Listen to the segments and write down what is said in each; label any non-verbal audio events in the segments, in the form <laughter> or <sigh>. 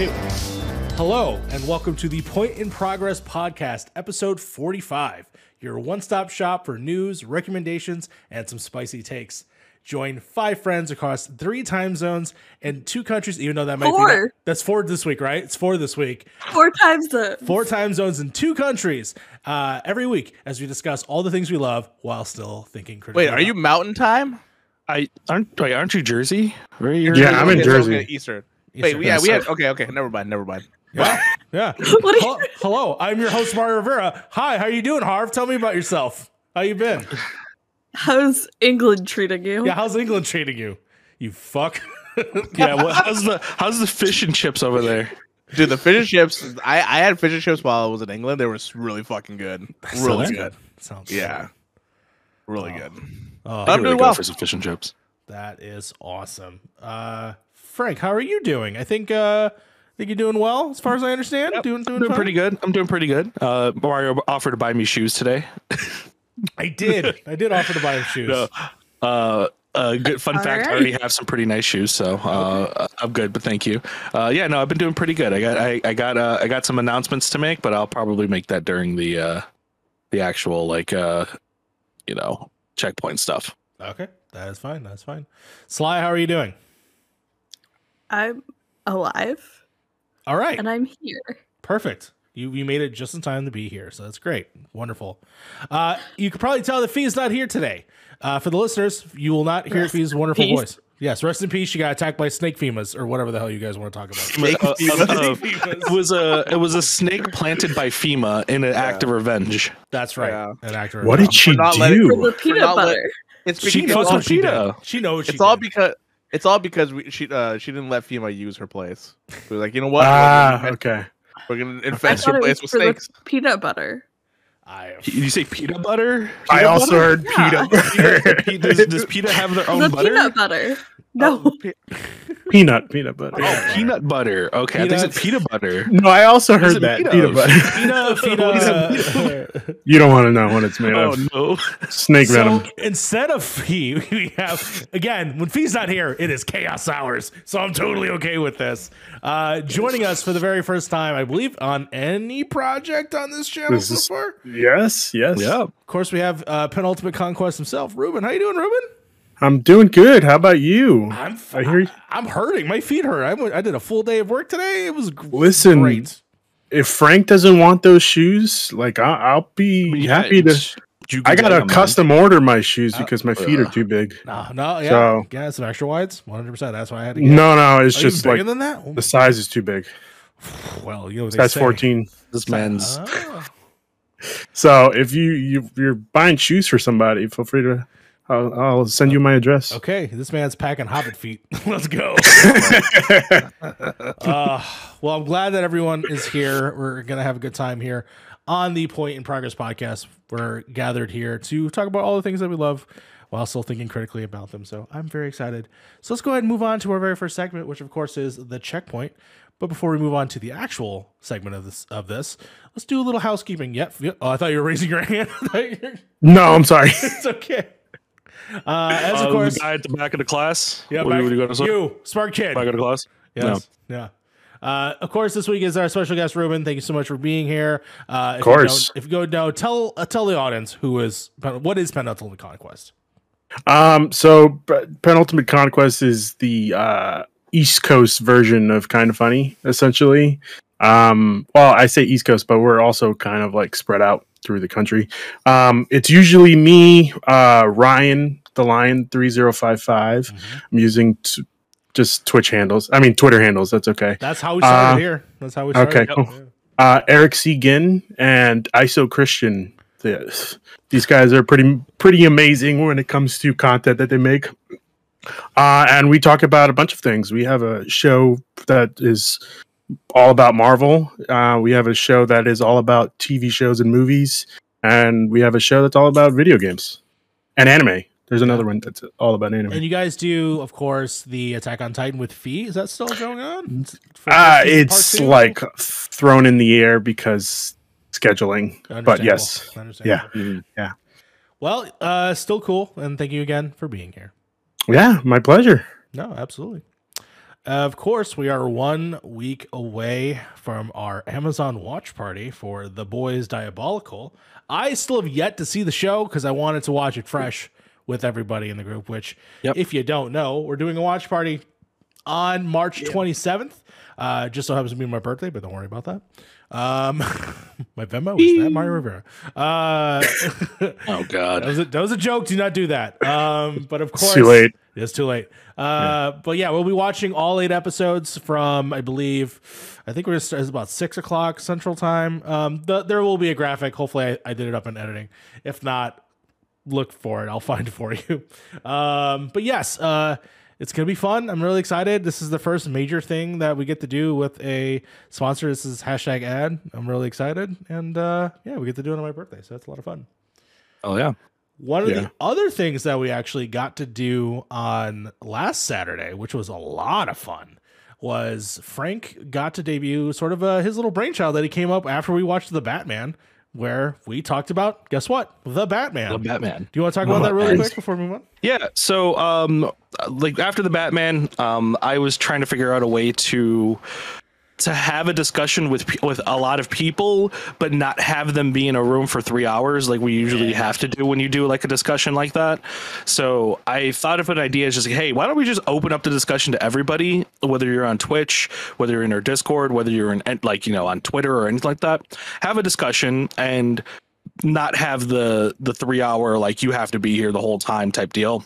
two. Hello, and welcome to the Point in Progress podcast, episode 45, your one stop shop for news, recommendations, and some spicy takes. Join five friends across three time zones and two countries, even though that might be. Four. That's four this week, right? It's four this week. Four times the Four time zones in two countries uh, every week as we discuss all the things we love while still thinking critically. Wait, are you Mountain Time? I aren't wait, aren't you Jersey? Where are you? Yeah, I'm in Jersey. Eastern. Eastern. Wait, yeah, we so- have. Okay, okay, never mind, never mind. Yeah. yeah. <laughs> What you- hello, hello, I'm your host Mario Rivera. Hi, how are you doing, Harv? Tell me about yourself. How you been? How's England treating you? Yeah, how's England treating you? You fuck. <laughs> yeah. What, how's the how's the fish and chips over there? Dude, the fish and chips. I I had fish and chips while I was in England. They were really fucking good. Really Sounds good. Sounds Yeah, really Oh. good. Oh, I'm Really doing go well. for some fish and chips. that is awesome. Uh, Frank, how are you doing? I think uh, I think you're doing well, as far as I understand. Yep, Doing doing, I'm doing pretty good. I'm doing pretty good. Uh, Mario offered to buy me shoes today. I did. I did offer to buy him shoes. <laughs> No. Uh, uh, good fun All fact. I already have some pretty nice shoes, so uh, I'm good. But thank you. Uh, yeah, no, I've been doing pretty good. I got I, I got uh, I got some announcements to make, but I'll probably make that during the uh, the actual like uh, you know checkpoint stuff. Okay, that is fine. That's fine. Sly, how are you doing? I'm alive All right. and I'm here. Perfect. You you made it just in time to be here, so that's great. Wonderful. Uh, you could probably tell that Fee's not here today. Uh, for the listeners, you will not hear Rest Fee's wonderful peace. voice. Yes, rest in peace. She got attacked by snake femas or whatever the hell you guys want to talk about. Uh, uh, uh, <laughs> it was a it was a snake planted by FEMA in an act of revenge. That's right. Yeah. An actor. What did she not letting- For do? the peanut not let- butter. It's She knows what she did. She knows what she it's all because it's all because we, she uh, she didn't let FEMA use her place. We were like, you know what? Ah, we're, gonna, okay. we're gonna infest thought your place with snakes. peanut butter. I, Did you say peanut butter? I also butter? heard Yeah. peanut butter. does, does PETA have their <laughs> own the butter? peanut butter. No. Oh, pe- <laughs> peanut, peanut butter. Oh, peanut butter. Okay, I think it's peanut butter. No, I also heard it that made peanut of? <laughs> <laughs> butter. peanut. Fina, you don't want to know what it's made Oh of. no! Snake so venom. instead of Fee, we have again when Fee's not here, it is chaos hours. So I'm totally okay with this. Uh, joining us for the very first time, I believe, on any project on this channel This so is- far. Yes, yes. Yeah, Of course, we have uh, penultimate conquest himself, Ruben. How you doing, Ruben? I'm doing good. How about you? I'm f- I hear you. I, am hurting. My feet hurt. I did a full day of work today. It was gr- Listen, great. If Frank doesn't want those shoes, like I, I'll be Yeah, happy to. you I gotta get them, custom order my shoes Uh, because my feet are uh, too big. No, no, yeah, So- yeah, some extra wides, 100. percent That's why I had to get. No, no, it's Are just bigger like than that? Oh, the size is too big. <sighs> well, you know what they Size 14. This man's. Ah. So if you, you you're buying shoes for somebody, feel free to. I'll, I'll send you my address. Okay, this man's packing hobbit feet. <laughs> Let's go. <laughs> uh, well, I'm glad that everyone is here. We're gonna have a good time here on the Point in Progress podcast. We're gathered here to talk about all the things that we love while still thinking critically about them. So I'm very excited. So let's go ahead and move on to our very first segment, which of course is the checkpoint. But before we move on to the actual segment of this of this, let's do a little housekeeping. Yep. yep. Oh, I thought you were raising your <laughs> hand. I thought you were- No, I'm sorry. it's okay. Uh, as Uh, of course, the guy at the back of the class. yeah, What back, you, go to you smart kid. back of the class? Yes. Yeah. Uh, of course, this week is our special guest, Ruben. Thank you so much for being here. Uh, if Of course. You if you go no, tell uh, tell the audience who is what is Penultimate Conquest. Um, so Penultimate Conquest is the uh, East Coast version of Kind of Funny, essentially. Um, well, I say East Coast, but we're also kind of like spread out through the country. Um, it's usually me, uh, Ryan, the zero five five. I'm using t- just Twitch handles. I mean Twitter handles. That's okay. That's how we started Uh, here. That's how we started. okay, cool. uh, Eric C. Ginn and ISO Christian. The- These guys are pretty pretty amazing when it comes to content that they make. Uh, and we talk about a bunch of things. We have a show that is all about Marvel. Uh, we have a show that is all about TV shows and movies, and we have a show that's all about video games and anime. There's another one that's all about anime. And you guys do, of course, the Attack on Titan with Fee. Is that still going on? For Uh, it's like thrown in the air because scheduling. But Understandable. yes, Understandable. Mhm. Well, uh, still cool, and thank you again for being here. yeah, my pleasure. No, absolutely. Of course, we are one week away from our Amazon watch party for The Boys Diabolical. I still have yet to see the show because I wanted to watch it fresh with everybody in the group, which, Yep. if you don't know, we're doing a watch party on March 27th. Uh, just so happens to be my birthday, but don't worry about that. Um, <laughs> my Venmo is that Mario Rivera. Uh, <laughs> Oh that God. was a, that was a joke. Do not do that. Um, but of It's course, too late. It's too late. Uh, But yeah, we'll be watching all eight episodes from, I believe, I think we're just, it's about six o'clock Central Time. Um, the, there will be a graphic. Hopefully, I, I did it up in editing. If not, look for it. I'll find it <laughs> for you. Um, but yes, uh, it's gonna be fun. I'm really excited. This is the first major thing that we get to do with a sponsor. This is hashtag ad. I'm really excited, and uh, yeah, we get to do it on my birthday, so that's a lot of fun. Oh yeah. One of Yeah. the other things that we actually got to do on last Saturday, which was a lot of fun, was Frank got to debut sort of uh, his little brainchild that he came up after we watched The Batman, where we talked about, guess what? The Batman. The Batman. do you want to talk about that really quick before we move on? Yeah. So, um, like after the Batman, um, I was trying to figure out a way to to have a discussion with with a lot of people, but not have them be in a room for three hours like we usually have to do when you do like a discussion like that. So I thought of an idea as just like, hey, why don't we just open up the discussion to everybody, whether you're on Twitch, whether you're in our Discord, whether you're in like you know on Twitter or anything like that, have a discussion and not have the the three hour like you have to be here the whole time type deal.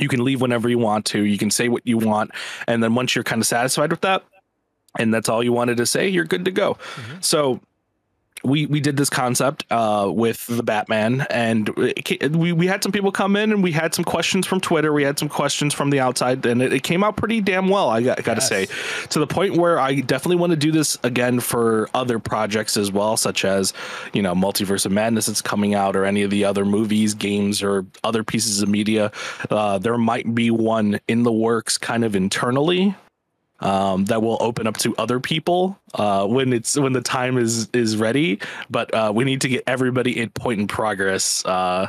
You can leave whenever you want to you can say what you want and then once you're kind of satisfied with that and that's all you wanted to say you're good to go so we we did this concept uh, with the Batman, and it we we had some people come in, and we had some questions from Twitter, we had some questions from the outside, and it, it came out pretty damn well. I got, got to say, to the point where I definitely want to do this again for other projects as well, such as you know Multiverse of Madness that's coming out, or any of the other movies, games, or other pieces of media. Uh, there might be one in the works, kind of internally, um, that will open up to other people uh, when it's when the time is is ready. But uh, we need to get everybody in point in progress uh,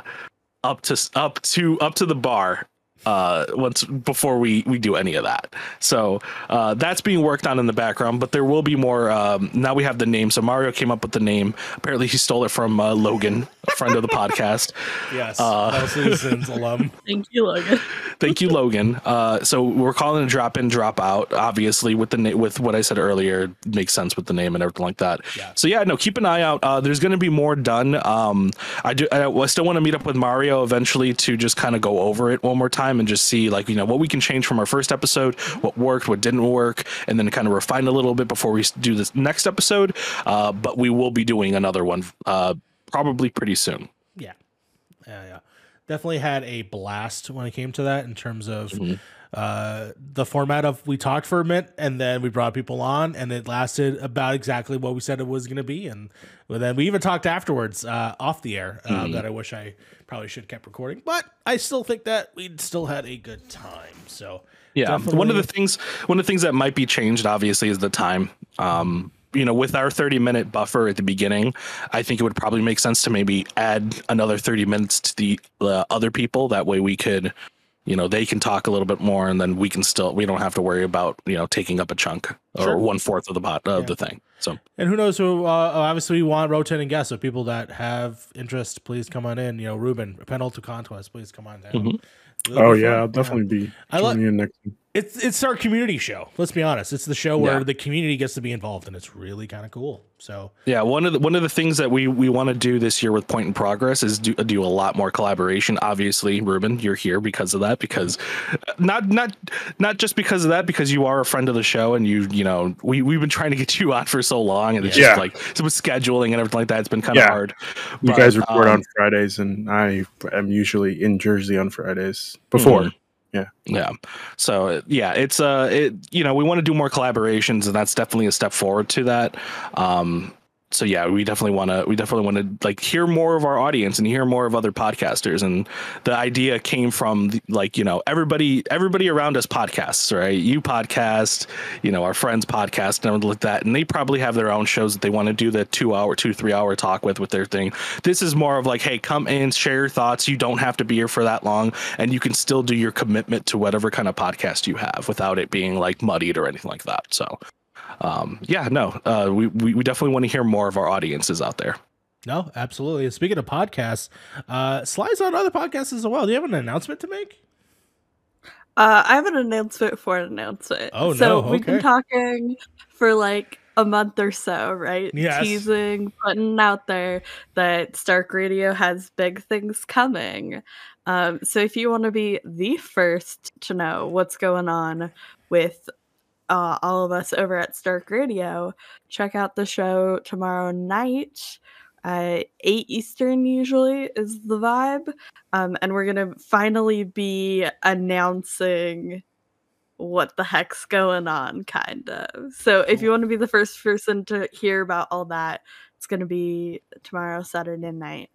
up to up to up to the bar uh once before we we do any of that so uh that's being worked on in the background but there will be more um now we have the name so mario came up with the name apparently he stole it from uh, logan a friend of the podcast <laughs> Yes, Uh, Citizens <laughs> alum. Thank you, Logan. Thank you, Logan. Uh, so we're calling it drop in, drop out. Obviously, with the na- with what I said earlier, it makes sense with the name and everything like that. Yeah. So yeah, no, keep an eye out. Uh, there's going to be more done. Um, I do. I, I still want to meet up with Mario eventually to just kind of go over it one more time and just see like you know what we can change from our first episode, what worked, what didn't work, and then kind of refine a little bit before we do this next episode. Uh, but we will be doing another one uh, probably pretty soon. Yeah. Yeah, yeah. Definitely had a blast when it came to that in terms of uh, the format of we talked for a minute and then we brought people on and it lasted about exactly what we said it was going to be. And then we even talked afterwards uh, off the air uh, that I wish I probably should have kept recording, but I still think that we still had a good time. So Yeah, one of the things one of the things that might be changed obviously is the time. Um, you know, with our 30 minute buffer at the beginning, I think it would probably make sense to maybe add another 30 minutes to the, the other people. That way we could, you know, they can talk a little bit more and then we can still, we don't have to worry about, you know, taking up a chunk Sure. or one fourth of the pot of Yeah. the thing. So, And who knows who? Uh, obviously, we want rotating guests. So people that have interest, please come on in. You know, Ruben, Penultimate Conquest, please come on down. Mhm. Oh yeah, fun. I'll definitely be I like- joining in next. one. It's it's our community show. Let's be honest. It's the show where Yeah. the community gets to be involved, and it's really kind of cool. So Yeah, one of the one of the things that we we want to do this year with Point in Progress is do do a lot more collaboration. Obviously, Ruben, you're here because of that. Because not not not just because of that, because you are a friend of the show and you you know we we've been trying to get <laughs> you on for so long, and it's Yeah. just like so with scheduling and everything like that, it's been kind of Yeah. hard. You But, guys record um, on Fridays, and I am usually in Jersey on Fridays. Before, Mhm. Yeah. Yeah. So yeah, it's uh, it you know we want to do more collaborations, and that's definitely a step forward to that. Um, so yeah, we definitely want to we definitely want to like hear more of our audience and hear more of other podcasters. And the idea came from the, like you know everybody everybody around us podcasts, right? You podcast, you know our friends podcast and like that, and they probably have their own shows that they want to do the two hour, two three hour talk with with their thing. This is more of like, hey, come in, share your thoughts. You don't have to be here for that long, and you can still do your commitment to whatever kind of podcast you have without it being like muddied or anything like that. So um, yeah, no, uh, we, we, we definitely want to hear more of our audiences out there. No, absolutely. Speaking of podcasts, uh, Sly's on other podcasts as well. Do you have an announcement to make? Uh, I have an announcement for an announcement. Oh, so no, we've been talking for like a month or so, right? Yes. Teasing, putting out there that Stark Radio has big things coming. Um, so if you want to be the first to know what's going on with uh, all of us over at Stark Radio, check out the show tomorrow night. Uh, 8 Eastern usually is the vibe. Um, and we're going to finally be announcing what the heck's going on, kind of. So if you want to be the first person to hear about all that, it's going to be tomorrow, Saturday night.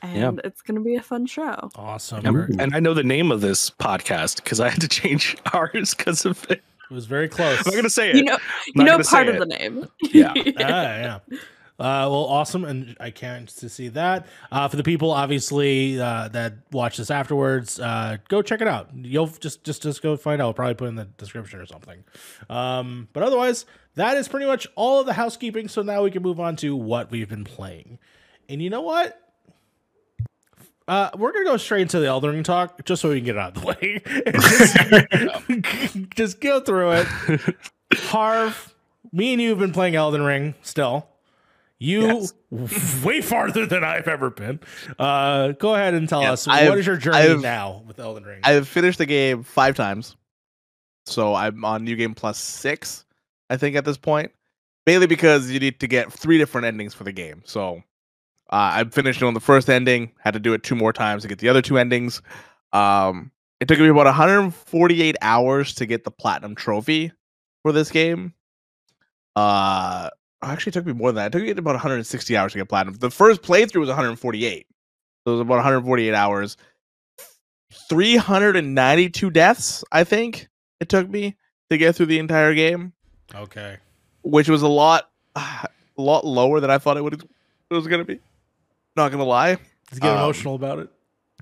And it's going to be a fun show. Awesome. And, and I know the name of this podcast because I had to <laughs> change ours because of it. It was very close. I'm not gonna say it. You know, you know part of it. the name. <laughs> Yeah. ah, yeah. Uh, well, awesome, and I can't to see that. Uh, for the people, obviously, uh, that watch this afterwards, uh, go check it out. You'll just just just go find out. I'll probably put in the description or something. Um, but otherwise, that is pretty much all of the housekeeping. So now we can move on to what we've been playing. And you know what? Uh, we're gonna go straight into the Elden Ring talk, just so we can get it out of the way. <laughs> just, just go through it. <laughs> Harv, me and you have been playing Elden Ring still. You <laughs> way farther than I've ever been. Uh, go ahead and tell Yeah, us I've- what is your journey I've- now with Elden Ring? I've finished the game five times, so I'm on New Game Plus six, I think, at this point. Mainly because you need to get three different endings for the game. So uh, I finished on the first ending, had to do it two more times to get the other two endings. Um, it took me about 148 hours to get the platinum trophy for this game. Uh, actually, it took me more than that. It took me about 160 hours to get platinum. The first playthrough was 148, so it was about 148 hours. 392 deaths, I think it took me to get through the entire game, okay. which was a lot, <sighs> a lot lower than I thought it would it was gonna be. Not gonna lie. Just get Um, emotional about it.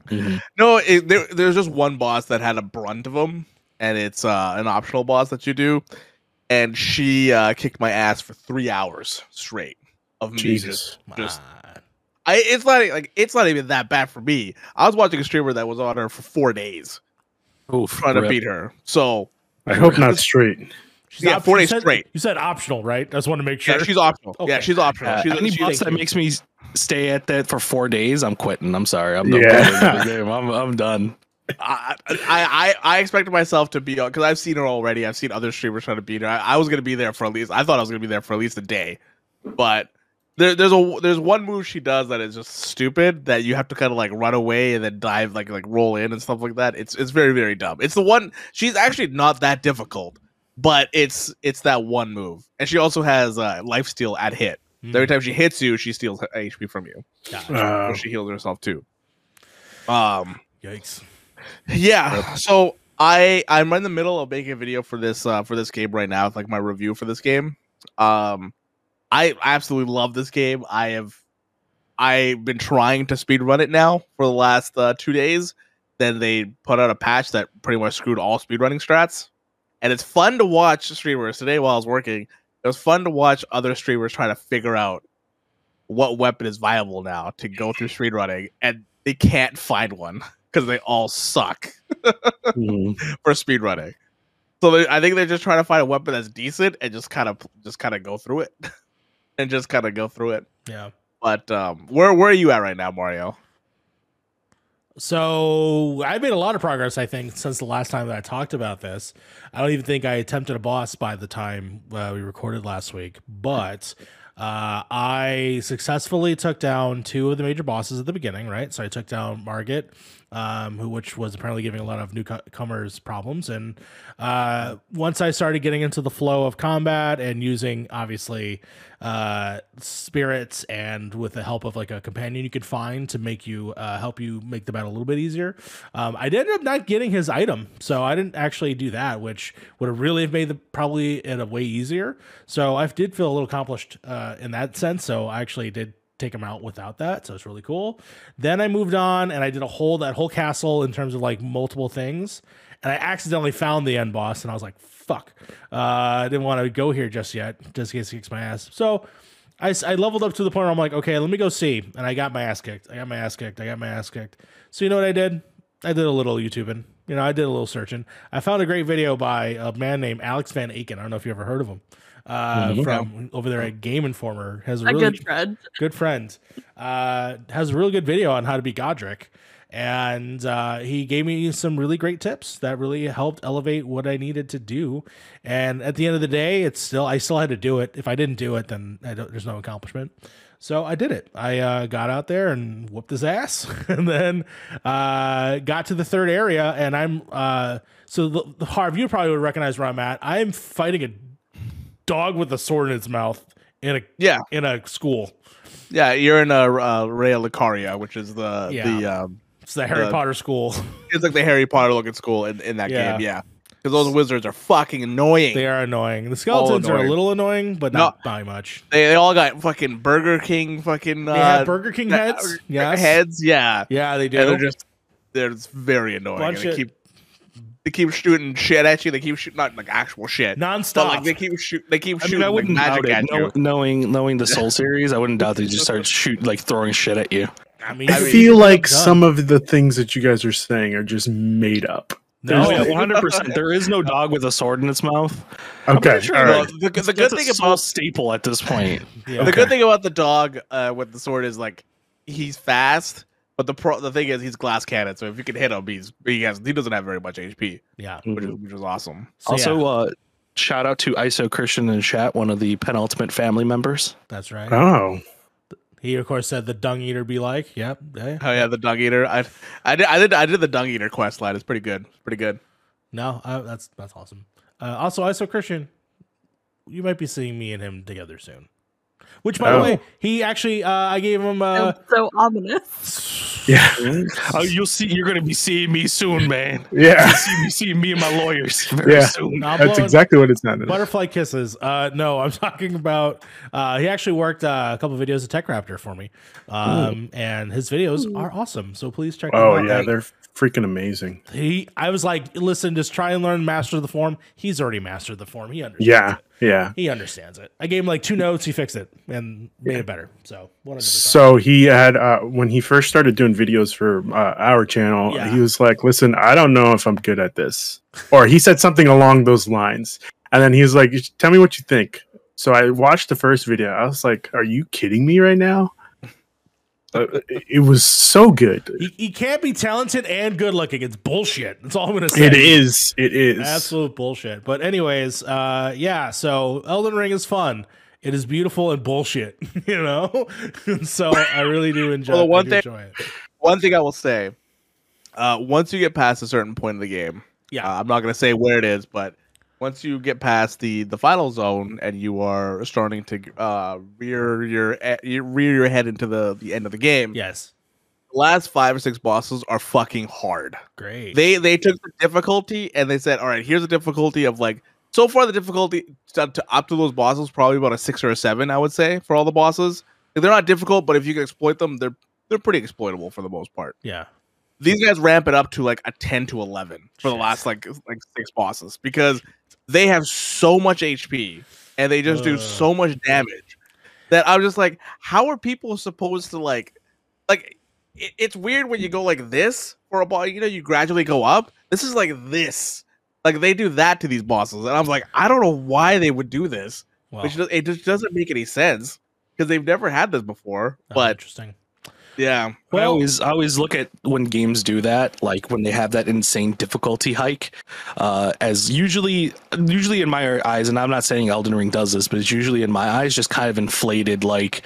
<laughs> No, it, there, there's just one boss that had a brunt of them, and it's uh, an optional boss that you do. And she uh, kicked my ass for three hours straight of me just Jesus. just- Ah, I it's not like it's not even that bad for me. I was watching a streamer that was on her for four days Oof, trying to beat her. So I hope not <laughs> straight. She's Yeah, op- four you days said- straight. You said optional, right? I just want to make sure. yeah, she's optional. Okay. Yeah, she's optional. Uh, she's, any she's- boss that makes me stay at that for four days, I'm quitting. I'm sorry. I'm done Yeah. <laughs> playing the game. I'm I'm done. I, I I I expected myself to be because I've seen her already. I've seen other streamers trying to beat her. I, I was gonna be there for at least. I thought I was gonna be there for at least a day, but there, there's a there's one move she does that is just stupid that you have to kind of like run away and then dive like like roll in and stuff like that. It's it's very very dumb. It's the one she's actually not that difficult, but it's it's that one move, and she also has uh, life steal at hit. Hmm, Every time she hits you, she steals HP from you. gotcha. Uh, So she heals herself too. Um. Yikes. Yeah. So I I'm in the middle of making a video for this uh for this game right now, like my review for this game. Um I absolutely love this game. I have I've been trying to speed run it now for the last uh, 2 days. Then they put out a patch that pretty much screwed all speedrunning strats. And it's fun to watch streamers today while I was working. It was fun to watch other streamers try to figure out what weapon is viable now to go through speedrunning and they can't find one because they all suck <laughs> Mhm. for speedrunning. So they, I think they're just trying to find a weapon that's decent and just kind of just kind of go through it, <laughs> and just kind of go through it. Yeah. But um, where where are you at right now, Mario? So I've made a lot of progress, I think, since the last time that I talked about this. I don't even think I attempted a boss by the time uh, we recorded last week, but uh, I successfully took down two of the major bosses at the beginning. Right, so I took down Margit, um, who which was apparently giving a lot of newcomers problems, and uh, once I started getting into the flow of combat and using obviously uh, spirits and with the help of like a companion you could find to make you uh, help you make the battle a little bit easier. Um, I ended up not getting his item, so I didn't actually do that, which would have really made the probably it a way easier. So I did feel a little accomplished uh, in that sense. So I actually did take him out without that so it's really cool. Then i moved on and i did a whole that whole castle in terms of like multiple things and i accidentally found the end boss and i was like fuck. Uh i didn't want to go here just yet just in case he kicks my ass. So I leveled up to the point where i'm like okay let me go see and i got my ass kicked. I got my ass kicked. I got my ass kicked. So you know what i did? I did a little youtubing. You know i did a little searching. I found a great video by a man named alex van aken. I don't know if you ever heard of him uh, Mhm. from over there at Game Informer has a A really good friend. good friend, uh, has a really good video on how to be Godrick. And uh, he gave me some really great tips that really helped elevate what I needed to do. And at the end of the day, it's still I still had to do it. If I didn't do it, then I don't, there's no accomplishment. So I did it. I uh, got out there and whooped his ass, <laughs> and then uh, got to the third area. And I'm uh, so the, the Harv, you probably would recognize where I'm at. I'm fighting a dog with a sword in its mouth in a Yeah, in a school. yeah. You're in a uh, Raya Lucaria, which is the Yeah. the um, It's the Harry Uh, Potter school. <laughs> it's like the Harry Potter looking school in, in that Yeah. game. Yeah, because those wizards are fucking annoying. They are annoying. The skeletons are a little annoying, but No. not by much. They, they all got fucking Burger King fucking uh, They have Burger King uh, heads. Yes. heads. Yeah, Yeah, they do. and they're just they're just very annoying. Bunch they keep they keep shooting shit at you. They keep shooting not like actual shit, but nonstop. like they keep shoot they keep I mean, shooting I wouldn't magic doubt at it. you. Know- knowing knowing the Soul <laughs> series, I wouldn't doubt they just start shoot like throwing shit at you. I mean, I mean, feel like some of the things that you guys are saying are just made up. no, yeah, 100. percent There is no dog with a sword in its mouth. Okay, sure all right. the, the good That's a thing about staple at this point. yeah. <laughs> the Okay. good thing about the dog uh, with the sword is like he's fast, but the pro the thing is he's glass cannon. So if you can hit him, he's he has he doesn't have very much HP, yeah. which is which is awesome. So, also, yeah, uh, shout out to ISO Christian in chat, one of the penultimate family members. that's right. Oh, He of course said the dung eater be like, yep. yeah. Oh yeah, the dung eater. I I did I did I did the dung eater quest line. It's pretty good. It's pretty good. No, uh, that's that's awesome. Uh, also, ISO Christian, you might be seeing me and him together soon. Which, by the Oh. way, he actually, uh, I gave him. Uh, so ominous. <laughs> yeah, Oh, you'll see. You're gonna be seeing me soon, man. <laughs> yeah. You'll see me seeing me and my lawyers <laughs> very Yeah. soon. I'm That's exactly what it's sounded. like. Butterfly kisses. Uh, no, I'm talking about. Uh, he actually worked uh, a couple videos of Tech Raptor for me, um, and his videos are awesome. So please check. Oh them out. yeah, they're freaking amazing. he. I was like, listen, just try and learn master the form. He's already mastered the form. He understands. Yeah, it. yeah. he understands it. I gave him like two notes. He fixed it and made it better. So 100%. So he had uh, when he first started doing videos for uh, our channel, Yeah. he was like, "Listen, I don't know if I'm good at this," or he said something along those lines, and then he was like, "Tell me what you think." So I watched the first video. I was like, "Are you kidding me right now?" Uh, it it was so good. he, he can't be talented and good looking. It's bullshit. That's all I'm gonna say. It is. It is. absolute bullshit. But anyways, uh, yeah. So Elden Ring is fun. It is beautiful and bullshit. <laughs> You know. <laughs> so I really do enjoy. Well, one thing- enjoy it. One thing I will say, uh, once you get past a certain point of the game, Yeah. uh, I'm not gonna say where it is, but once you get past the the final zone and you are starting to uh, rear your eh, you rear your head into the the end of the game, yes. the last five or six bosses are fucking hard. Great. They they took the difficulty and they said, all right, here's a difficulty of like so far the difficulty to, to up to those bosses probably about a six or a seven, I would say, for all the bosses. They're not difficult, but if you can exploit them, they're they're pretty exploitable for the most part. yeah. These guys ramp it up to like a ten to eleven for the last like like six bosses because they have so much HP and they just do so much damage that I'm just like, how are people supposed to like like it, it's weird when you go like this for a boss, you know, you gradually go up. This is like this. Like they do that to these bosses, and I'm like, I don't know why they would do this. Which it just doesn't make any sense because they've never had this before. oh, But interesting. Yeah, I Well, always I always look at when games do that, like when they have that insane difficulty hike, uh, as usually usually in my eyes, and I'm not saying Elden Ring does this, but it's usually in my eyes just kind of inflated like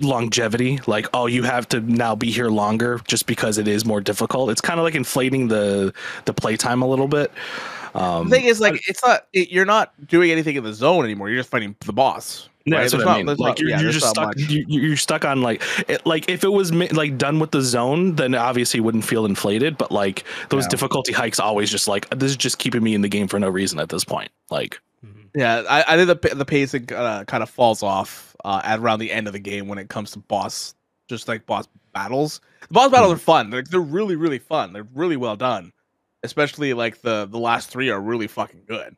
longevity like oh you have to now be here longer just because it is more difficult. It's kind of like inflating the the playtime a little bit Um, the thing is, like, it's not it, you're not doing anything in the zone anymore. You're just fighting the boss. Right? that's There's what I not- mean. there's Like you're, yeah, you're just stuck. You, you're stuck on like it, like if it was like done with the zone, then obviously wouldn't feel inflated. But like those Yeah. difficulty hikes, always just like this is just keeping me in the game for no reason at this point. Like Yeah, I, I think the the pacing uh, kind of falls off uh, at around the end of the game when it comes to boss, just like boss battles. The boss battles are fun. Like they're really really fun. They're really well done. Especially like the the last three are really fucking good.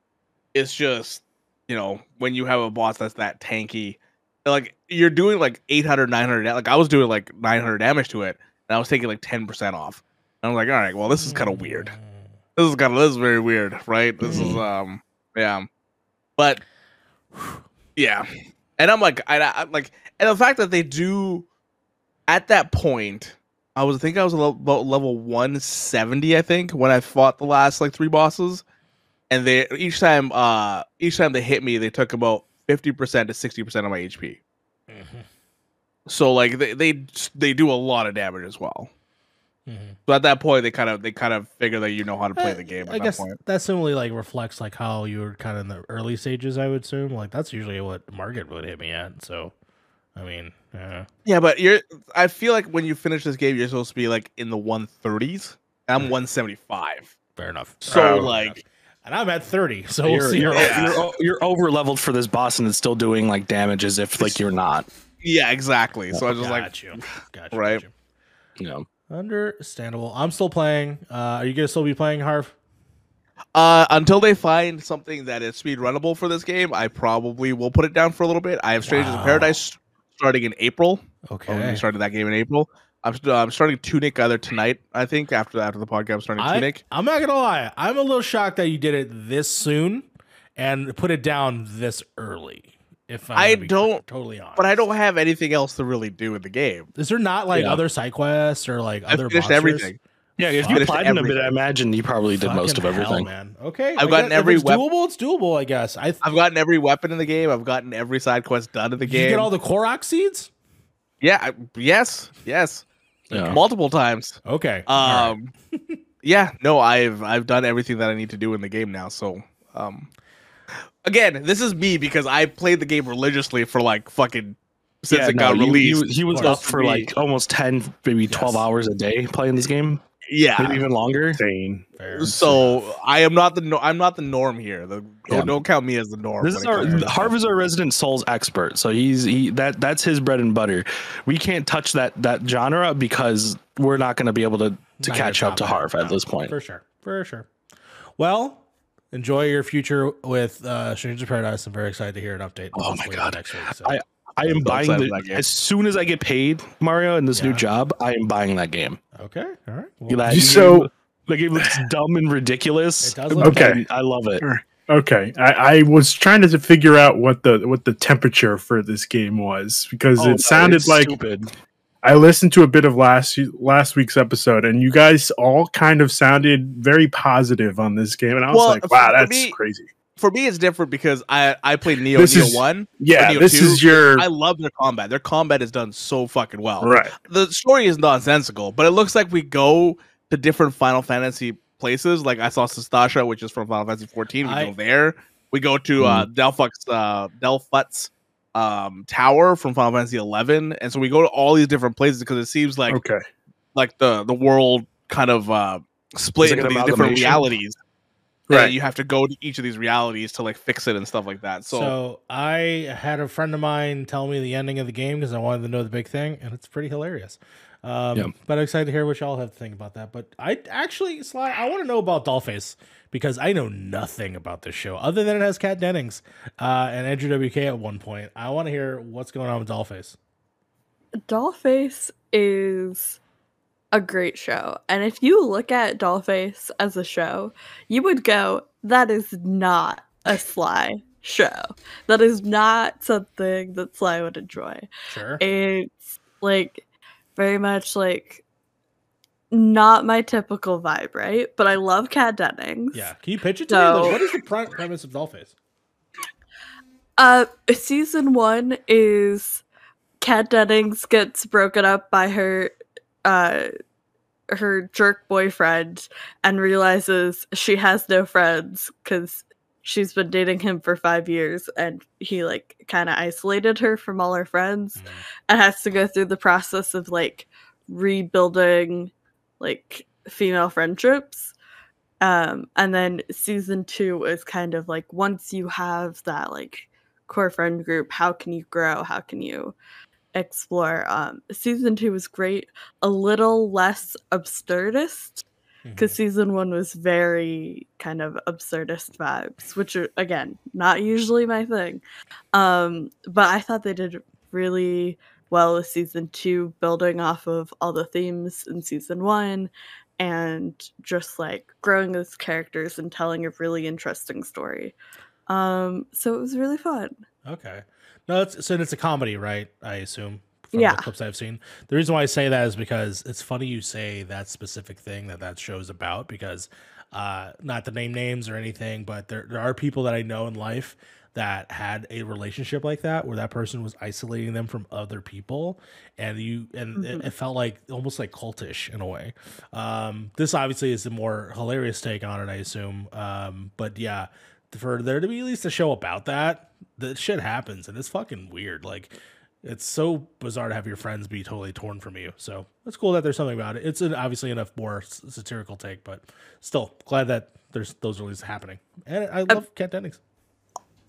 It's just you know when you have a boss that's that tanky, like you're doing like 800 900 like I was doing like 900 damage to it, and I was taking like 10 percent off. And I was like, all right, well this is kind of weird this is kind of this is very weird, right? This is um yeah, but yeah, and I'm like I, I like and the fact that they do at that point, I was I think I was about level 170, I think, when I fought the last like three bosses, and they each time uh each time they hit me, they took about 50 percent to 60 percent of my HP. Mhm. So like they they they do a lot of damage as well. Mhm. So at that point, they kind of they kind of figure that you know how to play Uh, the game. At I that guess point. that similarly like reflects like how you were kind of in the early stages. I would assume like that's usually what Margit would hit me at. So, I mean, uh, Yeah, but you're. I feel like when you finish this game, you're supposed to be like in the 130s. I'm 175. fair enough. So Oh. like, and I'm at thirty, so we'll you're see. you're, Yeah. you're you're over leveled for this boss, and it's still doing like damage as if like you're not. <laughs> yeah, exactly. So I was just got like, you, got you, Right. got you. Know, Understandable. I'm still playing. Uh, are you gonna still be playing Harv? uh, until they find something that is speed runnable for this game, I probably will put it down for a little bit. I have Strangers Wow. in Paradise starting in April. Oh, Okay. we started that game in April. I'm, st- I'm starting Tunic either tonight. I think after after the podcast, I'm starting I, Tunic. I'm not gonna lie. I'm a little shocked that you did it this soon and put it down this early. If I'm I don't- totally honest, But I don't have anything else to really do in the game. Is there not like Yeah. other side quests or like I other finished monsters? everything. Yeah. If you Finished applied in a bit. I imagine you probably did most of Fucking hell, everything. man. Okay, I've I gotten guess every it's wep- doable. It's doable, I guess. I I've gotten every weapon in the game. I've gotten every side quest done in the game. Did you get all the Korok seeds. yeah, I, yes, yes, Yeah. multiple times. Okay. all right. Um, <laughs> yeah, no, I've I've done everything that I need to do in the game now. So, um, again, this is me because I played the game religiously for like fucking since Yeah, it no, got you- released. He, he was up course. for like almost ten, maybe twelve Yes. hours a day playing this game, yeah. maybe even longer. Insane. Fair. So I am not the no- I'm not the norm here. The, Yeah. don't, don't count me as the norm. This when is it our comes Harv is our resident Souls expert, so he's he that that's his bread and butter. We can't touch that that genre because we're not going to be able to to Not catch up to top. Harv at No, this point. for sure. For sure. Well, enjoy your future with uh, Strangers in Paradise. I'm very excited to hear an update. Oh my God. Next week. So. I- I am buying excited the, that game. as soon as I get paid, Mario, in this new job. I am buying that game. okay. All right. Well, That You- game- so- the game looks dumb and ridiculous. It does look Okay. and I love it. Okay, I, I was trying to figure out what the what the temperature for this game was because Oh, no, it sounded like stupid. I listened to a bit of last last week's episode, and you guys all kind of sounded very positive on this game, and I was Well, like, uh, "Wow, that's me- crazy." For me, it's different because I I played Nioh This Nioh is- One. Yeah, Nioh this 2, is your I love their combat. Their combat is done so fucking well. right. the story is nonsensical, but it looks like we go to different Final Fantasy places. Like I saw Sastasha, which is from Final Fantasy 14. We I- go there. We go to uh, Delphux, uh, Delphut's um, tower from Final Fantasy 11, and so we go to all these different places because it seems like okay, like the the world kind of uh, split like into these different amalgamation? realities. Right. And you have to go to each of these realities to like fix it and stuff like that. So, So, I had a friend of mine tell me the ending of the game because I wanted to know the big thing, and it's pretty hilarious. Um, Yeah. But I'm excited to hear what y'all have to think about that. But I actually, Sly, I want to know about Dollface because I know nothing about this show other than it has Kat Dennings uh, and Andrew WK at one point. I want to hear what's going on with Dollface. Dollface is a great show. And if you look at Dollface as a show, you would go, that is not a Sly show. That is not something that Sly would enjoy. Sure. It's like very much like not my typical vibe, right? But I love Kat Dennings. Yeah. Can you pitch it to me? So- Like, what is the premise of Dollface? Uh, season one is Kat Dennings gets broken up by her, uh, her jerk boyfriend and realizes she has no friends because she's been dating him for five years and he like kind of isolated her from all her friends Mhm. and has to go through the process of like rebuilding like female friendships um and then season two is kind of like once you have that like core friend group how can you grow how can you explore um season two was great a little less absurdist because Mhm. season one was very kind of absurdist vibes which are again not usually my thing um but i thought they did really well with season two building off of all the themes in season one and just like growing those characters and telling a really interesting story um so it was really fun Okay. No, it's so it's a comedy, right? I assume. From Yeah. the clips I've seen. The reason why I say that is because it's funny you say that specific thing that that show's about because uh not to name names or anything, but there there are people that I know in life that had a relationship like that where that person was isolating them from other people and you and it, Mhm. it felt like almost like cultish in a way um this obviously is a more hilarious take on it i assume um but yeah for there to be at least a show about that that shit happens and it's fucking weird like it's so bizarre to have your friends be totally torn from you so it's cool that there's something about it it's an, obviously enough more satirical take but still glad that there's those releases happening and i love kat dennings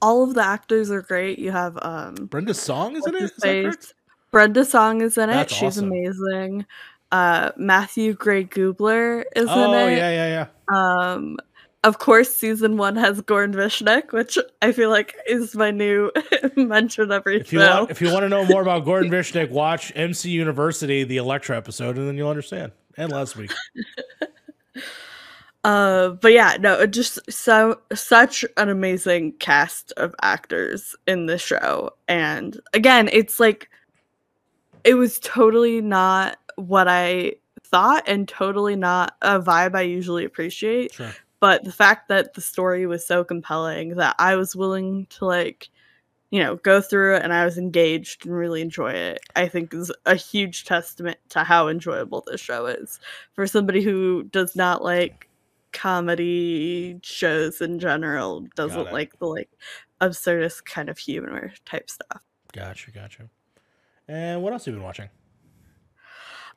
all of the actors are great you have um Brenda Song is in it. that? Brenda Song is in it. That's She's awesome. amazing. Uh, Matthew Gray Gubler is Oh in it. Oh yeah, yeah, yeah. Um, of course, season one has Goran Visnjic, which I feel like is my new <laughs> mention every If you show. want, if you want to know more about Goran Visnjic, watch MC University, the Electra episode, and then you'll understand. And last week, <laughs> Uh, but yeah, no, just so such an amazing cast of actors in the show, and again, it's like it was totally not what I thought, and totally not a vibe I usually appreciate. sure. But the fact that the story was so compelling that I was willing to like, you know, go through it and I was engaged and really enjoy it, I think is a huge testament to how enjoyable this show is for somebody who does not like comedy shows in general, doesn't like the like absurdist kind of humor type stuff. Gotcha, gotcha. And what else have you been watching?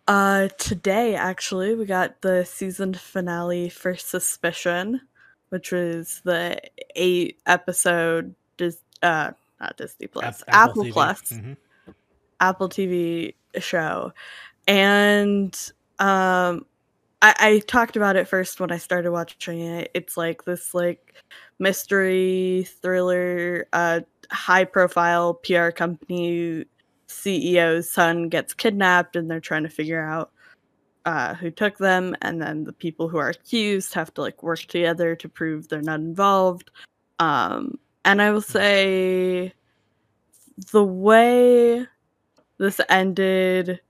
Uh today actually we got the season finale for Suspicion, which was the eight episode Dis- uh not Disney Plus, App- Apple, TV. Plus. Mhm. Apple TV show. And um I, I talked about it first when I started watching it. It's like this like mystery thriller, uh high profile PR company CEO's son gets kidnapped and they're trying to figure out uh, who took them, and then the people who are accused have to like work together to prove they're not involved. Um, and I will say the way this ended,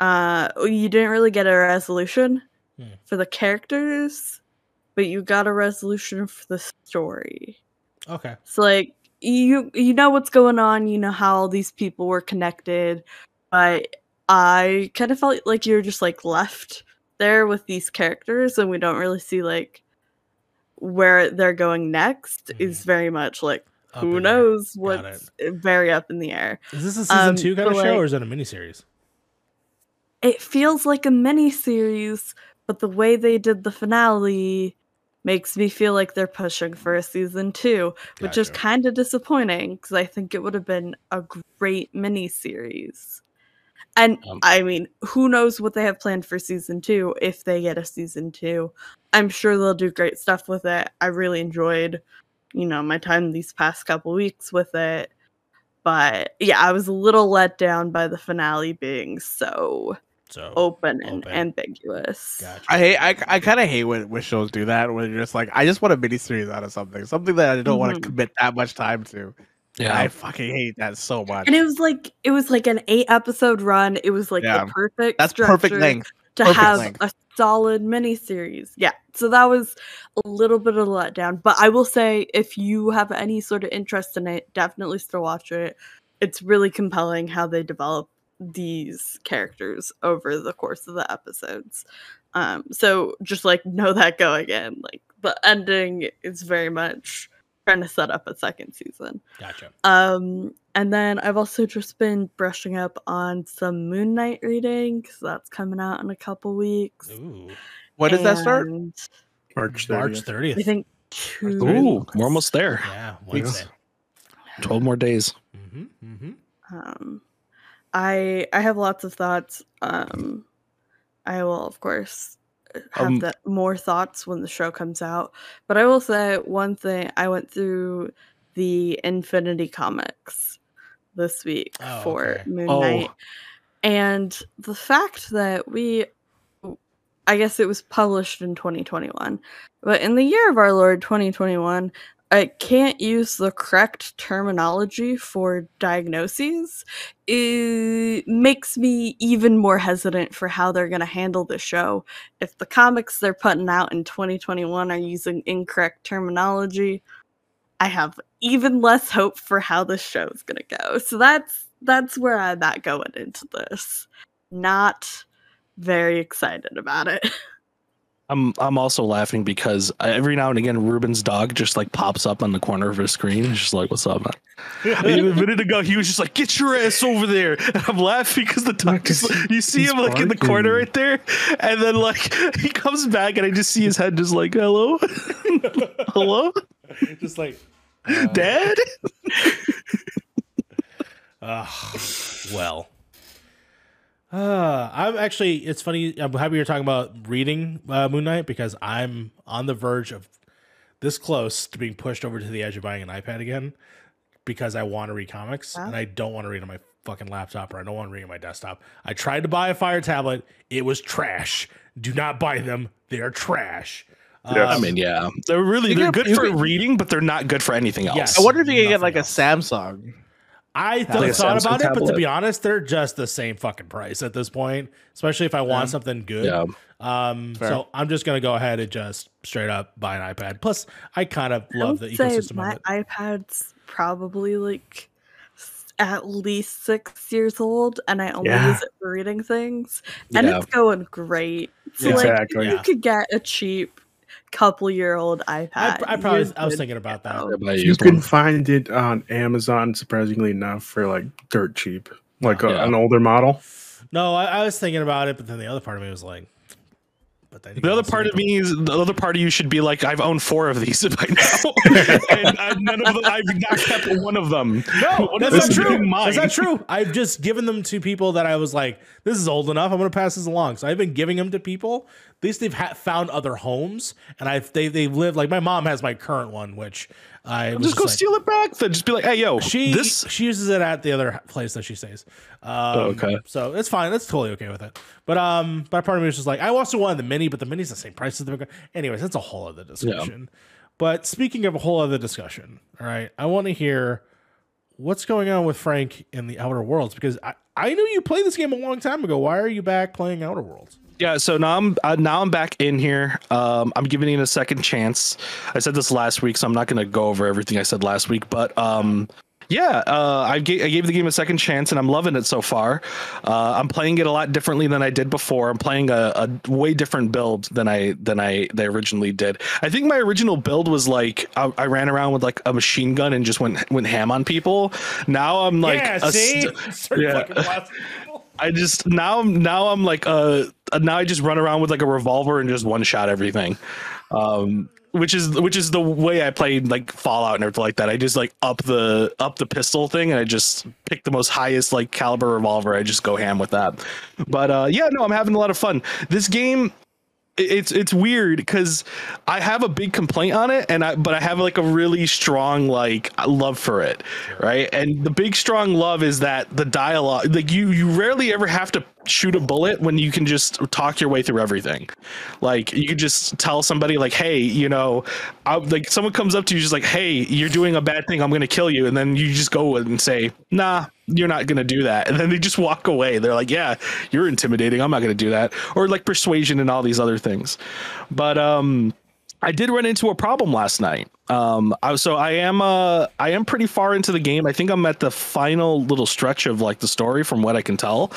uh, you didn't really get a resolution Hmm. for the characters, but you got a resolution for the story. Okay. So like you you know what's going on, you know how all these people were connected, but I kind of felt like you're just like left there with these characters and we don't really see like where they're going next is very much like Up who knows what's very up in the air. Is this a season Um, two kind of show, like- or is it a miniseries? It feels like a mini series, but the way they did the finale makes me feel like they're pushing for a season two, which is kind of disappointing because I think it would have been a great mini series. And Um, I mean, who knows what they have planned for season two if they get a season two. I'm sure they'll do great stuff with it. I really enjoyed, you know, my time these past couple weeks with it. But yeah, I was a little let down by the finale being so So open and Open. ambiguous. gotcha. I hate. I, I kind of hate when, when shows do that. When you're just like, I just want a miniseries out of something, something that I don't want Mhm. to commit that much time to. Yeah. I fucking hate that so much. And it was like it was like an eight episode run. It was like Yeah. the perfect That's perfect length. to perfect have length. a solid miniseries. Yeah. So that was a little bit of a letdown. But I will say if you have any sort of interest in it, definitely still watch it. It's really compelling how they develop these characters over the course of the episodes. Um, so just like know that going in, like the ending is very much trying to set up a second season. Gotcha. Um, and then I've also just been brushing up on some Moon Knight reading because that's coming out in a couple weeks. Ooh. When does that start? And March March 30th. 30th. I think two. Ooh, weeks. we're almost there. Yeah, Weeks. Wednesday. Twelve more days. Mm-hmm, mm-hmm. Um, I I have lots of thoughts. Um, I will of course have Um, that more thoughts when the show comes out. But I will say one thing: I went through the Infinity comics this week Oh, for okay. Moon Oh. Knight, and the fact that we. I guess it was published in 2021. But in the year of our Lord 2021, I can't use the correct terminology for diagnoses. It makes me even more hesitant for how they're going to handle the show. If the comics they're putting out in 2021 are using incorrect terminology, I have even less hope for how this show is going to go. So that's that's where I'm at going into this. Not very excited about it. <laughs> I'm I'm also laughing because every now and again Ruben's dog just like pops up on the corner of his screen. It's just like, "What's up, man?" a minute ago he was just like, "Get your ass over there!" And I'm laughing because the dog just like, you see he's him like in the corner right there, and then like <laughs> he comes back and I just see his head just like, "Hello, <laughs> hello, Just like uh, Dad." Uh, <laughs> well, uh, <sighs> I'm actually. It's funny. I'm happy you're talking about reading uh, Moon Knight because I'm on the verge of this close to being pushed over to the edge of buying an iPad again because I want to read comics Wow. and I don't want to read on my fucking laptop or I don't want to read on my desktop. I tried to buy a Fire tablet. It was trash. Do not buy them. They are trash. Yes. I Um, mean, yeah, they're really they're good for reading, but they're not good for anything else. Yes. I wonder if you can get Nothing like a. Samsung. I Like thought a thought about it, but to be honest, they're just the same fucking price at this point. Especially if I want Yeah. something good. Yeah. Um, so I'm just gonna go ahead and just straight up buy an iPad. Plus, I kind of love the ecosystem my of it. iPad's probably like at least six years old, and I only Yeah. use it for reading things, and Yeah. it's going great. So Yeah. like, you Yeah. could get a cheap couple year old iPad. I, I probably you're I was thinking about that. go. Yeah, You can find it on Amazon, surprisingly enough, for like dirt cheap, like a, Yeah. an older model. No, I, I was thinking about it, but then the other part of me was like, but then The other part of me is the other part of you should be like, I've owned four of these <laughs> by now, <laughs> and I've, none of them, I've not kept one of them. No, What that's not true. being mine? That's not true. I've just given them to people that I was like, this is old enough. I'm going to pass this along. So I've been giving them to people. At least they've ha- found other homes, and I've they they've lived like my mom has my current one, which I was Just go like- steal it back. Then just be like, hey, yo, She this. she uses it at the other place that she stays. Um, okay. so it's fine. That's totally okay with it. But um, but part of me was just like, I also wanted the mini, but the mini's the same price as the. Anyways, that's a whole other discussion. But speaking of a whole other discussion, all right, I want to hear what's going on with Frank in the Outer Worlds because I I knew you played this game a long time ago. Why are you back playing Outer Worlds? Yeah, so now I'm uh, now I'm back in here. Um, I'm giving it a second chance. I said this last week, so I'm not going to go over everything I said last week. But um, yeah, uh, I, gave, I gave the game a second chance, and I'm loving it so far. Uh, I'm playing it a lot differently than I did before. I'm playing a, a way different build than I than I, they originally did. I think my original build was like I, I ran around with like a machine gun and just went went ham on people. Now I'm like yeah, a see, st- <laughs> yeah. fucking blasting people. <laughs> I just now now I'm like uh now I just run around with like a revolver and just one shot everything, um which is which is the way I played like Fallout and everything like that. I just like up the up the pistol thing and I just pick the most highest like caliber revolver. I just go ham with that. But uh yeah, no, I'm having a lot of fun. This game it's it's weird because I have a big complaint on it, and I but I have like a really strong like love for it, right? And the big strong love is that the dialogue, like you you rarely ever have to shoot a bullet when you can just talk your way through everything. Like you could just tell somebody like, hey, you know, I, like someone comes up to you just like, hey, you're doing a bad thing, I'm gonna kill you, and then you just go and say, nah, you're not gonna do that, and then they just walk away. They're like, yeah, you're intimidating, I'm not gonna do that, or like persuasion and all these other things. But um, I did run into a problem last night. Um, I, so I am uh, I am pretty far into the game. I think I'm at the final little stretch of like the story, from what I can tell.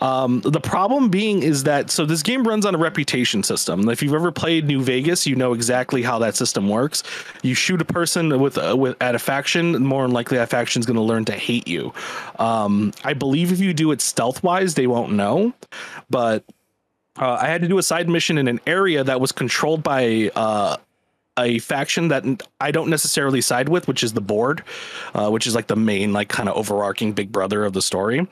Um, the problem being is that so this game runs on a reputation system. If you've ever played New Vegas, you know exactly how that system works. You shoot a person with uh, with at a faction, more than likely that faction is going to learn to hate you. Um, I believe if you do it stealth wise, they won't know, but uh, I had to do a side mission in an area that was controlled by uh, a faction that I don't necessarily side with, which is the board, uh, which is like the main, like kind of overarching big brother of the story.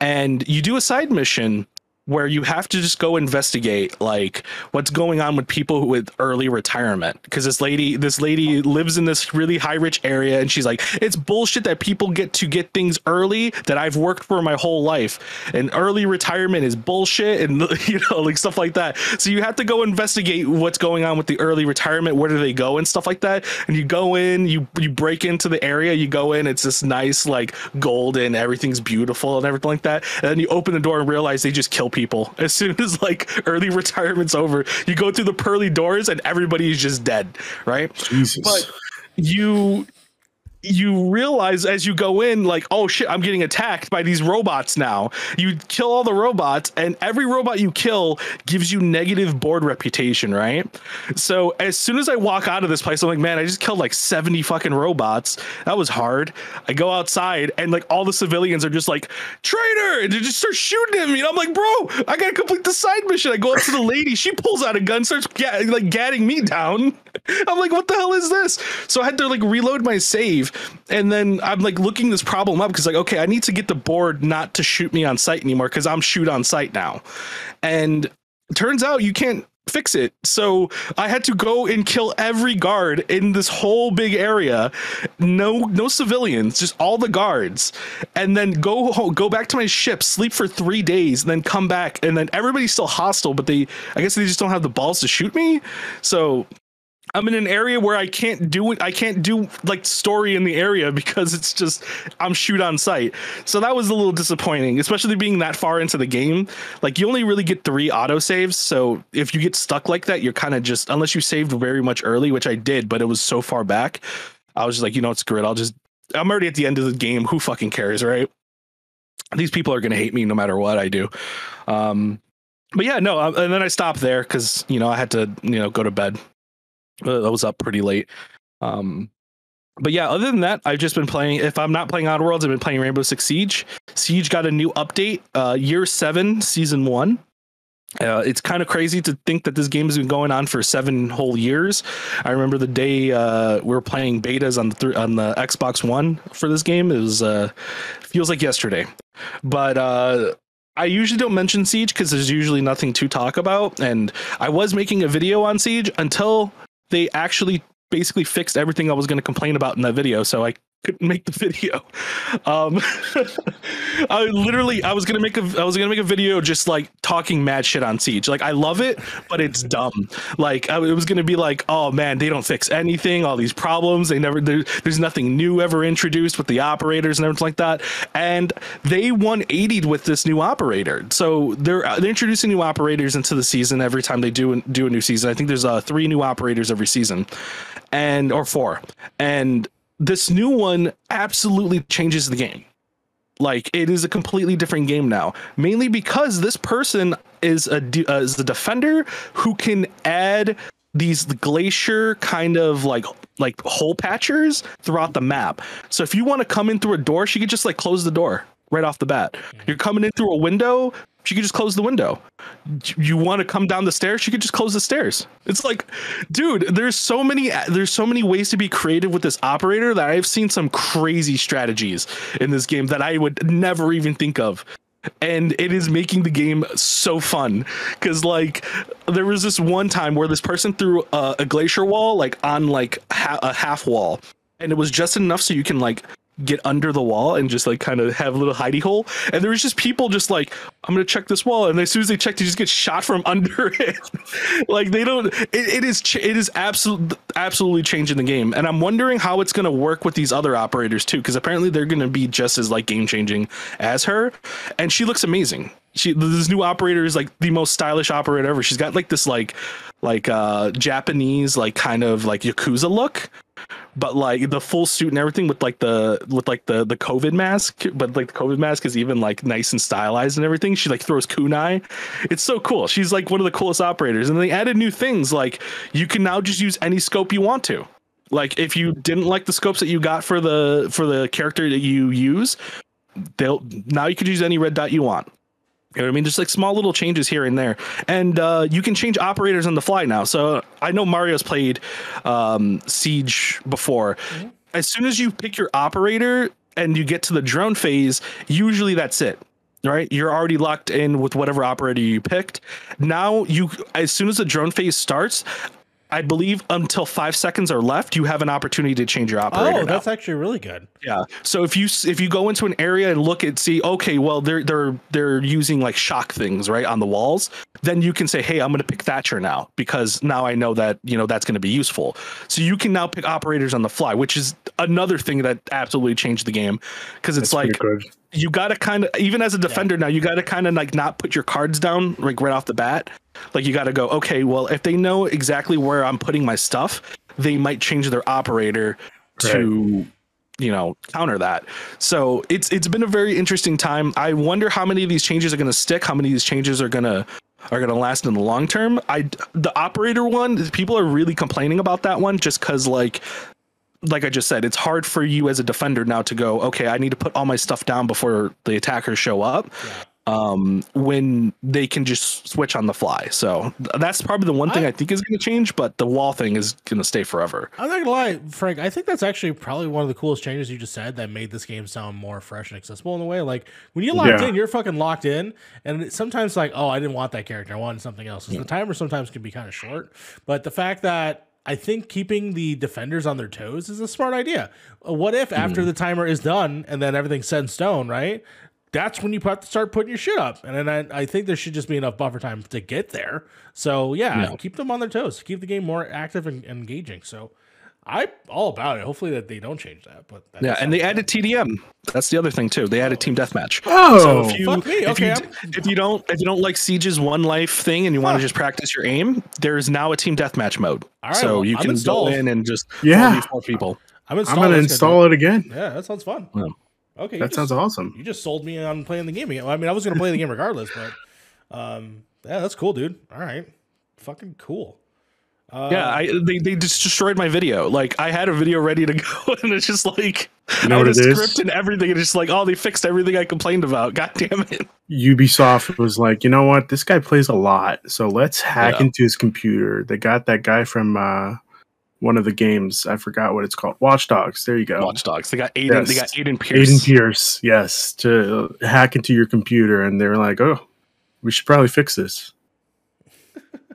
And you do a side mission where you have to just go investigate like what's going on with people with early retirement. Because this lady this lady lives in this really high rich area and she's like it's bullshit that people get to get things early that I've worked for my whole life. And early retirement is bullshit and <laughs> you know like stuff like that. So you have to go investigate what's going on with the early retirement where do they go and stuff like that. And you go in you you break into the area you go in it's this nice like golden everything's beautiful and everything like that. And then you open the door and realize they just kill people <laughs> as soon as like early retirement's over. You go through the pearly doors and everybody is just dead, right? Jesus. But you you realize as you go in like oh shit i'm getting attacked by these robots now. You kill all the robots and every robot you kill gives you negative board reputation right? So as soon as i walk out of this place i'm like man i just killed like 70 fucking robots. That was hard. I go outside and like all the civilians are just like traitor and they just start shooting at me and i'm like bro i gotta complete the side mission. I go up to the lady she pulls out a gun starts ga- like gatting me down i'm like what the hell is this so i had to like reload my save and then I'm like looking this problem up because like okay, I need to get the board not to shoot me on sight anymore because I'm shoot on sight now, and turns out you can't fix it. So I had to go and kill every guard in this whole big area. No no civilians, just all the guards. And then go go back to my ship, sleep for 3 days and then come back and then everybody's still hostile but they I guess they just don't have the balls to shoot me. So I'm in an area where I can't do it. I can't do like story in the area because it's just I'm shoot on sight. So that was a little disappointing, especially being that far into the game. Like you only really get three auto saves, so if you get stuck like that, you're kind of just unless you saved very much early, which I did, but it was so far back. I was just like, you know, screw great. I'll just I'm already at the end of the game. Who fucking cares, right? These people are gonna hate me no matter what I do. Um, but yeah, no, uh, and then I stopped there because you know I had to you know go to bed I was up pretty late. Um, but yeah, other than that, I've just been playing. If I'm not playing Outer Worlds, I've been playing Rainbow Six Siege. Siege got a new update, uh, year seven, season one. Uh, it's kind of crazy to think that this game has been going on for seven whole years. I remember the day uh, we were playing betas on the th- on the Xbox One for this game. It was uh, feels like yesterday, but uh, I usually don't mention Siege because there's usually nothing to talk about. And I was making a video on Siege until they actually basically fixed everything I was going to complain about in that video. So I couldn't make the video. Um, <laughs> I literally, I was gonna make a, I was gonna make a video just like talking mad shit on Siege. Like I love it, but it's dumb. Like I, it was gonna be like, oh man, they don't fix anything. All these problems, they never. There, there's nothing new ever introduced with the operators and everything like that. And they 180'd with this new operator. So they're they're introducing new operators into the season every time they do do a new season. I think there's uh, three new operators every season, and or four, and this new one absolutely changes the game. Like it is a completely different game now, mainly because this person is a uh, is a defender who can add these glacier kind of like like hole patchers throughout the map. So if you want to come in through a door, she could just like close the door right off the bat. You're coming in through a window, she could just close the window. You want to come down the stairs, she could just close the stairs. It's like, dude, there's so many there's so many ways to be creative with this operator that I've seen some crazy strategies in this game that I would never even think of. And it is making the game so fun because, like, there was this one time where this person threw a, a glacier wall, like on like ha- a half wall, and it was just enough so you can like get under the wall and just like kind of have a little hidey hole. And there was just people just like, I'm gonna check this wall, and as soon as they check, they just get shot from <laughs> under it. like they don't. It, it is it is absolutely absolutely changing the game, and I'm wondering how it's gonna work with these other operators too, because apparently they're gonna be just as like game changing as her, and she looks amazing. She this new operator is like the most stylish operator ever. She's got like this like like uh Japanese like kind of like yakuza look but like the full suit and everything with like the with like the the covid mask but like the covid mask is even like nice and stylized and everything. She like throws kunai. It's so cool. She's like one of the coolest operators. And they added new things like you can now just use any scope you want to. Like if you didn't like the scopes that you got for the for the character that you use they'll now you could use any red dot you want you know what I mean? Just like small little changes here and there. And uh, you can change operators on the fly now. So I know Mario's played um, Siege before. Mm-hmm. As soon as you pick your operator and you get to the drone phase, usually that's it. Right, you're already locked in with whatever operator you picked. Now, you as soon as the drone phase starts, I believe until five seconds are left, you have an opportunity to change your oh, operator. Oh, that's actually really good. Yeah. So if you if you go into an area and look at see, okay, well they're they're they're using like shock things right on the walls, then you can say, hey, I'm going to pick Thatcher now because now I know that you know that's going to be useful. So you can now pick operators on the fly, which is another thing that absolutely changed the game because it's that's like you got to kind of even as a defender yeah. now you got to kind of like not put your cards down like right off the bat like you got to go, okay, well, if they know exactly where I'm putting my stuff, they might change their operator to you know counter that. So it's it's been a very interesting time. I wonder how many of these changes are going to stick. How many of these changes are going to are going to last in the long term. I the operator one, people are really complaining about that one just cuz like like I just said, it's hard for you as a defender now to go, okay, I need to put all my stuff down before the attackers show up. Yeah um, when they can just switch on the fly. So that's probably the one thing I, I think is going to change, but the wall thing is going to stay forever. I'm not going to lie, Frank. I think that's actually probably one of the coolest changes you just said that made this game sound more fresh and accessible in a way. Like when you're locked yeah. in, you're fucking locked in, and sometimes like, oh, I didn't want that character. I wanted something else. Yeah. The timer sometimes can be kind of short, but the fact that I think keeping the defenders on their toes is a smart idea. What if after mm. the timer is done and then everything's set in stone, right? That's when you have to start putting your shit up. And then I, I think there should just be enough buffer time to get there. So yeah, no. keep them on their toes, keep the game more active and, and engaging. So I all about it. Hopefully that they don't change that. But that yeah, and they added TDM. That's the other thing too. They added team deathmatch. Oh, so if you okay, if, you, if you don't if you don't like Siege's one life thing and you want to just practice your aim, there is now a team deathmatch mode. All right, so well, you I'm can installed. go in and just yeah, four people. I'm, I'm gonna install it again. Yeah, that sounds fun. Yeah. Okay, that sounds awesome. You just sold me on playing the game again. I mean, I was going to play the game regardless, but um, yeah, that's cool, dude. All right, fucking cool. Uh, yeah, I they, they just destroyed my video. Like I had a video ready to <laughs> go, and it's just like you know I had a script is? and everything, and it's just like, oh, they fixed everything I complained about. <laughs> God damn it! Ubisoft was like, you know what? This guy plays a lot, so let's hack yeah. into his computer. They got that guy from uh, one of the games. I forgot what it's called. Watch Dogs. There you go. Watch Dogs. They got Aiden. Yes. They got Aiden Pearce. Aiden Pearce. Yes, to hack into your computer, and they're like, "Oh, we should probably fix this."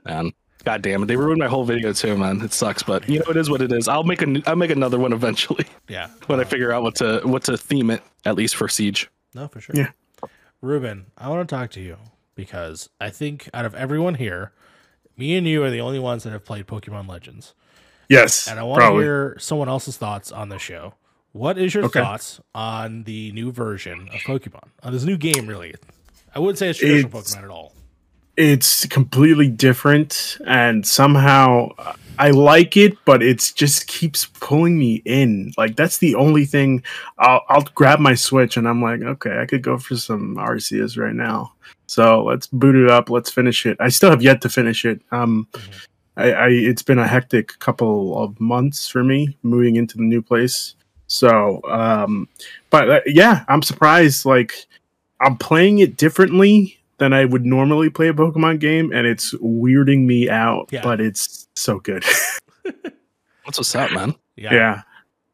Man, god damn it! They ruined my whole video too, man. It sucks, but you know it is what it is. I'll make a. I'll make another one eventually. Yeah. <laughs> when uh, I figure out what to what to theme it at least for Siege. No, for sure. Yeah. Ruben, I want to talk to you because I think out of everyone here, me and you are the only ones that have played Pokemon Legends. Yes. And I want to hear someone else's thoughts on the show. What is your okay. thoughts on the new version of Pokemon? On this new game, really? I wouldn't say it's traditional it's, Pokemon at all. It's completely different, and somehow I like it, but it just keeps pulling me in. Like that's the only thing. I'll, I'll grab my Switch, and I'm like, okay, I could go for some Arceus right now. So let's boot it up. Let's finish it. I still have yet to finish it. Um, mm-hmm I, I it's been a hectic couple of months for me moving into the new place. So, um, but uh, yeah, I'm surprised. Like, I'm playing it differently than I would normally play a Pokemon game, and it's weirding me out. Yeah. But it's so good. <laughs> What's what's up, man? Yeah. yeah.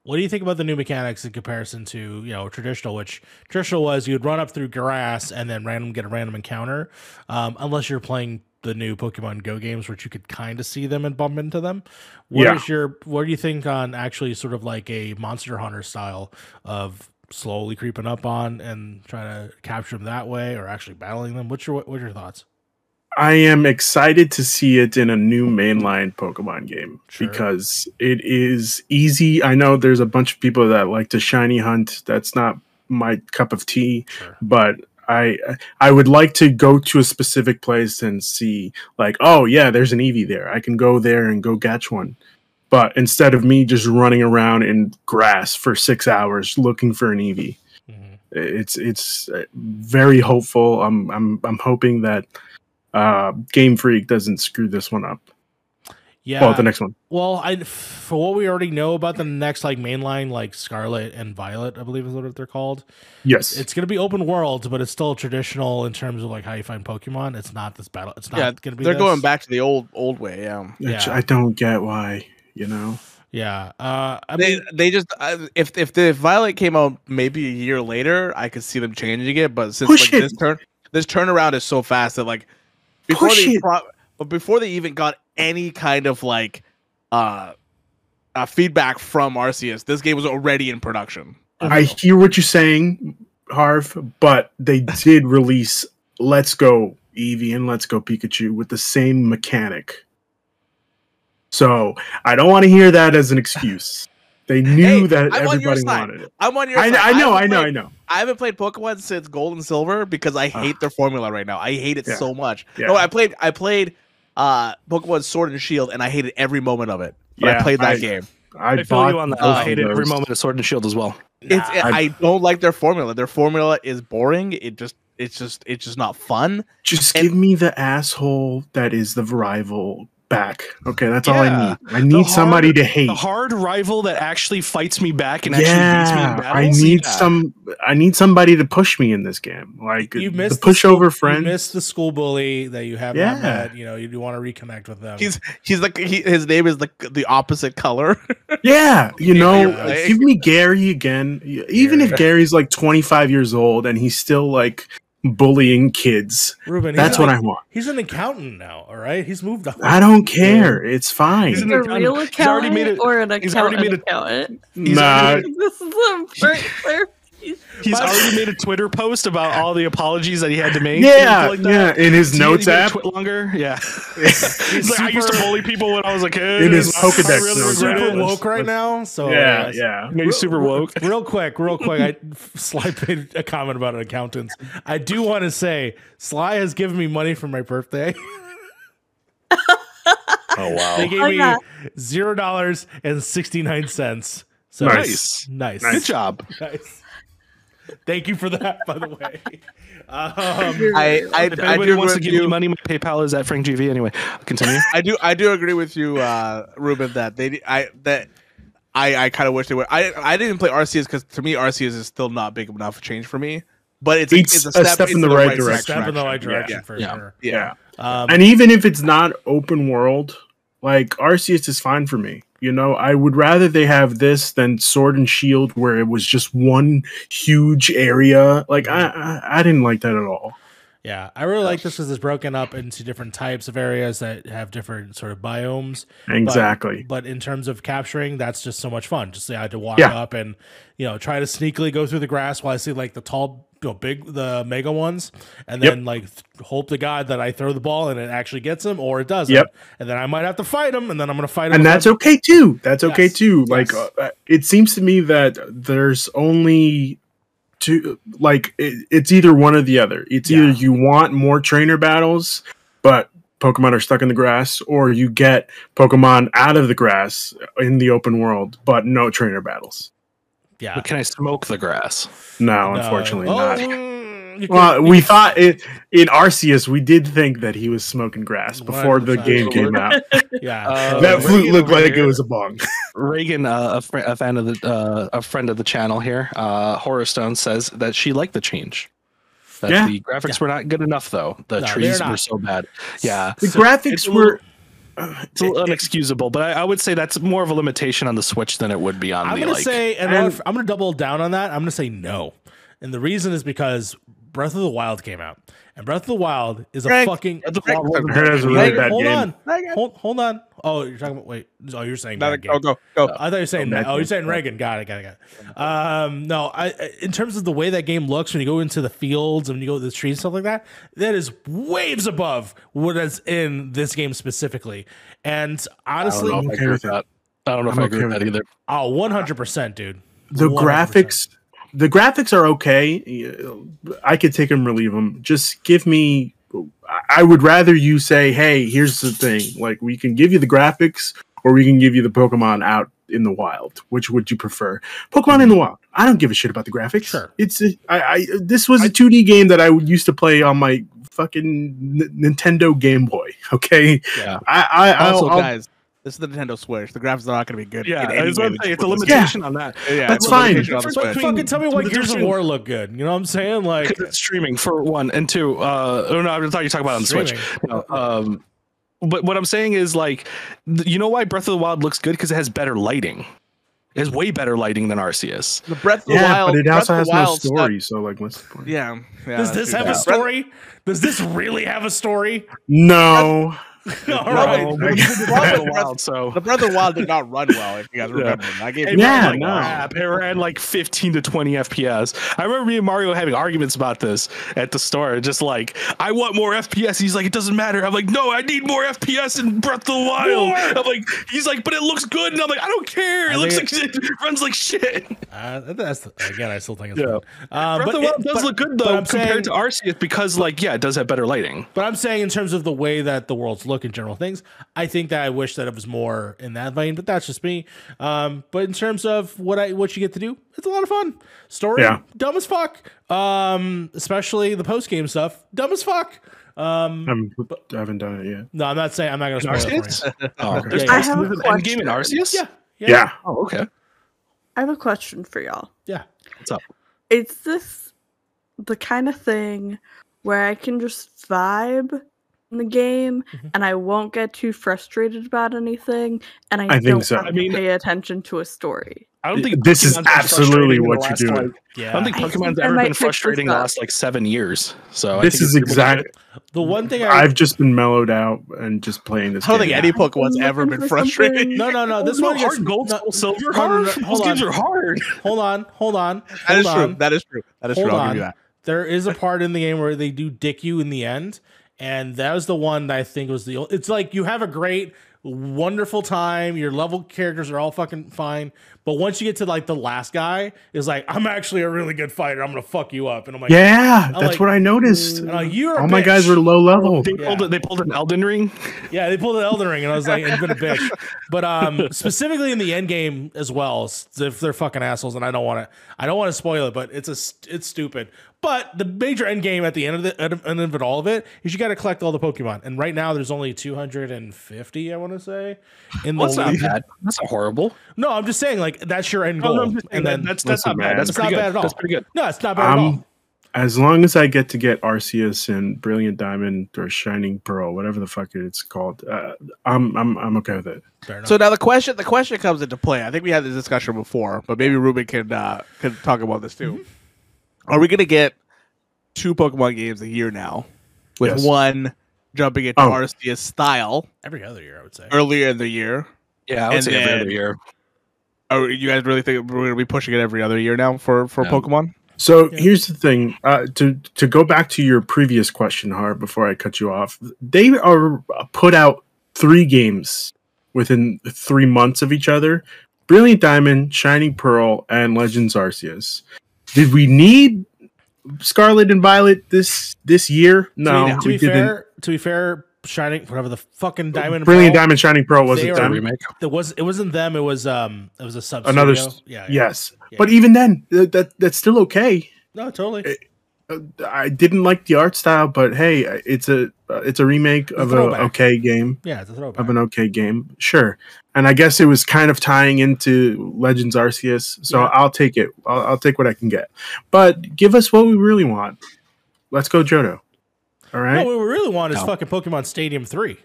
what do you think about the new mechanics in comparison to you know traditional? Which traditional was you'd run up through grass and then random get a random encounter, um, unless you're playing the new Pokemon Go games, which you could kind of see them and bump into them. What Yeah. is your what do you think on actually sort of like a Monster Hunter style of slowly creeping up on and trying to capture them that way, or actually battling them? What's your what's your thoughts? I am excited to see it in a new mainline Pokemon game Sure. because it is easy. I know there's a bunch of people that like to shiny hunt. That's not my cup of tea, Sure. but I I would like to go to a specific place and see like, oh yeah, there's an Eevee there. I can go there and go catch one. But instead of me just running around in grass for six hours looking for an Eevee, Mhm. it's it's uh, very hopeful. I'm I'm I'm hoping that uh, Game Freak doesn't screw this one up. Yeah. Well, the next one. Well, I for what we already know about the next like mainline, like Scarlet and Violet, I believe is what they're called. Yes, It's gonna be open world, but it's still traditional in terms of like how you find Pokemon. It's not this battle. It's not yeah, gonna be. they're this. going back to the old old way. Yeah, Which yeah. I don't get why. You know, Yeah. Uh, I they mean, they just uh, if if the Violet came out maybe a year later, I could see them changing it. But since like, it. this turn this turnaround is so fast that like before Push they pro- but before they even got any kind of like uh, uh feedback from Arceus, this game was already in production. I hear what you're saying, Harv, but they <laughs> did release Let's Go Eevee and Let's Go Pikachu with the same mechanic. So I don't want to hear that as an excuse. They <laughs> knew Hey, that I'm everybody wanted it. I'm on your. I, side. I know, I haven't know, played- I know. I haven't played Pokemon since Gold and Silver because I hate Ugh. their formula right now. I hate it Yeah. so much. Yeah. No, I played I played uh Pokemon Sword and Shield and I hated every moment of it. But I played that I- game. I, I feel bought you on that. both I hated every moment of Sword and Shield as well. It's Nah. I don't like their formula. Their formula is boring. It just it's just it's just not fun. Just And- give me the asshole that is the rival back. Okay, that's all I need. I need somebody to hate. The hard rival that actually fights me back and actually beats me in Yeah, I need Yeah. some. I need somebody to push me in this game. Like you the missed pushover school, friend. You missed the school bully that you have Yeah. met. You know, you do want to reconnect with them. He's he's like he, his name is like the opposite color. Yeah, <laughs> you know, you're uh, give me Gary again. Even if Gary's like 25 years old and he's still like bullying kids, Ruben. that's what like- I want. He's an accountant now. All right, he's moved on. I don't care. It's fine. He's an a accountant. real He's already accountant made it- or an he's already accountant made accountant? Nah, <laughs> this is the first <laughs> clarification. He's But- already made a Twitter post about all the apologies that he had to make. yeah, like that. yeah. In his So notes to get a app, TwitLonger. Yeah. <laughs> He's like, I used to bully people when I was a kid. In his and I Pokedex really notes super it. woke right now. So yeah, yes. yeah. Yeah, he's super woke. Real quick, real quick. I <laughs> Sly made a comment about an accountant. I do want to say Sly has given me money for my birthday. <laughs> Oh wow. They gave Oh, me yeah. zero dollars and sixty nine cents. So Nice. nice, Good job. nice. Thank you for that, by the way. <laughs> Um, I I, If I anybody do wants to give with me you. money, my PayPal is at Frank GV. Anyway, continue. <laughs> I do I do agree with you, uh, Ruben. That they I that I I kind of wish they would. I I didn't play Arceus because to me Arceus is still not big enough change for me. But it's It's it's, a step in into the right it's a direction. step in the right Yeah. direction for Yeah. sure. Yeah. Um, And even if it's not open world, like Arceus is fine for me. You know, I would rather they have this than Sword and Shield, where it was just one huge area. Like I, I, I didn't like that at all. Yeah, I really like oh. this because it's broken up into different types of areas that have different sort of biomes. But- Exactly. But, in terms of capturing, that's just so much fun. Just I had to walk Yeah. up and you know try to sneakily go through the grass while I see like the tall, know, big, the mega ones, and Yep. then like th- hope to God that I throw the ball and it actually gets him, or it doesn't. Yep. And then I might have to fight him, and then I'm gonna fight him. and that's okay too. That's okay too. Like Yes. uh, it seems to me that there's only two. Like it, it's either one or the other. It's Yeah. either you want more trainer battles, but Pokemon are stuck in the grass, or you get Pokemon out of the grass in the open world, but no trainer battles. Yeah. But can I smoke the grass? No, No. unfortunately Oh, not. mm, Well, we thought it in Arceus. We did think that he was smoking grass before the game came out. <laughs> yeah. Uh, that flute Reagan looked over like it was a bong. <laughs> Reagan, uh, a, fr- a fan of the, uh, a friend of the channel here, uh, Horror Stone says that she liked the change. That Yeah. the graphics were not good enough though. The No, trees were so bad. Yeah. The So graphics it's were little- It's a little unexcusable, but I, I would say that's more of a limitation on the Switch than it would be on the other. I'm the gonna like. say, and and- I'm gonna double down on that. I'm gonna say no, and the reason is because Breath of the Wild came out, and Breath of the Wild is a Greg, fucking. Breath of the Greg, Wild wasn't I heard it was a really Wait, hold game. on, hold, hold on. Oh, you're talking about wait. Oh, you're saying No, bad go game. go go. I thought you were saying. bad Oh, you're saying Reagan. Got it. Got it. Got it. Um, no, I I- in terms of the way that game looks when you go into the fields and you go to the trees and stuff like that, that is waves above what is in this game specifically. And honestly, I don't honestly, know if I okay agree with with that. I don't know if I'm I agree okay with that either. oh, 100 percent, dude. the 100%. graphics the graphics are okay i could take them or leave them just give me i would rather you say hey here's the thing. Like we can give you the graphics or we can give you the pokemon out in the wild. Which would you prefer? Pokemon in the wild. I don't give a shit about the graphics. Sure. it's uh, I, I this was a 2d game that i used to play on my fucking N- nintendo game boy <laughs> okay? Yeah, i i Also, I'll- guys, this is the Nintendo Switch. The graphics are not going to be good. yeah. in any That's what way I'm that saying. you It's a put this- limitation on that. Yeah, That's fine. limitation on the Fuck- Switch. between- fucking tell me why the Gears of War look good. You know what I'm saying? Like it's streaming for one and two. Uh, oh no, I thought you were talking about on the Switch. No, um, but what I'm saying is like, you know why Breath of the Wild looks good because it has better lighting. It has way better lighting than Arceus. The Breath of the yeah Wild. but it also of has no Wild stuff- story so like what's the point Yeah. yeah Does this have Yeah. a story? Does this really have a story? no <laughs> All Probably- right. Well, we did Breath of the Probably Wild, so The Breath of the Wild did not run well, if you guys Yeah. remember. I gave It it Yeah, like no. crap. It ran like 15 to 20 FPS. I remember me and Mario having arguments about this at the store. Just like, I want more FPS. He's like, it doesn't matter. I'm like, no, I need more FPS in Breath of the Wild. More! I'm like, he's like, but it looks good. And I'm like, I don't care. It I looks think like it <laughs> runs like shit. Uh, that's again, I still think it's Yeah. fun. Um, Breath of the it- Wild does but- look good though compared saying- to Arceus because like, yeah, it does have better lighting. But I'm saying in terms of the way that the worlds look in general things, I think that I wish that it was more in that vein. But that's just me. Um, but in terms of what I what you get to do, it's a lot of fun. Story, Yeah. dumb as fuck. Um, especially the post game stuff, dumb as fuck. Um, I'm, I haven't done it yet. no, I'm not saying I'm not going to spoil it for Arceus? you. <laughs> Oh, there's Yeah, I yeah. have a there's an endgame in. Arceus? Yeah, yeah, Yeah. Oh, okay. I have a question for y'all. yeah. What's up? Is this the kind of thing where I can just vibe in the game Mhm. and I won't get too frustrated about anything and I, I don't so. have I to mean- pay attention to a story? I don't think This is absolutely frustrating in the what you're doing. like, Yeah. I don't think I think Pokemon's ever been frustrating the last like seven years. So I this think is exactly the one thing I I've just been mellowed out and just playing this. I don't think game. any Pokemon's ever been frustrating. something- no no no this no one gets HeartGold, no, soul, silver, no, no, hard. no, Those hold games on. are hard. hold on hold on That hold is on. true. That is true. That is Hold true. I'll on. give you that. There is a part in the game where they do dick you in the end, and that was the one that I think was the. It's like you have a great, wonderful time. Your level characters are all fucking fine, but once you get to like the last guy, is like I'm actually a really good fighter. I'm gonna fuck you up, and I'm like, Yeah, I'm that's like, what I noticed. and like, you're a All my guys were low level. They pulled it. They pulled an Elden Ring. Yeah, they pulled an Elden Ring, and I was like, "It's been a bitch." <laughs> But um, specifically in the end game as well, if they're fucking assholes, and I don't want to, I don't want to spoil it, but it's a, it's stupid. But the major end game at the end of the end of, end of it, all of it, is you got to collect all the Pokemon, and right now there's only 250, I want to say. In the Well, that's not bad. That's not horrible. No, I'm just saying, like that's your end No, goal, no, I'm just saying and that- then that's that's not Listen, bad. man, That's not good. bad at all. That's pretty good. no, it's not bad at all. Um, as long as I get to get Arceus and Brilliant Diamond or Shining Pearl, whatever the fuck it's called, uh, I'm I'm I'm okay with it. So now the question, the question comes into play. I think we had this discussion before, but maybe Ruben can uh, can talk about this too. Mm-hmm. Are we gonna get two Pokemon games a year now, with Yes. one jumping into Oh. Arceus style every other year, I would say. earlier in the year? Yeah, I would say every then- other year. Are you guys really think we're gonna be pushing it every other year now for for Yeah. Pokemon? So Yeah. here's the thing. Uh, to to go back to your previous question, Hart, before I cut you off, they are uh, put out three games within three months of each other: Brilliant Diamond, Shining Pearl, and Legends Arceus. Did we need Scarlet and Violet this this year? No, to be, to be fair, to be fair, Shining, whatever the fucking Diamond, Brilliant Pearl, Diamond, Shining Pearl wasn't them. remake. It was. It wasn't them. It was um. It was a sub. Another Yeah. yeah. Yes, Yeah. but even then, th- that that's still okay. No, totally. It- I didn't like the art style, but hey, it's a uh, it's a remake a of an throwback. okay game. yeah, it's a throwback. of an okay game. Sure. And I guess it was kind of tying into Legends Arceus. So Yeah. I'll take it. I'll, I'll take what I can get. But give us what we really want. Let's go Johto. All right. No, what we really want is No. fucking Pokemon Stadium Three.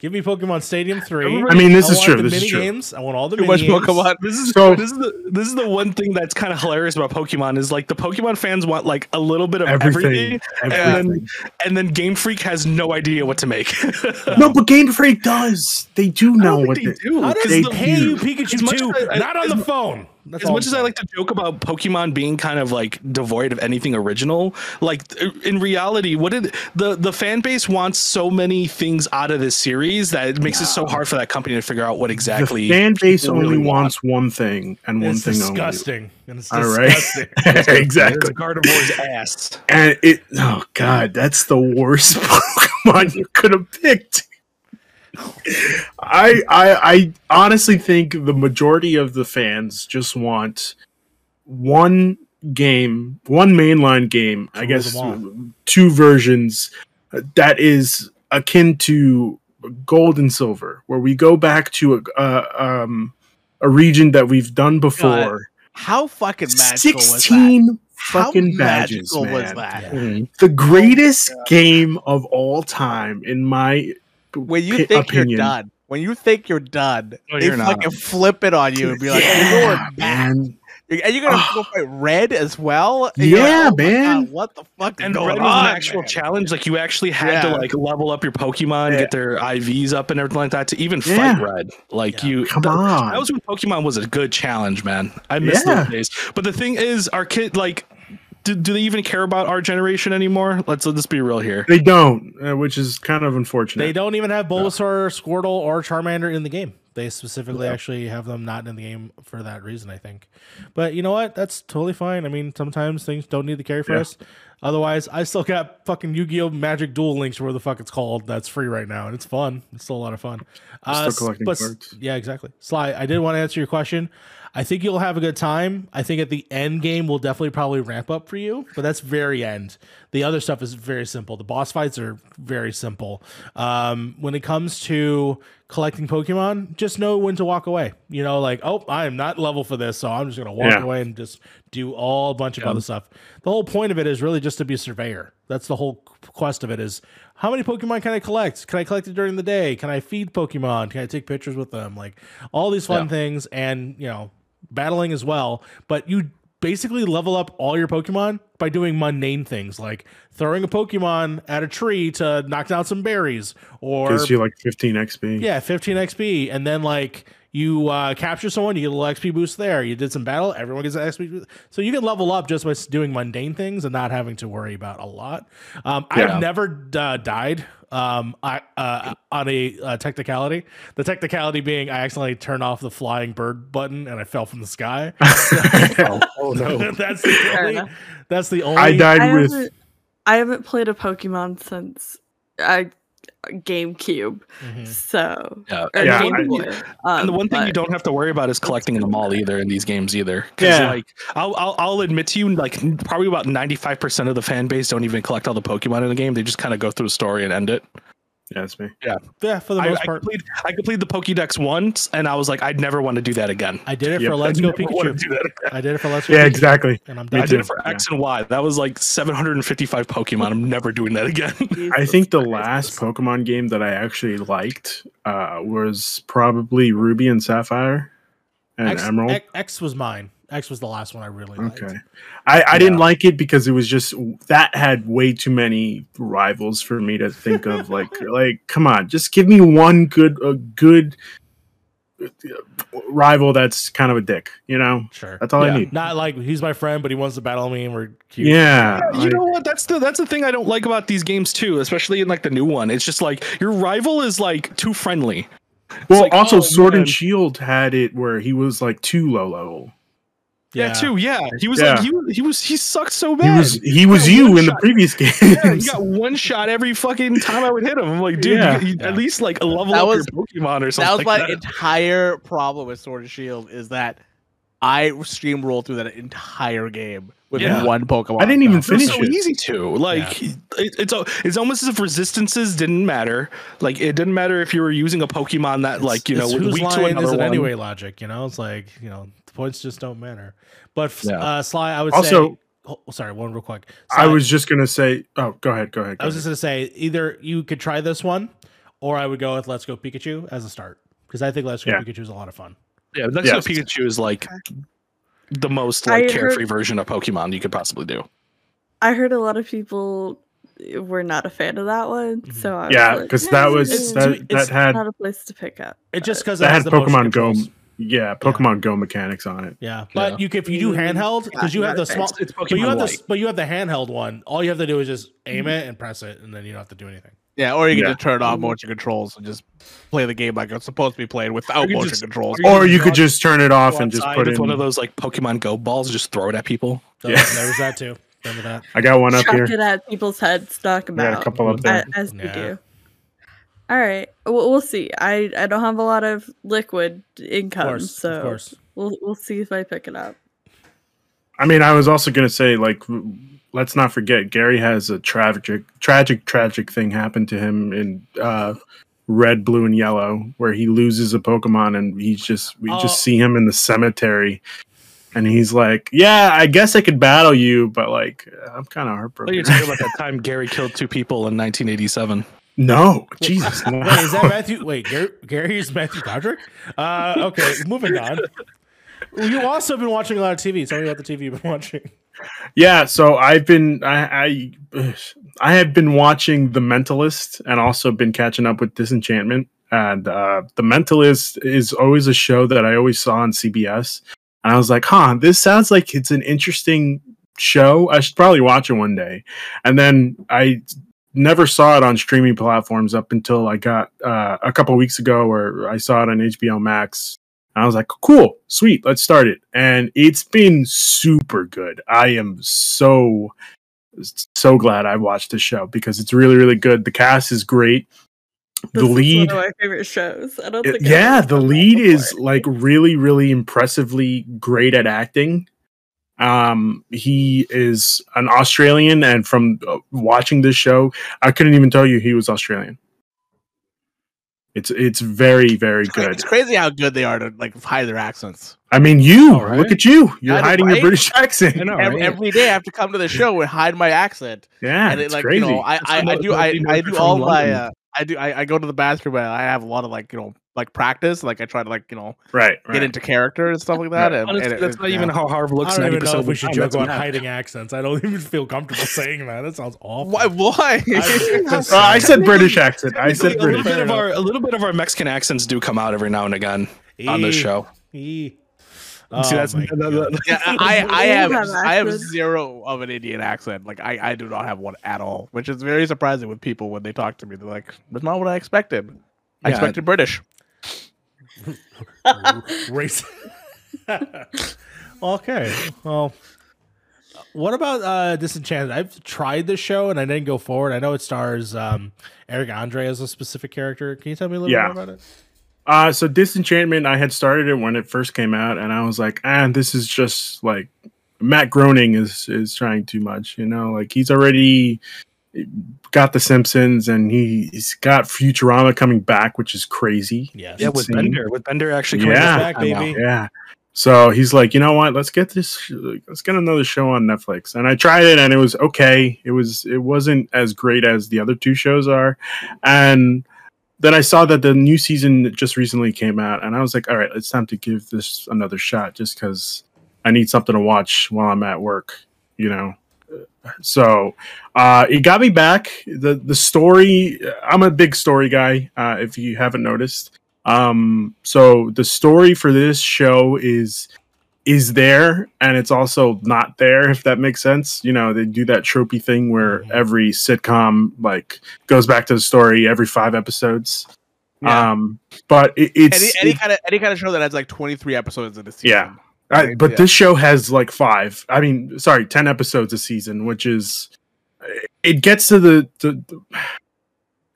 Give me Pokemon Stadium three. I mean, this I is want true. The This is mini true. games. I want all the Too mini much games. Pokemon. This is So- this is the this is the one thing that's kind of hilarious about Pokemon is like the Pokemon fans want like a little bit of everything, Everything. and everything. then and then Game Freak has no idea what to make. <laughs> no, but Game Freak does. They do I know don't what think they they do. How 'cause does They the the- Hey You do. Pikachu As much two not on as- the phone? That's as much I'm as I like to joke about Pokemon being kind of like devoid of anything original, like in reality, what did the the fan base wants so many things out of this series that it makes it so hard for that company to figure out what exactly. The fan base only really want. wants one thing and one it's thing disgusting. And it's only. All right. disgusting. It's <laughs> exactly. Gardevoir's ass. And it. Oh God, that's the worst <laughs> Pokemon you could have picked. I, I I honestly think the majority of the fans just want one game, one mainline game. I guess two versions uh, that is akin to gold and silver, where we go back to a uh, um a region that we've done before. How fucking magical was that? Sixteen How fucking badges, magical man. was that? Yeah. The greatest game of all time, in my When you pi- think opinion. you're done, when you think you're done, No, they you're not. fucking flip it on you and be like, yeah, "You're man. And you're gonna ah. go fight red as well. And Yeah, like, "Oh man. God, what the fuck And going Red was on? an actual man?" challenge. Like you actually had to like level up your Pokemon, Yeah. get their IVs up and everything like that to even Yeah. fight Red. Like Yeah. you, Come th- on. That was when Pokemon was a good challenge, man. I miss Yeah. those days. But the thing is, our kid like. Do, do they even care about our generation anymore? Let's let's be real here. They don't, uh, which is kind of unfortunate. They don't even have Bulbasaur, Squirtle, or Charmander in the game. They specifically actually have them not in the game for that reason, I think. But you know what? That's totally fine. I mean, sometimes things don't need to carry for Yeah. us. Otherwise, I still got fucking Yu-Gi-Oh! Magic Duel Links, where the fuck it's called. That's free right now, and it's fun. It's still a lot of fun. still s- collecting but cards. Yeah, exactly. Sly, I did want to answer your question. I think you'll have a good time. I think at the end game will definitely probably ramp up for you, but that's very end. The other stuff is very simple. The boss fights are very simple. Um, when it comes to collecting Pokemon, just know when to walk away. You know, like, oh, I am not level for this, so I'm just gonna walk Yeah. away and just do all a bunch of other stuff. The whole point of it is really just to be a surveyor. That's the whole quest of it is how many Pokemon can I collect? Can I collect it during the day? Can I feed Pokemon? Can I take pictures with them? Like all these fun Yeah. things and you know, battling as well. But you basically level up all your Pokemon by doing mundane things like throwing a Pokemon at a tree to knock down some berries or gives you like 15 XP. yeah, 15 XP. And then like you uh, capture someone, you get a little XP boost there. You did some battle, everyone gets an XP boost. So you can level up just by doing mundane things and not having to worry about a lot. Um, Yeah. I've never uh, died um, I, uh, on a uh, technicality. The technicality being I accidentally turned off the flying bird button and I fell from the sky. <laughs> oh, <laughs> no. <laughs> that's the only. That's the only. I died I with. haven't, I haven't played a Pokemon since uh, GameCube, Mhm. so Yeah. And Yeah, the Game one thing you- Um, and the one thing you don't have to worry about is collecting in the mall either in these games either. 'Cause, Yeah. like I'll, I'll I'll admit to you, like probably about ninety five percent of the fan base don't even collect all the Pokemon in the game. They just kind of go through the story and end it. Yeah, that's me. yeah, yeah. for the most I, part. completed, I completed the Pokédex once, and I was like, I'd never want to do that again. I did it Yep. for Let's Go Pikachu. do that again. I did it for Let's Go Yeah, Pikachu, exactly. And I'm Me done. I did it for X and Y. That was like 755 Pokemon. I'm never doing that again. <laughs> I think the last Pokemon game that I actually liked uh, was probably Ruby and Sapphire and X, Emerald. X, X was mine. X was the last one I really liked. Okay. I, I didn't like it because it was just that had way too many rivals for me to think of. <laughs> like, like, come on, just give me one good, a good uh, rival that's kind of a dick. You know, Sure. that's all Yeah. I need. Not like he's my friend, but he wants to battle me and we're cute. Yeah, you like- know what? That's the that's the thing I don't like about these games too, especially in like the new one. It's just like your rival is like too friendly. well, like, also oh, Sword man. and Shield had it where he was like too low level. Yeah, too. Yeah, he was Yeah. like he, he was he sucked so bad. He bad. was he was got you one in the previous game. yeah, he got one shot every fucking time I would hit him. I'm like, dude, Yeah. you, you Yeah. at least like a level That up was- your Pokemon or something. That was like my that. entire problem with Sword and Shield is that I steamrolled through that entire game with Yeah. one Pokemon. I didn't even So- It was finish so it. easy to like. It, it's it's almost as if resistances didn't matter. Like it didn't matter if you were using a Pokemon that like you know was whose weak to another is it one. anyway? Logic, you know, it's like you know the points just don't matter. But Yeah. uh, Sly, I would Also- say. Oh, sorry, one real quick. I was just gonna say. Oh, go ahead. Go ahead. Go I was ahead. just gonna say either you could try this one, or I would go with Let's Go Pikachu as a start because I think Let's Go Yeah. Pikachu is a lot of fun. Yeah, Let's Yes. Go Pikachu is like the most I like carefree heard- version of Pokemon you could possibly do. I heard a lot of people were not a fan of that one, Mhm. so I was Yeah, like, because that was It's that, it's that had not a place to pick up. It just because that had Pokemon Go. Controls. Yeah, Pokemon Go mechanics on it. Yeah, but Yeah. you can, if you do handheld because you have the small, It's, it's but you Pokemon have the but you have the handheld one. All you have to do is just aim it and press it, and then you don't have to do anything. Yeah, or you can Yeah. just turn off motion controls and just play the game like it's supposed to be played without motion just- controls. or you Or you could just turn it off and just put with in. one of those like Pokemon Go balls, just throw it at people. So Yeah. there's that too. Remember that? I got one up Chuck here. it at people's heads, knock them I got a couple up there. as you Yeah. do. All right, we'll, we'll see. I I don't have a lot of liquid Of income, course, so of course. we'll we'll see if I pick it up. I mean, I was also gonna say, like, let's not forget, Gary has a tragic, tragic, tragic thing happen to him in uh, Red, Blue, and Yellow, where he loses a Pokemon, and he's just we Oh. just see him in the cemetery, and he's like, "Yeah, I guess I could battle you, but like, I'm kind of Oh, heartbroken." you're talking about <laughs> that time Gary killed two people in 1987. No, Jesus, no. Wait, is that Matthew? Wait, Gary, Gary is Matthew Patrick? Uh, okay, moving on. You also have been watching a lot of TV. Tell me about the TV you've been watching. Yeah, so I've been I I I have been watching The Mentalist and also been catching up with Disenchantment. And uh The Mentalist is always a show that I always saw on CBS. And I was like, huh, this sounds like it's an interesting show. I should probably watch it one day. And then I never saw it on streaming platforms up until I got uh, a couple weeks ago where I saw it on HBO Max. And I was like, cool, sweet, let's start it. And it's been super good. I am so, so glad I watched this show because it's really, really good. The cast is great. This the is lead, one of my favorite shows. I don't think. I've yeah, the lead is like really, really impressively great at acting. Um, he is an Australian, and from uh, watching this show, I couldn't even tell you he was Australian. It's it's very very It's cra- good. It's crazy how good they are to like hide their accents. I mean, you right? look at you. You're I hiding right? your British accent. I know, Every, every day I have to come to the show and hide my accent, Yeah, and it it's like crazy. you know I I, I do I, I do all my uh, I do I, I go to the bathroom and I have a lot of like you know like practice like I try to like you know right, right. get into character and stuff like that. And, Honestly, and it- that's it- not yeah. even how Harv looks. I don't even 90% know if we should joke about hiding accents. I don't <laughs> even feel comfortable saying that. That sounds awful. Why? Why? I- Uh, <laughs> I said British accent. I said little British. bit of our a little bit of our Mexican accents do come out every now and again on this E- show. E. See, Oh that's my the- the- Yeah, I, I have <laughs> have I have zero of an Indian accent. Like I, I do not have one at all, which is very surprising with people when they talk to me. They're like, "That's not what I expected. I Yeah. expected British." <laughs> race. <laughs> okay. Well, what about uh Disenchanted? I've tried this show and I didn't go forward. I know it stars um Eric Andre as a specific character. Can you tell me a little Yeah. more about it? Uh, so Disenchantment, I had started it when it first came out, and I was like, ah, this is just like Matt Groening is is trying too much. You know, like he's already got The Simpsons, and he, he's got Futurama coming back, which is crazy. Yes. yeah, with Insane. Bender, with Bender actually coming Yeah. back, Back, baby. Yeah. So he's like, you know what? Let's get this. Let's get another show on Netflix. And I tried it, and it was okay. It was. It wasn't as great as the other two shows are. And then I saw that the new season just recently came out, and I was like, all right, it's time to give this another shot, just because I need something to watch while I'm at work. You know. So uh, it got me back. the The story. I'm a big story guy. Uh, if you haven't noticed. Um, so the story for this show is is there and it's also not there if that makes sense you know they do that tropey thing where Mhm. every sitcom like goes back to the story every five episodes Yeah. um but it, it's any any it- kind of any kind of show that has like twenty three episodes in a season. Yeah. Right, but yeah. this show has like five i mean sorry 10 episodes a season which is it gets to the, the, the <sighs>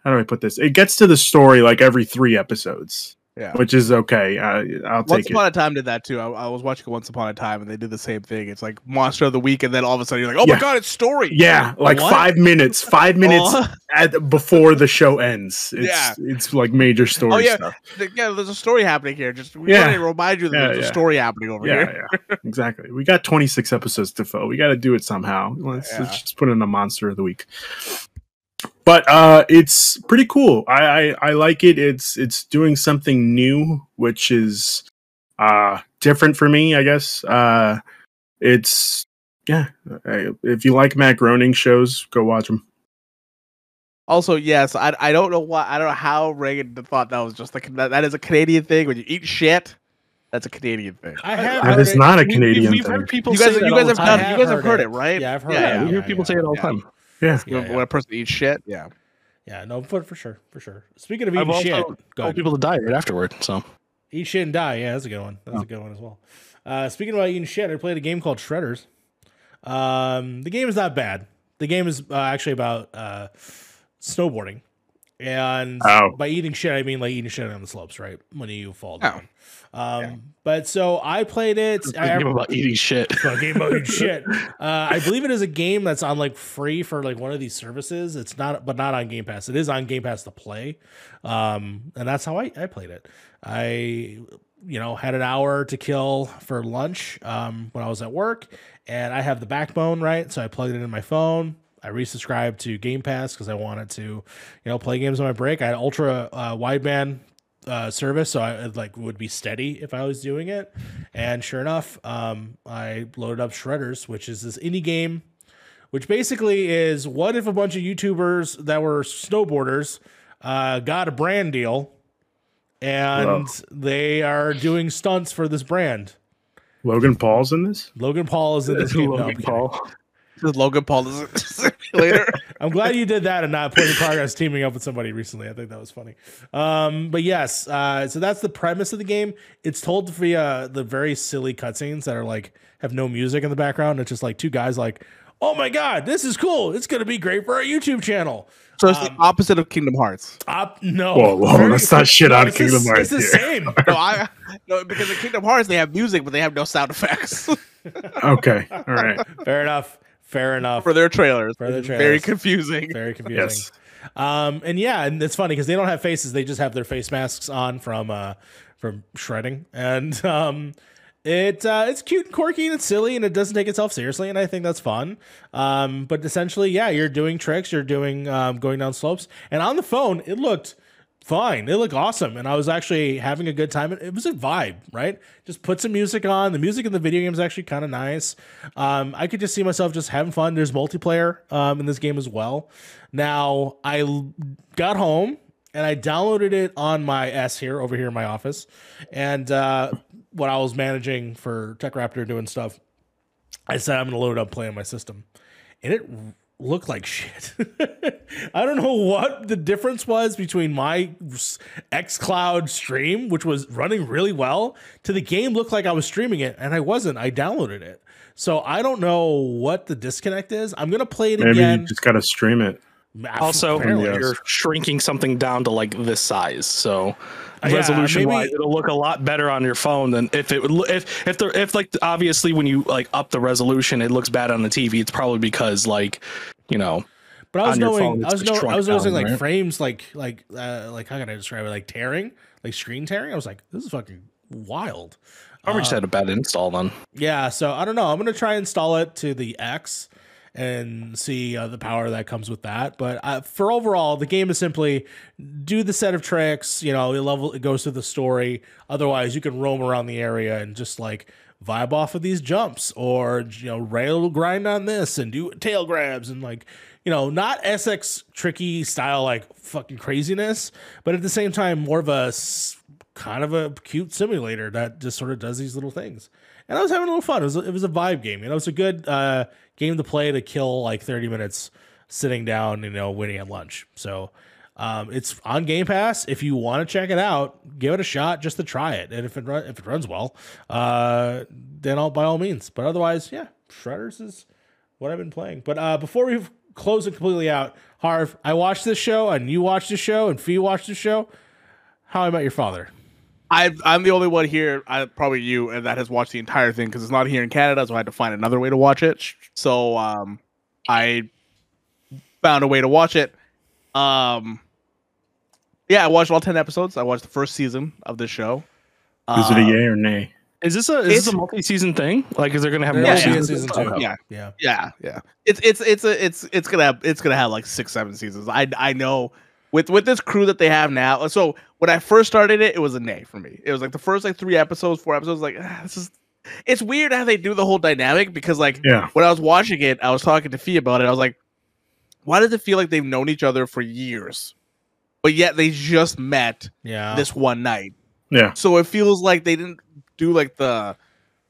how do i put this it gets to the story like every three episodes Yeah. which is okay uh, i'll take Once Upon it a Time did that too. I, I was watching Once Upon a Time, and they did the same thing. It's like Monster of the Week, and then all of a sudden you're like, "Oh Yeah. my god, it's story!" yeah like What? five minutes five <laughs> minutes at, before the show ends it's Yeah. it's like major story Oh, yeah. stuff yeah, there's a story happening here. Just we Yeah. to remind you that Yeah, there's yeah. a story happening over here. yeah exactly we got 26 episodes to fill we got to do it somehow let's, let's just put in a monster of the week but uh, it's pretty cool. I, I I like it. It's it's doing something new, which is uh different for me. I guess. Uh, it's yeah. I, if you like Matt Groening shows, go watch them. Also, yes, I, I don't know why I don't know how Reagan thought that was just like that, that is a Canadian thing when you eat shit. That's a Canadian thing. I have That heard is it. not a Canadian We've thing. heard people You guys, say you all guys the have time. done, I you have guys have heard heard it. it, right? Yeah, I've heard Yeah, it. yeah, We hear yeah, people say it all the yeah. time. Yeah. Yeah, When yeah. a person eats shit, yeah. Yeah, no, for for sure, for sure. Speaking of I've eating shit, go ahead. people to die right afterward. So Eat shit and die. Yeah, that's a good one. That's a good one as well. Uh, speaking about eating shit, I played a game called Shredders. Um, the game is not bad. The game is uh, actually about uh, snowboarding, and Oh. by eating shit, I mean like eating shit on the slopes, right? When you fall Oh. Down. Um, but so I played it. it's a I, game about eating shit. it's a game about eating <laughs> shit. Uh, I believe it is a game that's on like free for like one of these services. It's not, but not on Game Pass. It is on Game Pass to play, um, and that's how I, I played it. I, you know, had an hour to kill for lunch um, when I was at work, and I have the backbone right, so I plugged it in my phone. I resubscribed to Game Pass because I wanted to, you know, play games on my break. I had ultra uh, wideband uh, service, so I like would be steady if I was doing it. And sure enough, um, I loaded up Shredders, which is this indie game, which basically is what if a bunch of YouTubers that were snowboarders uh, got a brand deal, and they are doing stunts for this brand. Logan Paul's in this. Logan Paul is in this <laughs> game. No, I'm Logan kidding. Paul. This is Logan Paul is a <laughs> simulator. I'm glad you did that and not Point in Progress teaming up with somebody recently. I think that was funny. Um, but yes, uh, so that's the premise of the game. It's told via the very silly cutscenes that are like have no music in the background. It's just like two guys like, oh my god, this is cool. It's gonna be great for our YouTube channel. so it's the opposite of Kingdom Hearts. Op, no, Whoa, whoa, let's not shit on it's Kingdom the, Hearts It's the here. same. <laughs> No, I no because in Kingdom Hearts they have music, but they have no sound effects Okay, all right. <laughs> Fair enough. Fair enough. for their trailers. For their It's Very confusing. Very <laughs> confusing. Yes. Um, and yeah, and it's funny because they don't have faces; they just have their face masks on from uh, from shredding, and um, it uh, it's cute and quirky and it's silly and it doesn't take itself seriously, and I think that's fun. Um, but essentially, yeah, you're doing tricks, you're doing um, going down slopes, and on the phone, it looked fine. They look awesome, and I was actually having a good time. It, was a vibe, right? Just put some music on. The music in the video game is actually kind of nice. Um, I could just see myself just having fun. There's multiplayer um, in this game as well. Now I got home and I downloaded it on my S here over here in my office, and uh, when I was managing for TechRaptor doing stuff, I said I'm gonna load it up, play on my system, and it looked like shit. <laughs> I don't know what the difference was between my XCloud stream, which was running really well, to the game looked like I was streaming it, and I wasn't. I downloaded it, so I don't know what the disconnect is. I'm gonna play it Maybe again. you just gotta stream it. Also, Apparently. you're shrinking something down to like this size, so Uh, yeah, resolution wise, it'll look a lot better on your phone than if it would. If if the if like obviously when you like up the resolution, it looks bad on the TV. It's probably because like you know But I was knowing, phone, I was knowing, I was noticing down, like right? frames, like like uh, like how can I describe it? Like tearing, like screen tearing. I was like, this is fucking wild. probably just had a bad install then. Yeah, so I don't know. I'm gonna try install it to the X and see uh, the power that comes with that. But uh, for overall, the game is simply do the set of tricks. You know, it level it goes through the story. Otherwise, you can roam around the area and just like vibe off of these jumps or you know rail grind on this and do tail grabs and like you know not SSX Tricky style like fucking craziness, but at the same time more of a kind of a cute simulator that just sort of does these little things. And I was having a little fun. It was it was a vibe game. You know, it's a good uh, game to play to kill like 30 minutes sitting down, you know, waiting at lunch. So um, it's on Game Pass. If you want to check it out, give it a shot just to try it. And if it run, if it runs well, uh, then all by all means. But otherwise, yeah, Shredders is what I've been playing. But uh, before we close it completely out, Harv, I watched this show, and you watched the show, and Fee watched the show. How I Met Your Father. I, I'm the only one here, I, probably you, and that has watched the entire thing because it's not here in Canada, so I had to find another way to watch it. So um, I found a way to watch it. Um, yeah, I watched all ten episodes. I watched the first season of this show. Is it a Uh, yay or nay? Is this a is It's- this a multi-season thing? Like, is there gonna have There more yeah. seasons? season two. Yeah. Yeah. Yeah, yeah. It's it's it's a it's it's gonna have it's gonna have like six seven seasons. I I know with with this crew that they have now. So when I first started it, it was a nay for me. It was like the first like three episodes, four episodes. Like ah, this is. It's weird how they do the whole dynamic because like Yeah. when I was watching it, I was talking to Fee about it. I was like, why does it feel like they've known each other for years, but yet they just met Yeah. this one night? Yeah. So it feels like they didn't do like the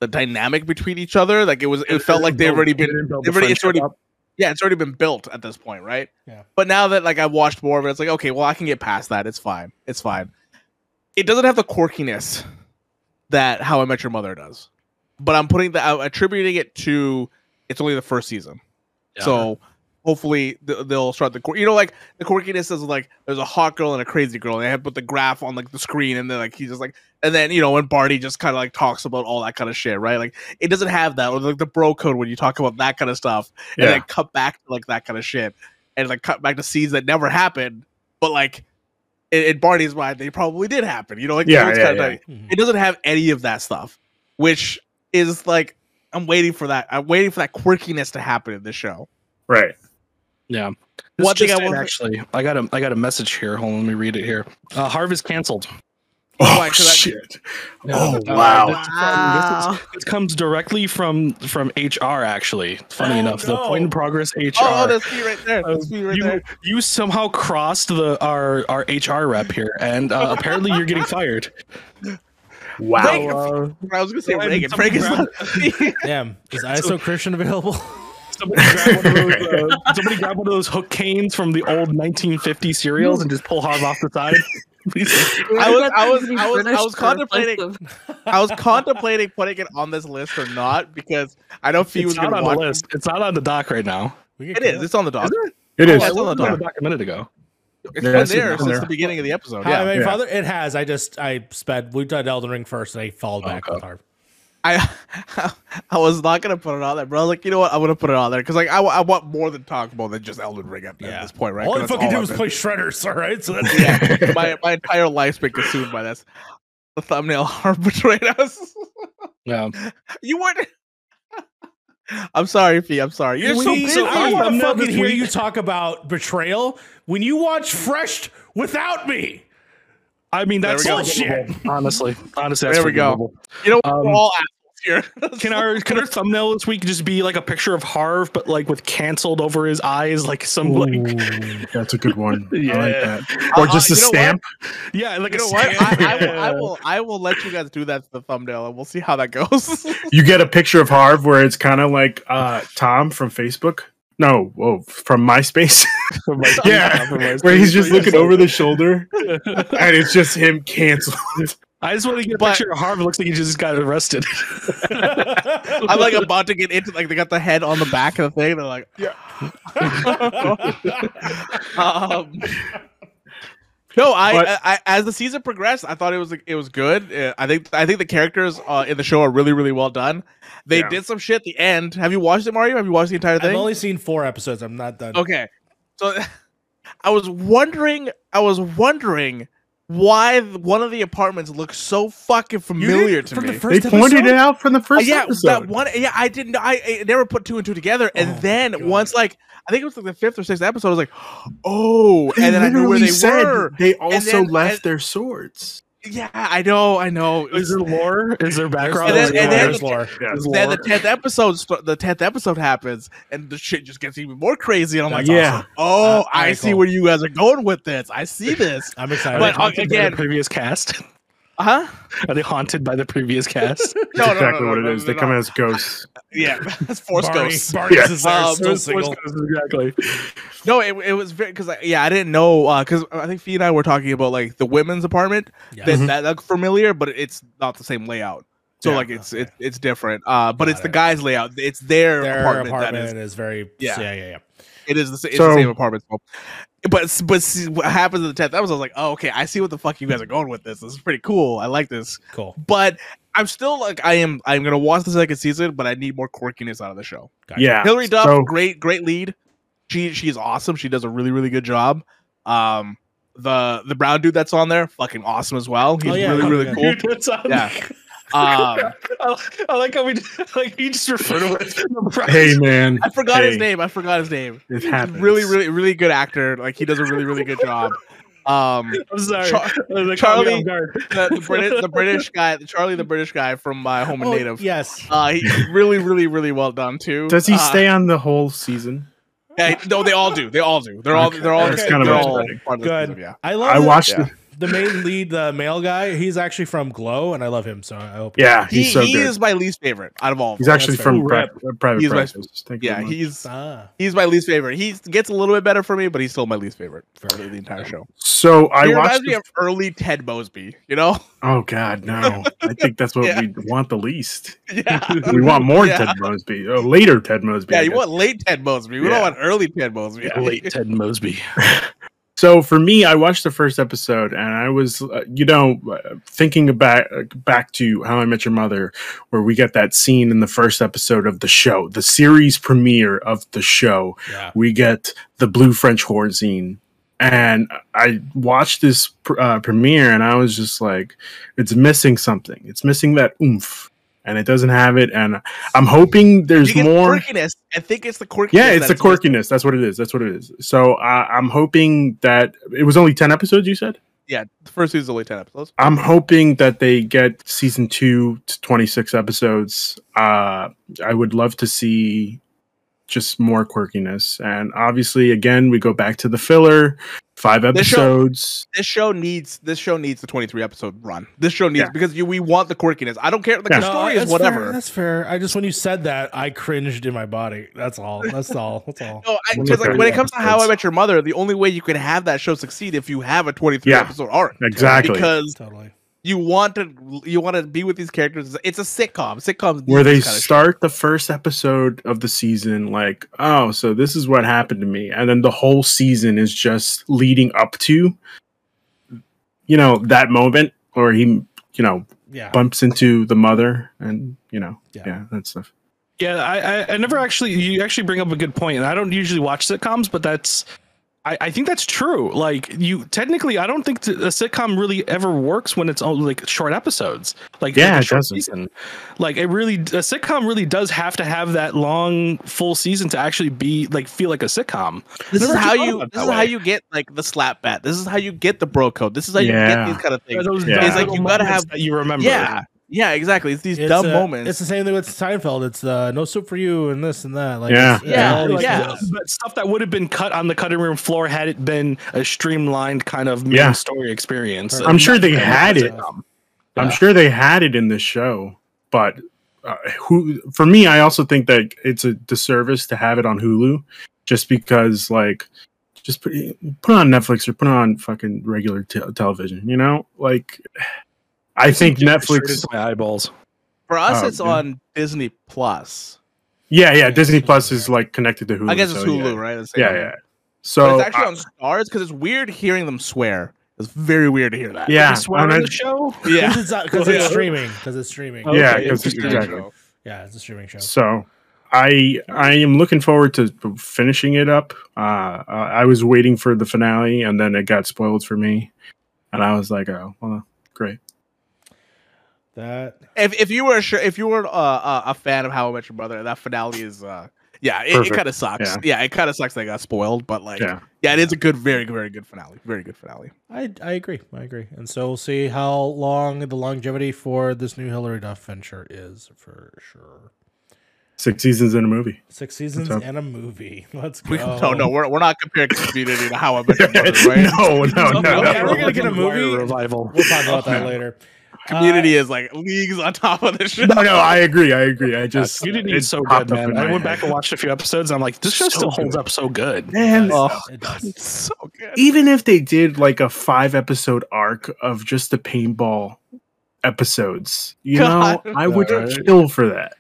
the dynamic between each other. Like it was, it felt like they've already been they've already- it's already- yeah, it's already been built at this point, right? Yeah. But now that like I've watched more of it, it's like okay, well I can get past that. It's fine. It's fine. It doesn't have the quirkiness that How I Met Your Mother does, but I'm putting that I'm attributing it to it's only the first season, so hopefully they'll start the you know like the quirkiness is like there's a hot girl and a crazy girl, and they have put the graph on like the screen, and then like he's just like and then you know when Barney just kind of like talks about all that kind of shit, right? Like it doesn't have that or like the bro code when you talk about that kind of stuff and Yeah. then cut back to like that kind of shit and like cut back to scenes that never happened but like in, in barney's mind they probably did happen you know like Yeah, yeah, yeah. like- Mhm. it doesn't have any of that stuff which is like i'm waiting for that i'm waiting for that quirkiness to happen in this show Right. Yeah. One One thing thing I will- actually, I got a I got a message here. Hold on, let me read it here. Uh, Harv is canceled. Oh Why? 'Cause I- shit. Yeah. Oh Uh, wow. this, is from- Wow. this, is- this comes directly from from HR. Actually, funny Oh, enough, the point in progress HR. oh, oh there's me right there there's me right you, there you somehow crossed the our our HR rep here, and uh, apparently you're getting fired. Wow. Reagan. Uh, i was gonna say Go ahead, reagan somebody reagan's not Damn. Is ISO Christian available? <laughs> somebody grab one of those. <laughs> Uh, somebody grab one of those hook canes from the old 1950 cereals and just pull Harv off the side. <laughs> Please. I was- I was- I was- I was contemplating- i was contemplating putting it on this list or not because i know fee It's was not gonna on watch the list. It's not on the dock right now. We can it kill is it's on the doc It is. Oh, I it's on looked the on dock. the dock a minute ago. It's Yeah, been it's there in since there. the beginning of the episode. How I Yeah, Met Your Yeah. Father. It has. I just I sped. We did Elden Ring first, and I followed back Okay. with Harv. I <laughs> I was not gonna put it on there, but I was like, you know what, I'm gonna put it on there because like I, I want more than talk more than just Elden Ring at, at this point, right? All I 'Cause that's fucking do I've is play Shredders. <laughs> All right. So that's <laughs> Yeah, my my entire life's been consumed by this. The thumbnail harm betrayed us. Yeah. you weren't. I'm sorry, Fee. I'm sorry. You're so We- busy. I want to fucking hear you talk about betrayal when you watch Fresh without me. I mean, that's we go. honestly. Honestly, that's There we go. forgivable. You know, we're Um, all assholes here. <laughs> Can our can our thumbnail this week just be like a picture of Harv, but like with canceled over his eyes, like some like that's a good one. <laughs> I like Yeah. that. Or Uh, just uh, a you know what? stamp. yeah, like You a know what? stamp. I, I, will, I <laughs> will. I will let you guys do that to the thumbnail, and we'll see how that goes. You get a picture of Harv where it's kind of like uh, Tom from Facebook. No, whoa, from MySpace. From my- Yeah, from my- where he's just looking over the shoulder, and it's just him canceled. I just want to get a But- picture of Harv. Looks like he just got arrested. <laughs> I'm like about to get into like they got the head on the back of the thing. They're like, yeah. <laughs> um, no, I, But- I, I as the season progressed, I thought it was it was good. Uh, I think I think the characters uh, in the show are really really well done. They Yeah. did some shit at the end. Have you watched it, Mario? Have you watched the entire thing? I've only seen four episodes. I'm not done. Okay, so <laughs> I was wondering, I was wondering why one of the apartments looks so fucking familiar did- to from me. the first They pointed it out from the Uh, first yeah, episode. that one. Yeah, I didn't. I, I never put two and two together, and Oh, then God. once like I think it was like the fifth or sixth episode, I was like, <gasps> oh, They and then I knew where they said were. They also then- left and- their swords. Yeah, I know, I know. Is there lore? Is there There's background? And then- lore, and then- there's lore. Yeah. There's then lore? the tenth episode, the tenth episode happens, and the shit just gets even more crazy. And I'm like, yeah. awesome. oh, Uh, I see cool. where you guys are going with this. I see this. <laughs> I'm excited. But, uh, again- the previous cast? <laughs> Huh? Are they haunted by the previous cast? <laughs> No, That's no, no, exactly no, what no, it is. no, they come no. as ghosts. <laughs> Yeah, that's Force Barney, Ghosts. Barney Yeah. is Um, so Force single. Ghosts, exactly. No, it, it was very because yeah, I didn't know because I think Fee and I were talking about like the women's apartment. Yes. That Mhm. that looked familiar, but it's not the same layout. So Yeah. like it's Okay. it's it's different. Uh, but Got it's the guy's layout. It's their, Their apartment, apartment, that is. is, very. Yeah. Yeah, yeah, yeah. It is the, sa- it's So- the same apartment. So. But but see, what happens in the tenth episode? I was like, oh okay, I see what the fuck you guys are going with this. This is pretty cool. I like this. Cool. But I'm still like I am. I'm gonna watch the second season, but I need more quirkiness out of the show. Gotcha. Yeah. Hilary Duff, So- great, great lead. She she's awesome. She does a really, really good job. Um, the the brown dude that's on there, fucking awesome as well. He's Oh, yeah, really, really cool. <laughs> That's Yeah. Um, <laughs> I, I like how we <laughs> like you just refer to it. <laughs> Hey man, I forgot his name. I forgot his name. it He's happens. really, really, really good actor. Like he does a really, really good job. Um, I'm sorry. Char- Like, Charlie- the, the British, the British guy, Charlie, the British guy from My Home and Oh, Native. yes. Uh, he really, really, really well done too. Does he Uh, stay on the whole season? Yeah, no, they all do. They all do. They're all. Okay, They're all. that's they're kind of all part of the Good. season, yeah. I love I the- watched. yeah. it. The main lead, the male guy. He's actually from Glow, and I love him. So I hope. Yeah, He, he's so he good. is my least favorite out of all. He's them. actually from fair. pri- private He's my- practice. Thank Yeah, very he's Ah, he's my least favorite. He gets a little bit better for me, but he's still my least favorite for the entire show. So I he watched. reminds me the- of early Ted Mosby. You know? <laughs> oh God, no! I think that's what <laughs> Yeah. we want the least. Yeah. <laughs> We want more Yeah. Ted Mosby. Oh, later Ted Mosby. Yeah, I you want late Ted Mosby. We Yeah. don't want early Ted Mosby. Late Ted Mosby. So for me, I watched the first episode, and I was, uh, you know, uh, thinking about uh, back to How I Met Your Mother, where we get that scene in the first episode of the show, the series premiere of the show. yeah. We get the blue French horn scene, and I watched this pr- uh, premiere, and I was just like, it's missing something. It's missing that oomph, and it doesn't have it. And I'm hoping there's more. quirkiness. I think it's the quirkiness. Yeah, it's the quirkiness. That's what it is. That's what it is. So uh, I'm hoping that it was only ten episodes. You said. Yeah, the first season's only ten episodes. I'm hoping that they get season two to 26 episodes. Uh, I would love to see just more quirkiness. And obviously, again, we go back to the filler, five This show- episodes. This show needs this show needs the twenty three episode run. This show needs Yeah. because you, we want the quirkiness. I don't care. Like Yeah. the No, story is that's whatever. Fair. That's fair. I just when you said that, I cringed in my body. That's all. That's all. That's all. <laughs> No, Well, because like okay. when it comes to How I Met Your Mother, the only way you can have that show succeed if you have a 23 Yeah. episode arc. Exactly. Because Totally. You want to you want to be with these characters. It's a sitcom. Sitcoms where they this kinda shit. start the first episode of the season like oh so this is what happened to me and then the whole season is just leading up to you know that moment where he you know Yeah. bumps into the mother and you know Yeah. yeah, that stuff Yeah, I, I, I never actually. You actually bring up a good point, and I don't usually watch sitcoms, but that's. I, I think that's true. Like you, technically, I don't think th- a sitcom really ever works when it's only like short episodes. Like Yeah, like a short doesn't. season. Like it really, a sitcom really does have to have that long full season to actually be like feel like a sitcom. This is how you this it is that how you get like the slap bat. This is how you get the bro code. This is how you Yeah. get these kind of things. Yeah. dumb It's like you gotta have- that you remember. Yeah. Yeah, exactly. It's these It's, dumb uh, moments. It's the same thing with Seinfeld. It's uh, no soup for you and this and that. Like, Yeah. it's- Yeah, all these yeah. But stuff that would have been cut on the cutting room floor had it been a streamlined kind of main Yeah. story experience. I'm sure they had it. sitcom. i'm Yeah. sure they had it in the show but uh, who for me i also think that it's a disservice to have it on hulu just because like just put, put it on netflix or put it on fucking regular te- television you know like i think netflix into my eyeballs. For us, Oh, it's yeah. on Disney Plus. Yeah, yeah. Disney Plus is like connected to Hulu. I guess it's so, Hulu, yeah. right? It's Yeah, yeah. So but it's actually uh, on Stars because it's weird hearing them swear. It's very weird to hear that. yeah, You swear and on I- the show? yeah. Because it's, because it's <laughs> streaming. Because it's streaming. Yeah, Okay, 'cause- it's a exactly. Yeah, it's a streaming show. So I I am looking forward to finishing it up. Uh, I was waiting for the finale, and then it got spoiled for me, and I was like, oh, well, great. That If if you were sure if you were uh, uh, a fan of How I Met Your Mother, that finale is uh yeah, it, it kind of sucks. Yeah. Yeah, it kind of sucks they got spoiled, but like yeah. Yeah, it is a good, very very good finale. Very good finale. I I agree. I agree. And so we'll see how long the longevity for this new Hilary Duff venture is for sure. six seasons in a movie. Six seasons up? and a movie. <laughs> Let's go. We, No, no, we're, we're not comparing Community to How I Met Your <laughs> Mother, right? no, no, <laughs> no, no. no. We're gonna get a movie? revival. We'll talk about that later. Community Uh, is like leagues on top of the show. No, no, I agree. I agree. I just You didn't it so good, man. I went head. back and watched a few episodes, and I'm like, this show So still holds good. up so good. Man, Oh. It does. It's so good. even if they did like a five episode arc of just the paintball episodes, you <laughs> God. know, I would Alright. kill for that.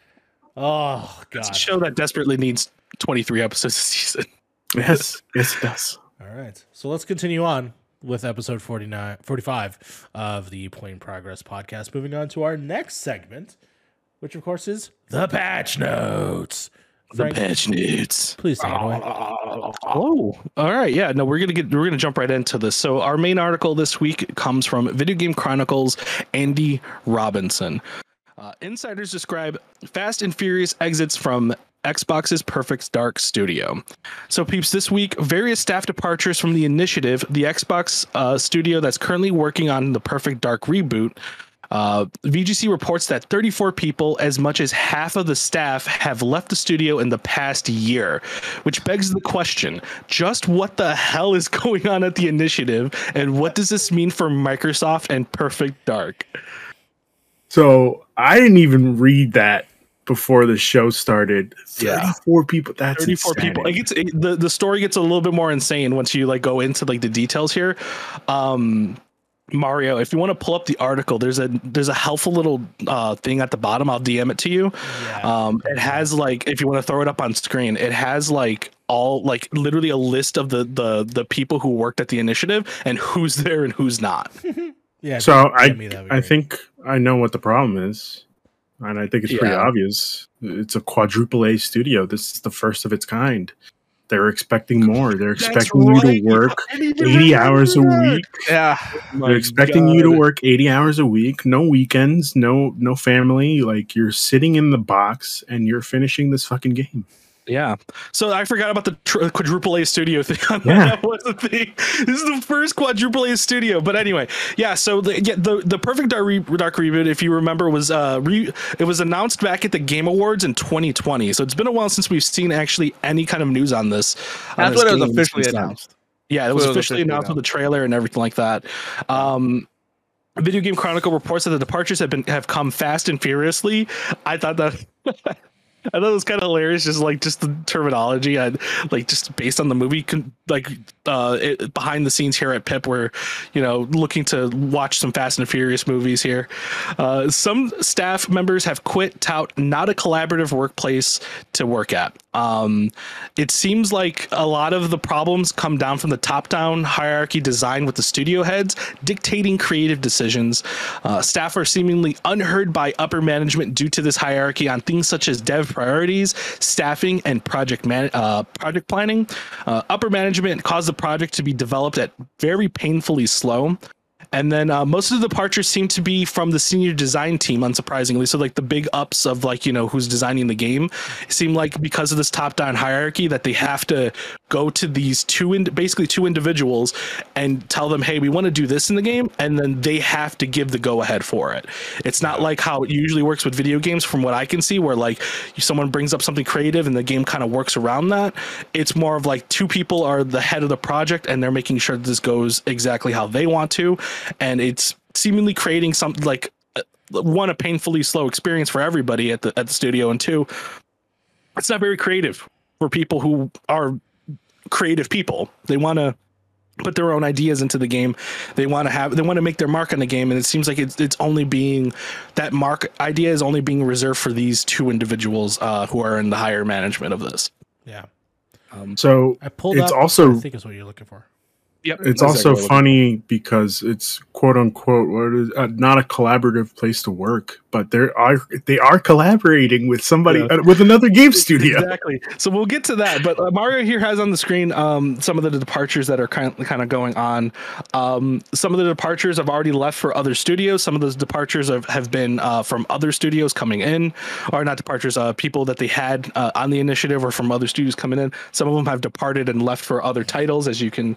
Oh It's god. a show that desperately needs 23 episodes a season. Yes, yes, it does. All right. So let's continue on with episode 49 45 of the Point Progress podcast. Moving on to our next segment, which of course is the patch notes. Frank, the patch notes. please take it away. Oh, all right. Yeah, no, we're gonna get we're gonna jump right into this. So our main article this week comes from Video Game Chronicles Andy Robinson. Uh, insiders describe Fast and Furious exits from Xbox's Perfect Dark Studio. So, peeps, this week, various staff departures from the initiative, the Xbox uh, studio that's currently working on the Perfect Dark reboot. Uh, VGC reports that 34 people, as much as half of the staff, have left the studio in the past year, which begs the question just what the hell is <laughs> going on at the initiative, and what does this mean for Microsoft and Perfect Dark? So I didn't even read that before the show started. Yeah. 34 people. That's 34 people. Like insanity. it's it, the the story gets a little bit more insane once you like go into like the details here. Um Mario, if you want to pull up the article, there's a there's a helpful little uh, thing at the bottom. I'll DM it to you. Yeah. Um, it has like if you want to throw it up on screen, it has like all like literally a list of the the the people who worked at the initiative and who's there and who's not. <laughs> yeah. So I, me, I think I know what the problem is. And I think it's pretty obvious. It's a quadruple A studio. This is the first of its kind. They're expecting more. They're expecting you to work <laughs> 80 hours a week. Yeah. They're expecting you to work 80 hours a week, no weekends, no no family. Like you're sitting in the box and you're finishing this fucking game. Yeah. So I forgot about the tr- quadruple A studio thing. <laughs> Yeah. that was the thing. This is the first quadruple A studio. But anyway, yeah. So the yeah, the, the Perfect Dark, re- Dark reboot, if you remember, was uh re- it was announced back at the Game Awards in 2020. So it's been a while since we've seen actually any kind of news on this. on That's this when it was officially announced. Yeah, it was it was officially officially announced with the trailer and everything like that. Um, Video Game Chronicle reports that the departures have been have come fast and furiously. I thought that <laughs> I thought it was kind of hilarious, just like just the terminology and like just based on the movie, like uh, it, behind the scenes here at Pip, we're you know looking to watch some Fast and Furious movies here. Uh, some staff members have quit, tout not a collaborative workplace to work at. Um, it seems like a lot of the problems come down from the top-down hierarchy design with the studio heads dictating creative decisions. Uh, staff are seemingly unheard by upper management due to this hierarchy on things such as dev priorities, staffing, and project man- uh, project planning. Uh, upper management caused the project to be developed at very painfully slow. And then uh, most of the departures seem to be from the senior design team, unsurprisingly. So, like the big ups of like you know who's designing the game, seem like because of this top-down hierarchy that they have to go to these two, in- basically two individuals, and tell them, hey, we want to do this in the game, and then they have to give the go-ahead for it. It's not like how it usually works with video games, from what I can see, where like someone brings up something creative and the game kind of works around that. It's more of like two people are the head of the project, and they're making sure that this goes exactly how they want to and it's seemingly creating something like uh, one a painfully slow experience for everybody at the at the studio and two it's not very creative for people who are creative people they want to put their own ideas into the game they want to have they want to make their mark on the game and it seems like it's, it's only being that mark idea is only being reserved for these two individuals uh, who are in the higher management of this Yeah. um, So I pulled It's up. also- I think is what you're looking for. Yep it's also exactly funny because it's quote unquote what is uh, not a collaborative place to work, but there are they are collaborating with somebody Yeah. uh, with another game studio. Exactly. So we'll get to that. But uh, Mario here has on the screen um, some of the departures that are kind of, kind of going on. Um, some of the departures have already left for other studios. Some of those departures have, have been uh, from other studios coming in, or not departures, uh, people that they had uh, on the initiative or from other studios coming in. Some of them have departed and left for other titles, as you can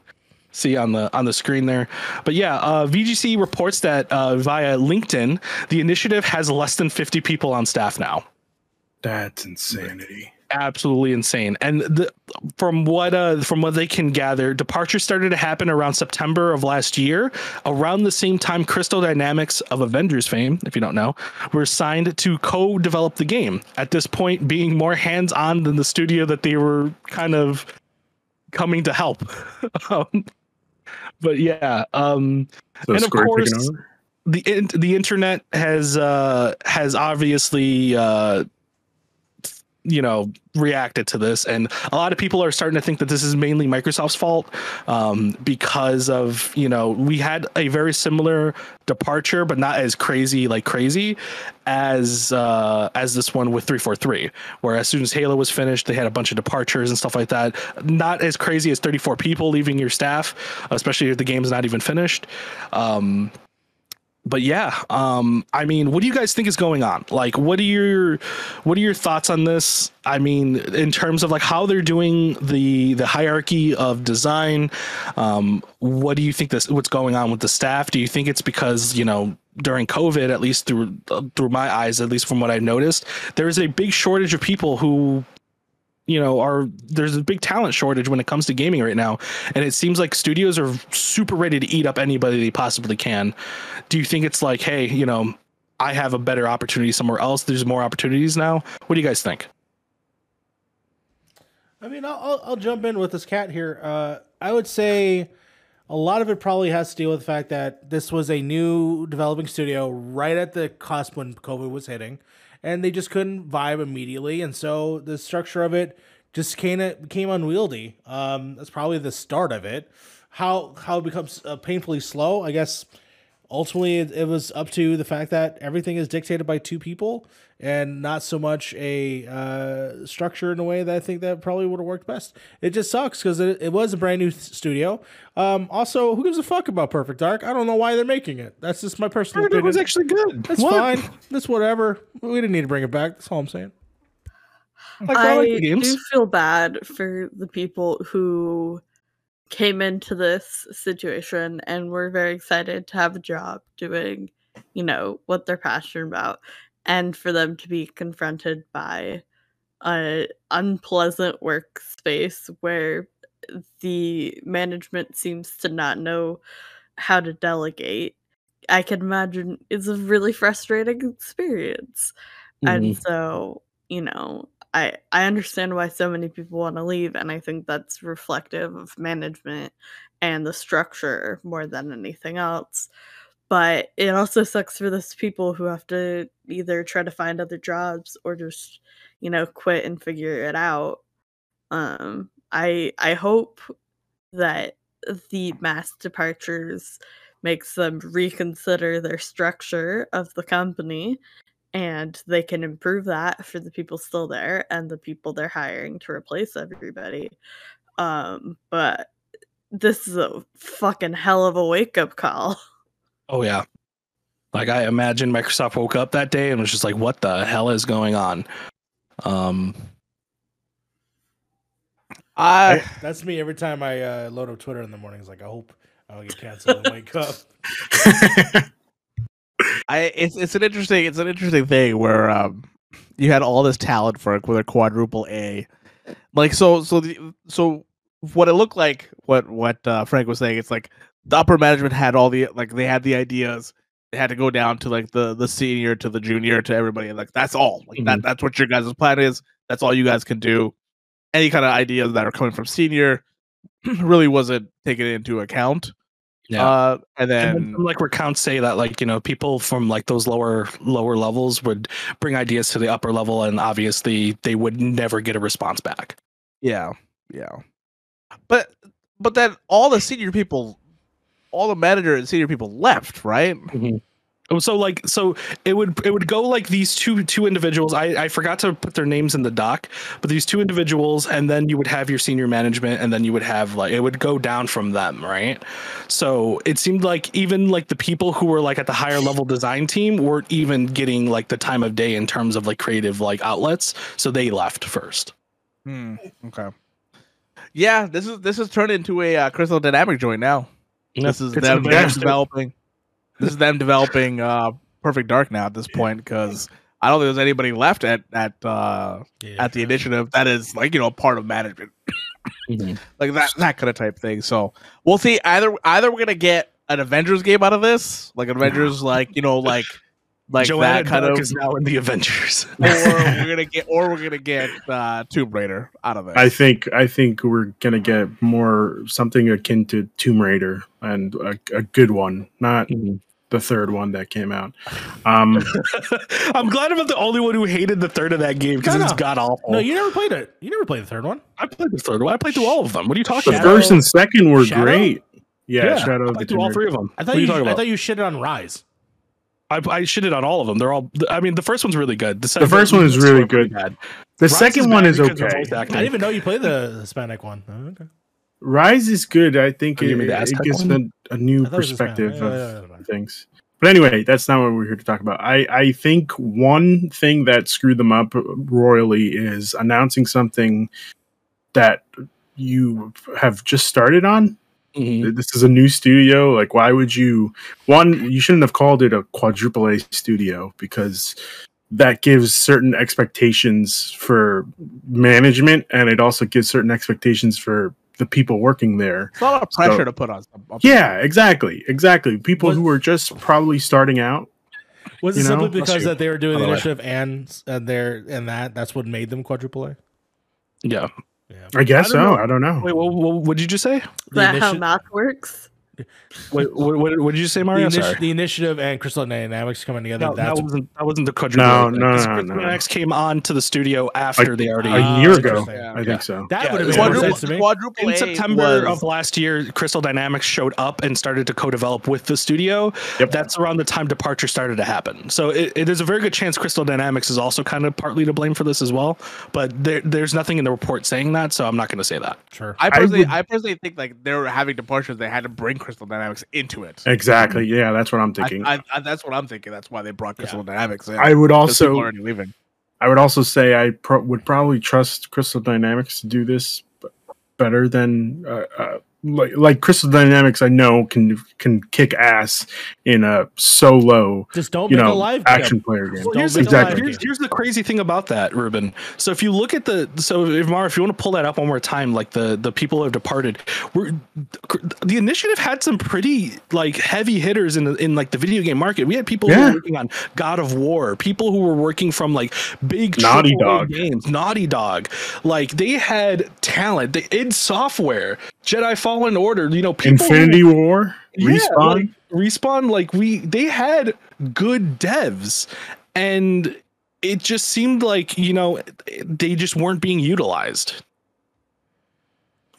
see on the on the screen there. But yeah, uh, VGC reports that uh, via LinkedIn, the initiative has less than 50 people on staff now That's insanity. absolutely insane. And the, from what uh, from what they can gather, departures started to happen around September of last year, around the same time Crystal Dynamics of Avengers fame, if you don't know, were signed to co-develop the game. At this point, being more hands-on than the studio that they were kind of coming to help. <laughs> um, but yeah, um, So And of course- the the internet has uh has obviously uh you know reacted to this. And a lot of people are starting to think that this is mainly microsoft's fault um, because of you know we had a very similar departure but not as crazy like crazy as uh as this one with 343 where as soon as halo was finished they had a bunch of departures and stuff like that. Not as crazy as 34 people leaving your staff especially if the game's not even finished. Um but yeah, um, I mean, what do you guys think is going on? Like, what are your what are your thoughts on this? I mean, in terms of like how they're doing the the hierarchy of design, um, what do you think this what's going on with the staff? Do you think it's because you know during COVID, at least through uh, through my eyes, at least from what I've noticed, there is a big shortage of people who you know are there's a big talent shortage when it comes to gaming right now. And it seems like studios are super ready to eat up anybody they possibly can. Do you think it's like hey you know i have a better opportunity somewhere else. There's more opportunities now. What do you guys think? I mean, I'll, I'll, jump in with this cat here. Uh, I would say a lot of it probably has to deal with the fact that this was a new developing studio right at the cusp when COVID was hitting, and they just couldn't vibe immediately, and so the structure of it just kind of became unwieldy. Um, that's probably the start of it. How how it becomes uh, painfully slow, I guess. Ultimately, it, it was up to the fact that everything is dictated by two people and not so much a uh, structure in a way that I think that probably would have worked best. It just sucks because it, it was a brand new th- studio. Um, also, who gives a fuck about Perfect Dark? I don't know why they're making it. That's just my personal opinion it was actually good That's What? fine. That's whatever. We didn't need to bring it back. That's all I'm saying. Like, I I the games. do feel bad for the people who came into this situation and were very excited to have a job doing, you know, what they're passionate about, and for them to be confronted by a unpleasant workspace where the management seems to not know how to delegate. I can imagine it's a really frustrating experience. And mm-hmm. so, you know, I I understand why so many people want to leave and I think that's reflective of management and the structure more than anything else. But it also sucks for those people who have to either try to find other jobs or just, you know, quit and figure it out. Um I I hope that the mass departures makes them reconsider their structure of the company and they can improve that for the people still there and the people they're hiring to replace everybody. Um, but this is a fucking hell of a wake up call. <laughs> Oh yeah. Like I imagine Microsoft woke up that day and was just like, "What the hell is going on?" Um, I That's me every time I uh, load up Twitter in the mornings. Like, I hope I don't get canceled and wake up. <laughs> I it's it's an interesting it's an interesting thing where um you had all this talent for with a quadruple A, like so so the so what it looked like what what uh, Frank was saying it's like the upper management had all the like they had the ideas. They had to go down to like the the senior to the junior to everybody and like that's all. Like that that's what your guys' plan is. That's all you guys can do. Any kind of ideas that are coming from senior <clears throat> really wasn't taken into account. Yeah. uh and and then then like recounts say that like you know people from like those lower lower levels would bring ideas to the upper level, and obviously they would never get a response back. Yeah, yeah. But but then all the senior people, all the manager and senior people left, right? Oh, So like so it would it would go like these two two individuals. I I forgot to put their names in the doc, but these two individuals, and then you would have your senior management, and then you would have like it would go down from them, right? So it seemed like even like the people who were like at the higher level design team weren't even getting like the time of day in terms of like creative like outlets, so they left first. Hmm. Okay. Yeah, this is this has turned into a uh, crystal dynamic joint now. This is It's them developing. This is them developing uh, Perfect Dark now at this point because I don't think there's anybody left at at uh, Yeah. at the initiative that is like you know part of management. <coughs> Mhm. like that that kind of type thing. So we'll see. Either either we're gonna get an Avengers game out of this, like Avengers, like you know, like <laughs> like Joanna that kind Dark of, is now in the Avengers. <laughs> or we're gonna get, or we're gonna get uh, Tomb Raider out of it. I think I think we're gonna get more something akin to Tomb Raider and a, a good one, not the third one that came out. Um, <laughs> I'm glad I'm not the only one who hated the third of that game because No, it's no. god awful. No, you never played it. You never played the third one. I played the third one. I played through all of them. What are you talking about? the Shadow- about? first and second were Shadow? great. Yeah, Yeah, Shadow I of the played through Tomb all three of them. I thought are you. talking I thought you shitted on Rise. I, I shitted on all of them. They're all. I mean, the first one's really good. The, The second first one is really good. bad. The Rise second bad one is okay. I didn't even know you played the Hispanic one. Oh, okay. Rise is good. I think Oh, it, it gives a, a new I thought it was Hispanic. perspective Yeah, of yeah, yeah, yeah. things. But anyway, that's not what we're here to talk about. I, I think one thing that screwed them up royally is announcing something that you have just started on. Mhm. This is a new studio. Like, why would you? One, you shouldn't have called it a quadruple A studio because that gives certain expectations for management, and it also gives certain expectations for the people working there. It's a lot of pressure So- to put on. some- Yeah, exactly, exactly. People Was- who are just probably starting out. Was it know? simply because that they were doing the the initiative and and their and that that's what made them quadruple A? Yeah. Yeah. I guess I so. know. I don't know. Wait, what, what, what did you just say? Is that how math works? Wait, <laughs> what, what, what did you say, the, Mario? initi- the initiative and Crystal Dynamics coming together. No, that wasn't that wasn't the quadruple. No, A thing, no, Crystal no. Dynamics came on to the studio after Like, they already. A year ago, Yeah. I think so. that Yeah, would have it's made more Quadruple, sense to me. quadruple in A September was- of last year, Crystal Dynamics showed up and started to co-develop with the studio. Yep. That's around the time departure started to happen. So it, it is a very good chance Crystal Dynamics is also kind of partly to blame for this as well. But there, there's nothing in the report saying that, so I'm not going to say that. Sure. I personally, would- I, personally think like they were having departures. They had to bring Crystal Dynamics into it. Exactly. Yeah, that's what I'm thinking. I, I, I, that's what I'm thinking. That's why they brought Crystal Dynamics in. would 'cause people also, already leaving. I would also say I pro- would probably trust Crystal Dynamics to do this b- better than uh, uh, like like Crystal Dynamics. I know can can kick ass in a solo, Just don't you make a know, live action game. player game. Well, Well, here's, Don't the, live Exactly. here's, here's the crazy thing about that, Ruben. So if you look at the so if Mar, if you want to pull that up one more time, like the the people who have departed, we're, the initiative had some pretty like heavy hitters in the, in like the video game market. We had people who were working on God of War, people who were working from like big Naughty AAA Dog. games, Naughty Dog. Like they had talent. They id Software, Jedi Fallen Order. You know, people who- Infinity War, yeah, respawn. like, respawn like we they had good devs and it just seemed like you know they just weren't being utilized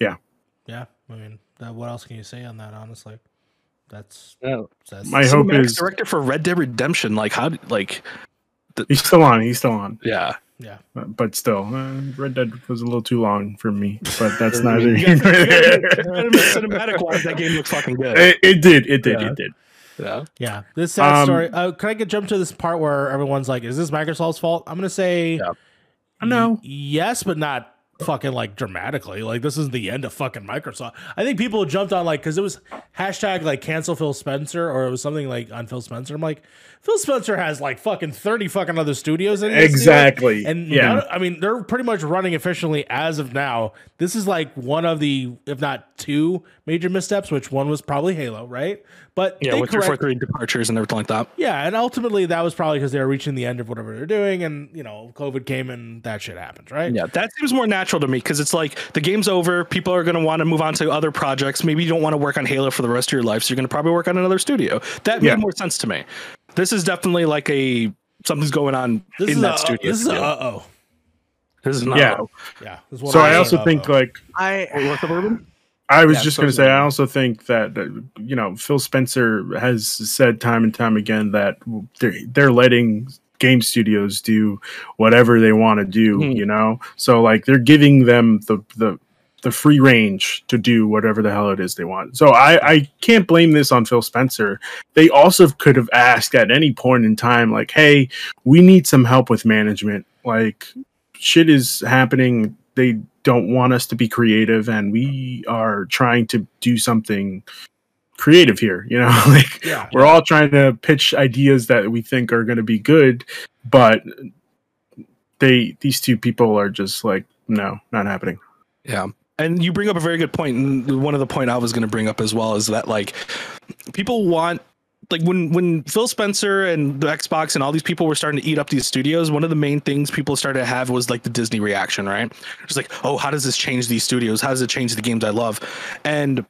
Yeah. Yeah. I mean, that, what else can you say on that? Honestly, that's Yeah. that's My hope Cinematic is director for red dead redemption like how like he's still on. He's still on, yeah yeah. but, but still, uh, Red Dead was a little too long for me. But that's <laughs> You neither. gotta- here nor there. you gotta admit, cinematic wise that game looked fucking good It, it did. It did. Yeah. It did. yeah Yeah, this sad Um, story. Uh, can I get jump to this part where everyone's like, "Is this Microsoft's fault?" I'm gonna say, Yeah. No. yes, but not fucking like dramatically. Like this is the end of fucking Microsoft. I think people jumped on like because it was hashtag like cancel Phil Spencer or it was something like on Phil Spencer. I'm like, Phil Spencer has like fucking thirty fucking other studios in this deal. Exactly. And yeah. none- I mean, they're pretty much running efficiently as of now. This is like one of the, if not two, major missteps. Which one was probably Halo, right? But yeah they with your correct- three departures and everything like that yeah, and ultimately that was probably because they were reaching the end of whatever they're doing, and you know, COVID came and that shit happened, right? Yeah, that seems more natural to me because it's like the game's over. People are going to want to move on to other projects. Maybe you don't want to work on Halo for the rest of your life, so you're going to probably work on another studio. That Yeah. made more sense to me. This is definitely like a something's going on This in is that a, studio. This is uh oh. this is not. Yeah. Yeah. this is one So of I those also uh-oh. think like I What's up, Urban? I was Yeah, just so going to say, I also think that, uh, you know, Phil Spencer has said time and time again that they're, they're letting game studios do whatever they want to do, Hmm. you know? So, like, they're giving them the, the, the free range to do whatever the hell it is they want. So I, I can't blame this on Phil Spencer. They also could have asked at any point in time, like, hey, we need some help with management. Like, shit is happening. They don't want us to be creative, and we are trying to do something creative here. You know, <laughs> like Yeah. we're all trying to pitch ideas that we think are going to be good, but they these two people are just like, no, not happening. Yeah. And you bring up a very good. And one of the point I was going to bring up as well is that like people want like when when Phil Spencer and the Xbox and all these people were starting to eat up these studios, one of the main things people started to have was like the Disney reaction, right? It's like, oh, how does this change these studios? How does it change the games I love? And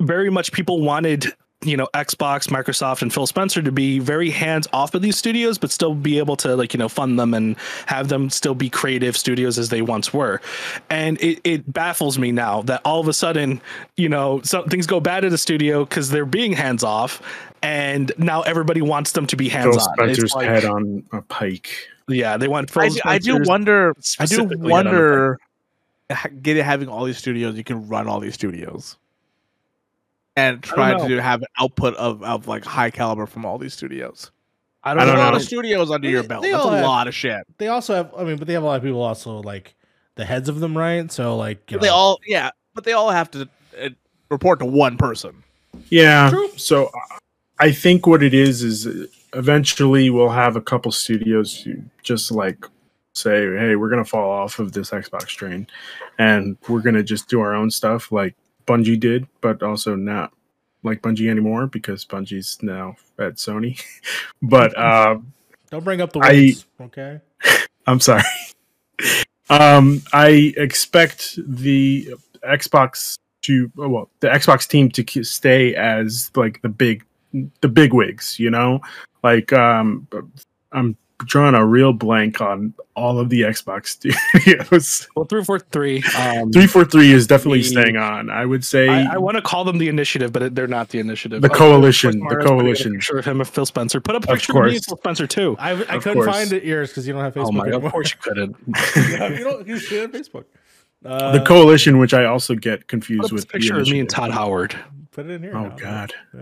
very much people wanted you know Xbox, Microsoft, and Phil Spencer to be very hands off of these studios, but still be able to like you know fund them and have them still be creative studios as they once were. And it, it baffles me now that all of a sudden you know some things go bad at a studio because they're being hands off, and now everybody wants them to be hands Phil on. Spencer's head on a pike. yeah, they want. Phil I, do- I do wonder. I do specifically head on a wonder. Get it having all these studios, you can run all these studios. And try to do, have an output of, of like high caliber from all these studios. I I don't know. a lot of studios under They- your belt. That's a have- lot of shit. They also have, I mean, but they have a lot of people also like the heads of them, right? So like, you But they know, all, yeah, but they all have to uh, report to one person. Yeah. True. So uh, I think what it is is uh, eventually we'll have a couple studios who just like say, "Hey, we're gonna fall off of this Xbox train, and we're gonna just do our own stuff," like Bungie did, but also not like Bungie anymore because Bungie's now at Sony. <laughs> but uh, <laughs> don't bring up the I- okay? <laughs> I'm sorry. um, I expect the Xbox to well, the Xbox team to stay as like the big, the big wigs. You know, like um, I'm drawing a real blank on all of the Xbox <laughs> studios. Well, three four three. Um, Three four three is definitely The- staying on. I would say I, I want to call them the initiative, but they're not the initiative. The Oh, coalition, Chris the Morris put a coalition. Picture of him and Phil Spencer. Put up a Of picture of me and. Phil Spencer too. I, I couldn't course. find it yours because you don't have Facebook Oh my! anymore. Of course you couldn't. <laughs> you don't, you don't you should have Facebook. Uh, the coalition, which I also get Put confused up with. picture of me and. Todd Howard. Put it in here. Oh now. God. Yeah.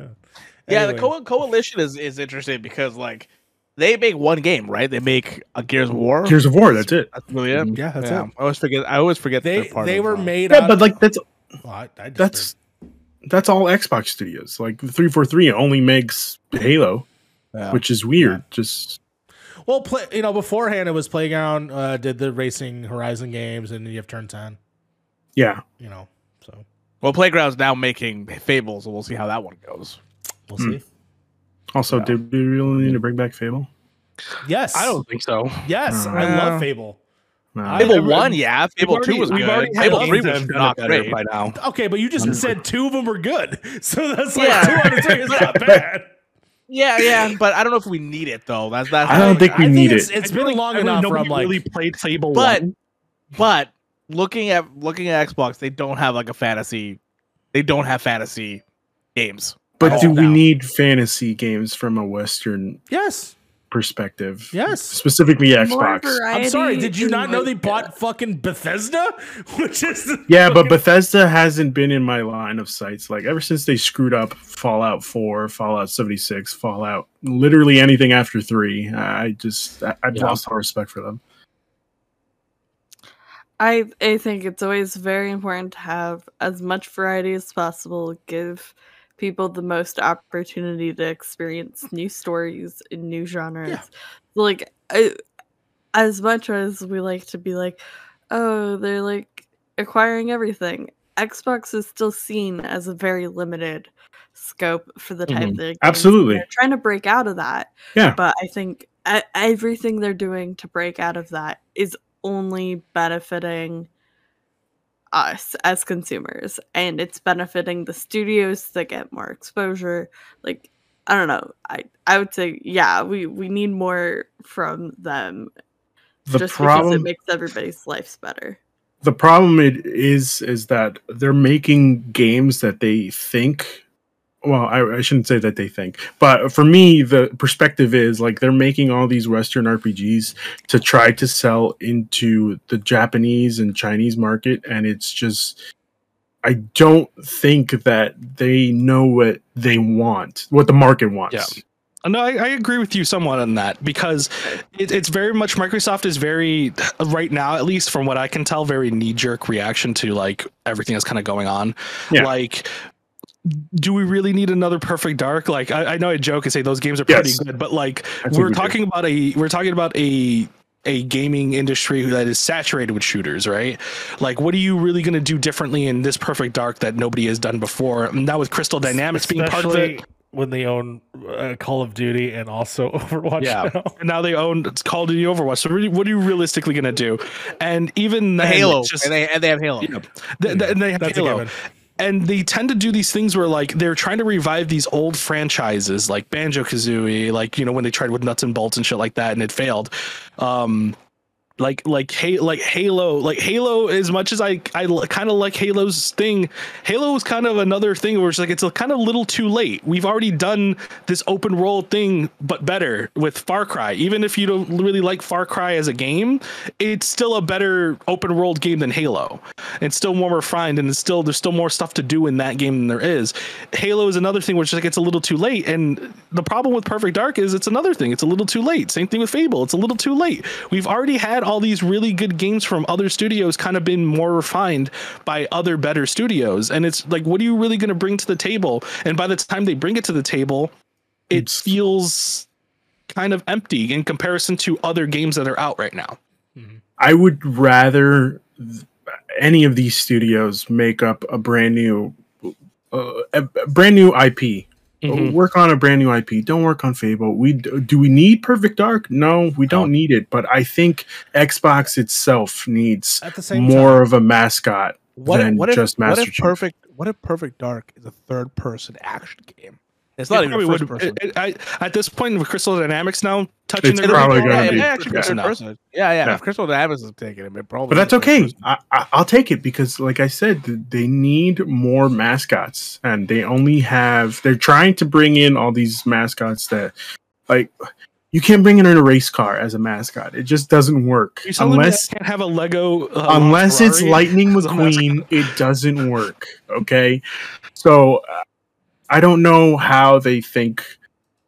Yeah, the co- coalition is, is interesting because like they make one game, right? They make a Gears of War. Gears of War. That's it. That's really it. Yeah, that's yeah. it. I always forget. I always forget They they're part they of, were made. Yeah, out- but like that's Well, I, I just that's that's all Xbox studios. Like the 343 only makes Halo, yeah. which is weird. Just Well, play, you know, beforehand it was Playground uh, did the racing Horizon games, and you have Turn Ten. yeah. You know, so well, Playground's now making Fables, and we'll see how that one goes. we'll Hmm. see. Also, Yeah. did we really need to bring back Fable? Yes, I don't think so. Yes, Uh, I love Fable. No. Fable I- one, yeah. Fable We've two was good. Fable three was not better great. by now. Okay, but you just Mm. said two of them were good, <laughs> so that's like Yeah. two out of three is not <laughs> bad. Yeah, yeah, but I don't know if we need it though. That's that's. I don't think we I need it's, it. it's I feel been like long I enough where nobody like, really played Fable But- one. But looking at looking at Xbox, they don't have like a fantasy. They don't have fantasy games. But do we need fantasy games from a Western yes, perspective? yes. Specifically Xbox. I'm sorry. Did you not know they bought fucking Bethesda? <laughs> Which is the Yeah, but Bethesda hasn't been in my line of sights. Like ever since they screwed up Fallout 4, Fallout 76, Fallout, literally anything after 3, I just I, I've Yeah. lost all respect for them. I I think it's always very important to have as much variety as possible. Give people the most opportunity to experience new stories in new genres. Yeah. Like I, as much as we like to be like, oh, they're like acquiring everything. Xbox is still seen as a very limited scope for the type Mhm. of games. Absolutely. They're trying to break out of that. Yeah. But I think everything they're doing to break out of that is only benefiting us as consumers and it's benefiting the studios that get more exposure. Like i don't know. I i would say yeah we we need more from them The just because problem it makes everybody's lives better. The problem it is is that they're making games that they think well I, I shouldn't say that they think but for me the perspective is like they're making all these western rpgs to try to sell into the japanese and chinese market and it's just i don't think that they know what they want what the market wants Yeah. Uh, no, I, I agree with you somewhat on that because it, it's very much Microsoft is very uh, right now, at least from what I can tell, very knee jerk reaction to like everything that's kind of going on. Yeah. Like, do we really need another Perfect Dark? Like, I, I know I joke and say those games are pretty Yes. good, but like we're we do. talking about a we're talking about a a gaming industry that is saturated with shooters, right? Like, what are you really going to do differently in this Perfect Dark that nobody has done before? And that with Crystal Dynamics being part of it. when they own uh, Call of Duty and also <laughs> Overwatch. Yeah. now. And now they own it's Call of Duty Overwatch. So really, what are you realistically going to do? And even then, Halo, just and they and they have Halo. yeah, th- th- and they have That's Halo. And they tend to do these things where like they're trying to revive these old franchises like Banjo Kazooie, like you know when they tried with Nuts and Bolts and shit like that, and it failed. Um, like like hey like halo like halo as much as i i kind of like halo's thing halo is kind of another thing where it's like it's a kind of little too late. We've already done this open world thing but better with far cry. Even if you don't really like far cry as a game it's still a better open world game than halo. It's still more refined and it's still there's still more stuff to do in that game than there is. Halo is another thing which like it's a little too late and the problem with perfect dark is it's another thing. It's a little too late. Same thing with fable. It's a little too late. We've already had all these really good games from other studios kind of been more refined by other better studios. And it's like, what are you really going to bring to the table? And by the time they bring it to the table, it It's- feels kind of empty in comparison to other games that are out right now. I would rather any of these studios make up a brand new, uh, a a brand new IP. Mhm. Work on a brand new IP. Don't work on Fable. We do we need Perfect Dark? No, we don't need it. But I think Xbox itself needs At the same more time, of a mascot What if, than what if, just what Master if Chief. perfect what if Perfect Dark is a third person action game? It's It not even probably first would- person. it- it- I- at this point with Crystal Dynamics now touching It's their probably ground, gonna yeah, be it may actually first third person. Yeah, yeah. Yeah. If Crystal Dynamics is taking it, it probably but that's okay. I, I, I'll take it because, like I said, they need more mascots, and they only have. They're trying to bring in all these mascots that, like, you can't bring in a race car as a mascot. It just doesn't work You unless I can't have a Lego uh, unless it's Lightning McQueen. It doesn't work. Okay, so uh, I don't know how they think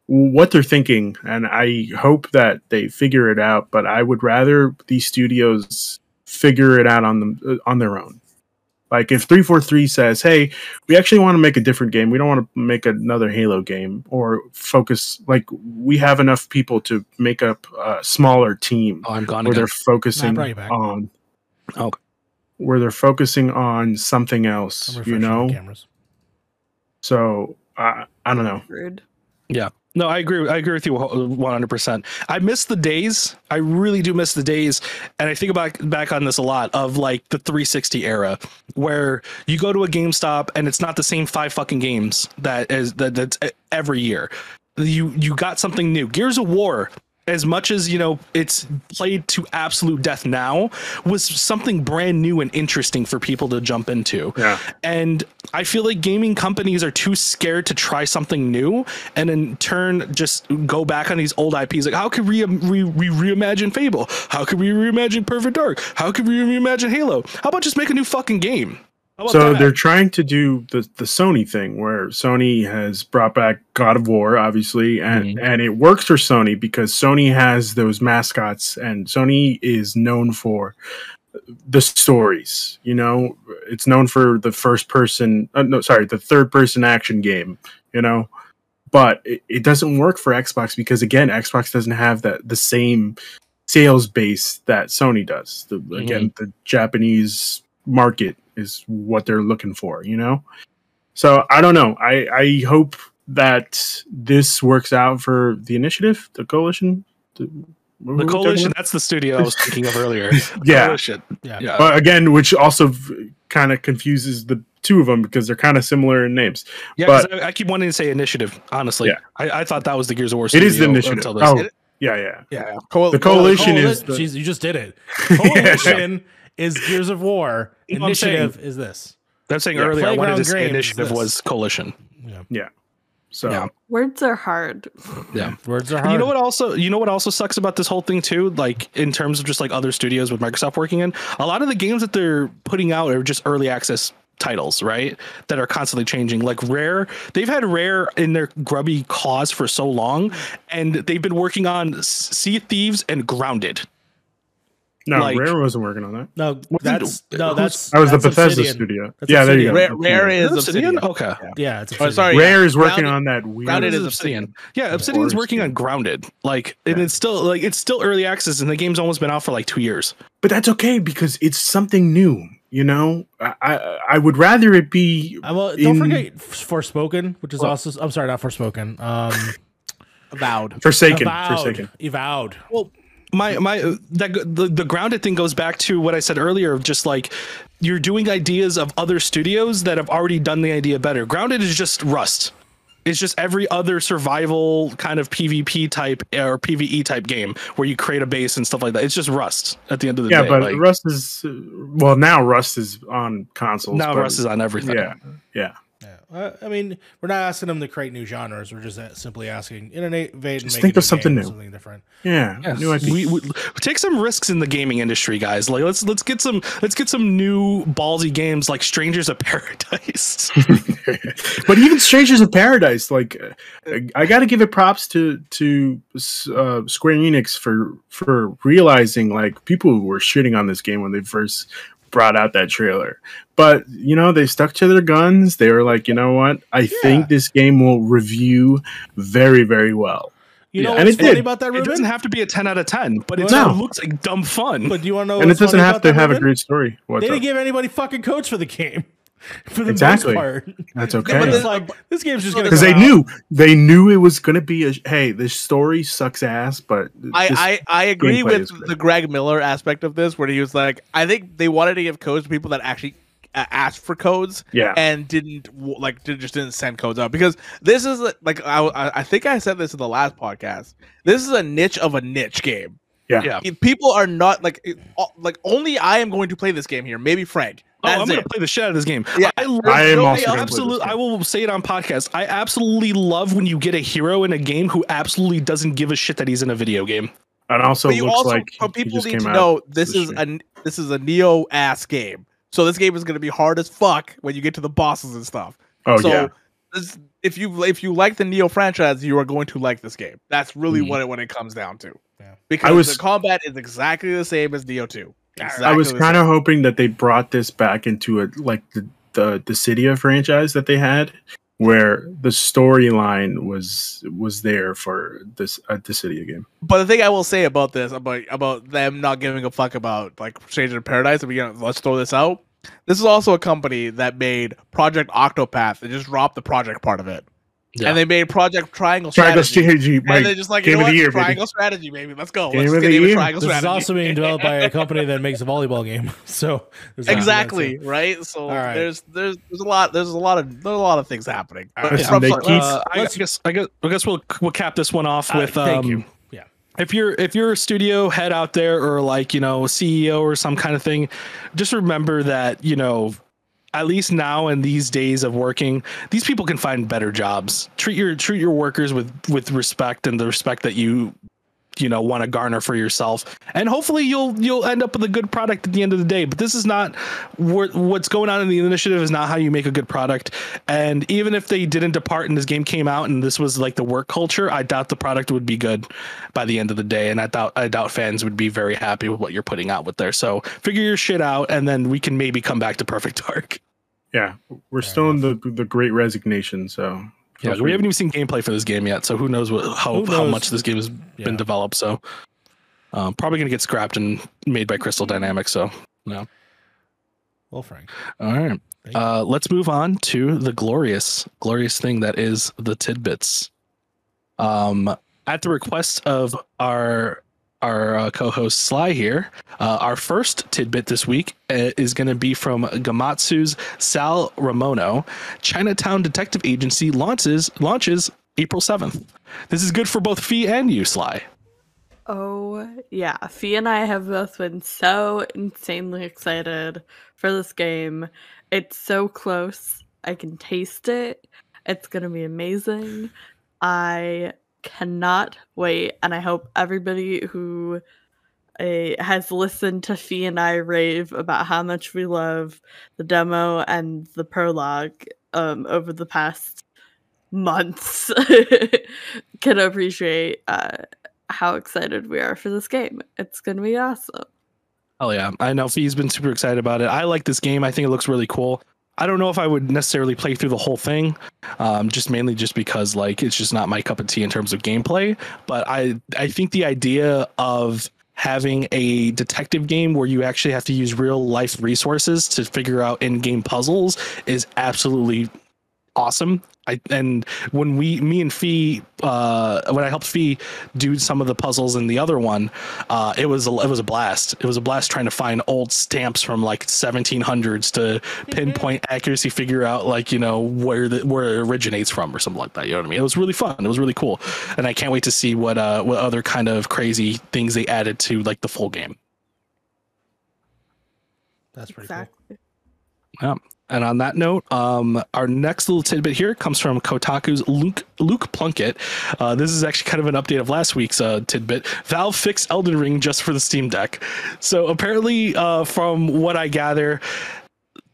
what they're thinking and i hope that they figure it out but i would rather these studios figure it out on them uh, on their own like if 343 says hey we actually want to make a different game we don't want to make another halo game or focus like we have enough people to make up a smaller team Oh, I'm gone where again. they're focusing brought you on Okay. where they're focusing on something else you know cameras. So I i don't know Rude. Yeah. No, I agree. I agree with you 100%. I miss the days. I really do miss the days. And I think about back on this a lot of like the 360 era where you go to a GameStop and it's not the same five fucking games that is that that's e, every year. You you got something new. Gears of War as much as you know it's played to absolute death now was something brand new and interesting for people to jump into yeah and I feel like gaming companies are too scared to try something new and in turn just go back on these old IPs. Like, how could we, um, we, we reimagine Fable? How could we reimagine Perfect Dark? How could we reimagine Halo? How about just make a new fucking game? How about so that? they're trying to do the the Sony thing where Sony has brought back God of War, obviously, and Mhm. and it works for Sony because Sony has those mascots, and Sony is known for the stories. You know, it's known for the first person, uh, no, sorry, the third person action game. You know, but it, it doesn't work for Xbox because again, Xbox doesn't have that the same sales base that Sony does. The, Again, the Japanese market is what they're looking for, you know? So I don't know. I, I hope that this works out for the initiative, the coalition. The, the Coalition, that's the studio I was thinking of earlier. <laughs> Yeah. Coalition. Yeah. Yeah. But again, which also kind of confuses the two of them because they're kind of similar in names. Yeah, 'cause But- I, I keep wanting to say initiative, honestly. Yeah. I, I thought that was the Gears of War It is the initiative. until this. Oh, It- yeah, yeah. Yeah, Coal- The coalition Coali- is the- Jeez, you just did it. <laughs> Coalition is Gears of War. You know what I'm saying? Initiative is this. I'm saying Yeah. earlier, I wanted Playground to say Games, initiative this. was Coalition. Yeah. Yeah. So Yeah. Words are hard. Yeah. Words are hard. You know what also you know what also sucks about this whole thing too? Like in terms of just like other studios with Microsoft working in, a lot of the games that they're putting out are just early access titles, right? That are constantly changing. Like Rare, they've had Rare in their grubby claws for so long, and they've been working on Sea of Thieves and Grounded. No, like- Rare wasn't working on that. No, that's no, that's That was the Bethesda Obsidian. studio. That's yeah, there you go. Rare, Rare is Obsidian? Obsidian. Okay. Yeah, it's Oh, Obsidian. sorry. yeah. Rare is working Grounded- on that weird. Grounded is Obsidian. Obsidian. Yeah, Obsidian's working on Grounded. Like, and it's still like it's still early access, and the game's almost been out for like two years. but that's okay because it's something new. You know, I I, I would rather it be. Uh, well, don't in- forget Forspoken, which is What? also I'm sorry, not Forspoken. Um, <laughs> Avowed. Forsaken, Avowed. Forsaken. Avowed. My my that the, the grounded thing goes back to what I said earlier of just like you're doing ideas of other studios that have already done the idea better. Grounded is just Rust. It's just every other survival kind of PvP type or PvE type game where you create a base and stuff like that. It's just Rust at the end of the yeah, day. Yeah, but like, Rust is well now. Rust is on consoles. now Rust is on everything. Yeah, yeah. Yeah. Uh, I mean, we're not asking them to create new genres. We're just uh, simply asking innovate and Just make think a of something new. something different. Yeah, Yes. new IP. we, we take some risks in the gaming industry, guys. Like let's let's get some let's get some new ballsy games like Strangers of Paradise. <laughs> <laughs> but even Strangers of Paradise, like uh, I got to give it props to to uh, Square Enix for for realizing like people were shitting on this game when they first brought out that trailer. But you know they stuck to their guns. They were like, you know what? I Yeah. think this game will review very very well. You Yeah. know And what's it funny did. about that, it doesn't have to be a ten out of ten, but it No. looks like dumb fun. but do you want to know? and it doesn't funny have about to that, have a great story. What's They didn't give anybody fucking codes for the game. <laughs> For the Exactly. most part. That's <laughs> okay. but It's like this game's just gonna because they out. knew they knew it was going to be a hey this story sucks ass but I, I, I agree with the Greg Miller aspect of this, where he was like, I think they wanted to give codes to people that actually uh, asked for codes yeah and didn't like just didn't send codes out because this is like I, I I think I said this in the last podcast. This is a niche of a niche game. Yeah. yeah. If people are not like like only I am going to play this game here. Maybe Frank. Oh, I'm gonna play the shit out of this game. Yeah, I, love, I am nobody also else- absolutely. this game. I will say it on podcast. I absolutely love when you get a hero in a game who absolutely doesn't give a shit that he's in a video game. and also But you looks also like but people need to know this this is a this is a Nioh ass game. So this game is going to be hard as fuck when you get to the bosses and stuff. oh so yeah this, if you if you like the Nioh franchise, you are going to like this game. That's really Mhm. what it what it comes down to. Yeah. Because was- the combat is exactly the same as Nioh Two. I was kind of hoping that they brought this back into a like the the Dissidia franchise that they had where the storyline was was there for this uh, a Dissidia game But the thing I will say about this, about about them not giving a fuck about like Stranger in Paradise, and we gonna let's throw this out. This is also a company that made Project Octopath and just dropped the project part of it. Yeah. And they made Project Triangle Triangle Strategy. Strategy and they're just like, game you know of the what? year, baby. Triangle Strategy, baby. Let's go. Game Let's of the year. Triangle This is also being developed by a company that makes a volleyball game. <laughs> So exactly right. So All right. there's there's there's a lot there's a lot of there's a lot of things happening. But right. it's And from they Uh, I, I let's- guess I guess I guess we'll we'll cap this one off Uh, with thank um, you. Yeah. if you're if you're a studio head out there or like you know CEO or some kind of thing, just remember that you know at least now in these days of working, these people can find better jobs. Treat your treat your workers with with respect and the respect that you you know want to garner for yourself. And hopefully you'll you'll end up with a good product at the end of the day. But this is not what's going on in the initiative is not how you make a good product. And even if they didn't depart and this game came out and this was like the work culture i doubt the product would be good by the end of the day. And i doubt i doubt fans would be very happy with what you're putting out with there. So figure your shit out and then we can maybe come back to perfect dark. Yeah we're Fair still in the the great resignation so yeah we haven't even seen gameplay for this game yet so who knows what how, Who how much this game has Yeah. been developed so um, probably gonna get scrapped and made by crystal dynamics so no. Well, Frank. All right. Uh, let's move on to the glorious, glorious thing that is the tidbits. Um, at the request of our our uh, co-host Sly here, uh, our first tidbit this week uh, is going to be from Gematsu's Sal Romano. Chinatown Detective Agency launches launches April seventh. This is good for both Fee and you, Sly. Oh, yeah. Fee and I have both been so insanely excited for this game. It's so close. I can taste it. It's going to be amazing. I cannot wait. And I hope everybody who uh, has listened to Fee and I rave about how much we love the demo and the prologue um, over the past months <laughs> can appreciate uh, how excited we are for this game. It's going to be awesome. Oh yeah, I know Fee's been super excited about it. I like this game. I think it looks really cool. I don't know if I would necessarily play through the whole thing, um, just mainly just because like it's just not my cup of tea in terms of gameplay. But I I think the idea of having a detective game where you actually have to use real life resources to figure out in game puzzles is absolutely awesome. I and when we me and Fee uh when I helped Fee do some of the puzzles in the other one, uh it was a, it was a blast. It was a blast trying to find old stamps from like 1700s to <laughs> pinpoint accuracy figure out like, you know, where the where it originates from or something like that, you know what I mean? It was really fun. It was really cool. And I can't wait to see what uh what other kind of crazy things they added to like the full game. That's pretty exactly. And on that note, um, our next little tidbit here comes from Kotaku's Luke Luke Plunkett. Uh, this is actually kind of an update of last week's uh, tidbit. Valve fixed Elden Ring just for the Steam Deck. So apparently, uh, from what I gather,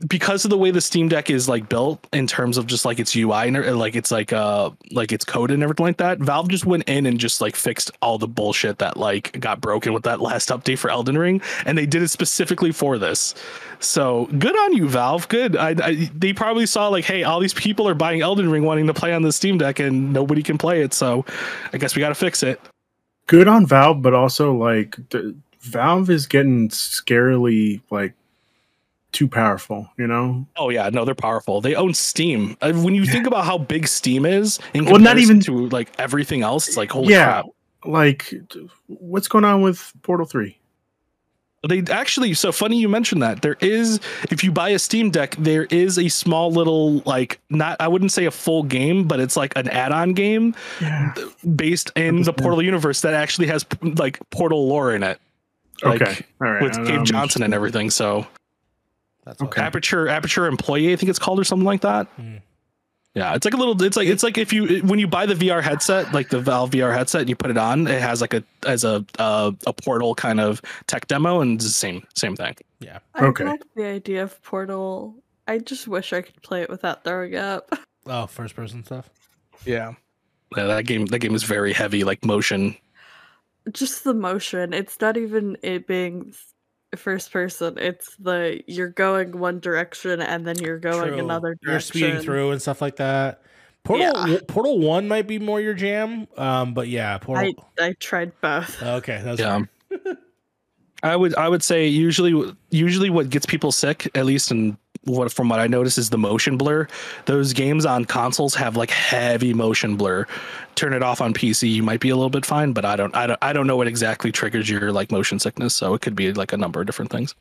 because of the way the Steam Deck is like built in terms of just like its UI and uh, like it's like uh like its code and everything like that, Valve just went in and just like fixed all the bullshit that like got broken with that <laughs> last update for Elden Ring, and they did it specifically for this. So good on you, Valve. Good. I, I they probably saw like, hey, all these people are buying Elden Ring wanting to play on the Steam Deck, and nobody can play it. So I guess we got to fix it. Good on Valve, but also like the, Valve is getting scarily like too powerful, you know? Oh yeah, no, they're powerful. They own Steam. Uh, when you think about how big Steam is, in Well, not even- to like everything else, it's like holy yeah. crap. Like what's going on with Portal 3? They actually so funny you mentioned that. There is if you buy a Steam Deck, there is a small little like not I wouldn't say a full game, but it's like an add-on game Yeah. based in the. Portal universe that actually has like Portal lore in it. Like okay. All right. with Cave Johnson and everything. So That's Okay. Aperture Aperture Employee, I think it's called or something like that. Hmm. Yeah, it's like a little. It's like it's like if you when you buy the VR headset, like the Valve VR headset, and you put it on, it has like a as a uh, a portal kind of tech demo, and it's the same same thing. Yeah. I Okay. like the idea of Portal. I just wish I could play it without throwing up. <laughs> Oh, first person stuff. Yeah. Yeah, that game that game is very heavy, like motion. just the motion. It's not even it being s- first person. It's the you're going one direction and then you're going True. another direction. You're speeding through and stuff like that. Portal Yeah. Portal One might be more your jam. Um, but yeah, Portal. I I tried both. okay, that's Yeah. <laughs> I would I would say usually usually what gets people sick, at least in what from what I notice, is the motion blur. Those games on consoles have like heavy motion blur. Turn it off on PC, you might be a little bit fine, but I don't I don't I don't know what exactly triggers your like motion sickness. So it could be like a number of different things.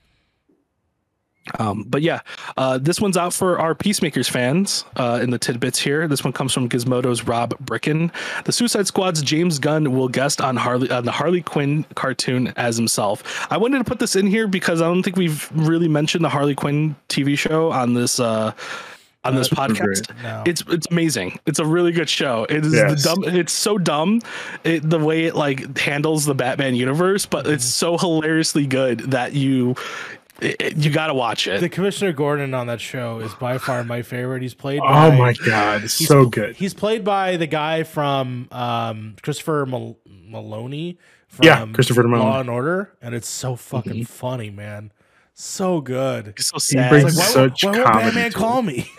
Um, but yeah, uh, this one's out for our Peacemakers fans uh, in the tidbits here. This one comes from Gizmodo's Rob Bricken. The Suicide Squad's James Gunn will guest on Harley on the Harley Quinn cartoon as himself. I wanted to put this in here because I don't think we've really mentioned the Harley Quinn TV show on this uh, on this podcast. No. It's it's amazing. It's a really good show. It is Yes. the dumb. It's so dumb, it, the way it like handles the Batman universe, but it's so hilariously good that you it, it- you got to watch it. the Commissioner Gordon on that show is by far my favorite. He's played. By, Oh my god, he's- so good. He's played by the guy from um, Christopher Mal- Meloni. From Yeah, Christopher Meloni. Law and Order, and it's so fucking funny, man. So good. It's so He sad. brings It's Why, like, won't- such why won't Batman call it. me?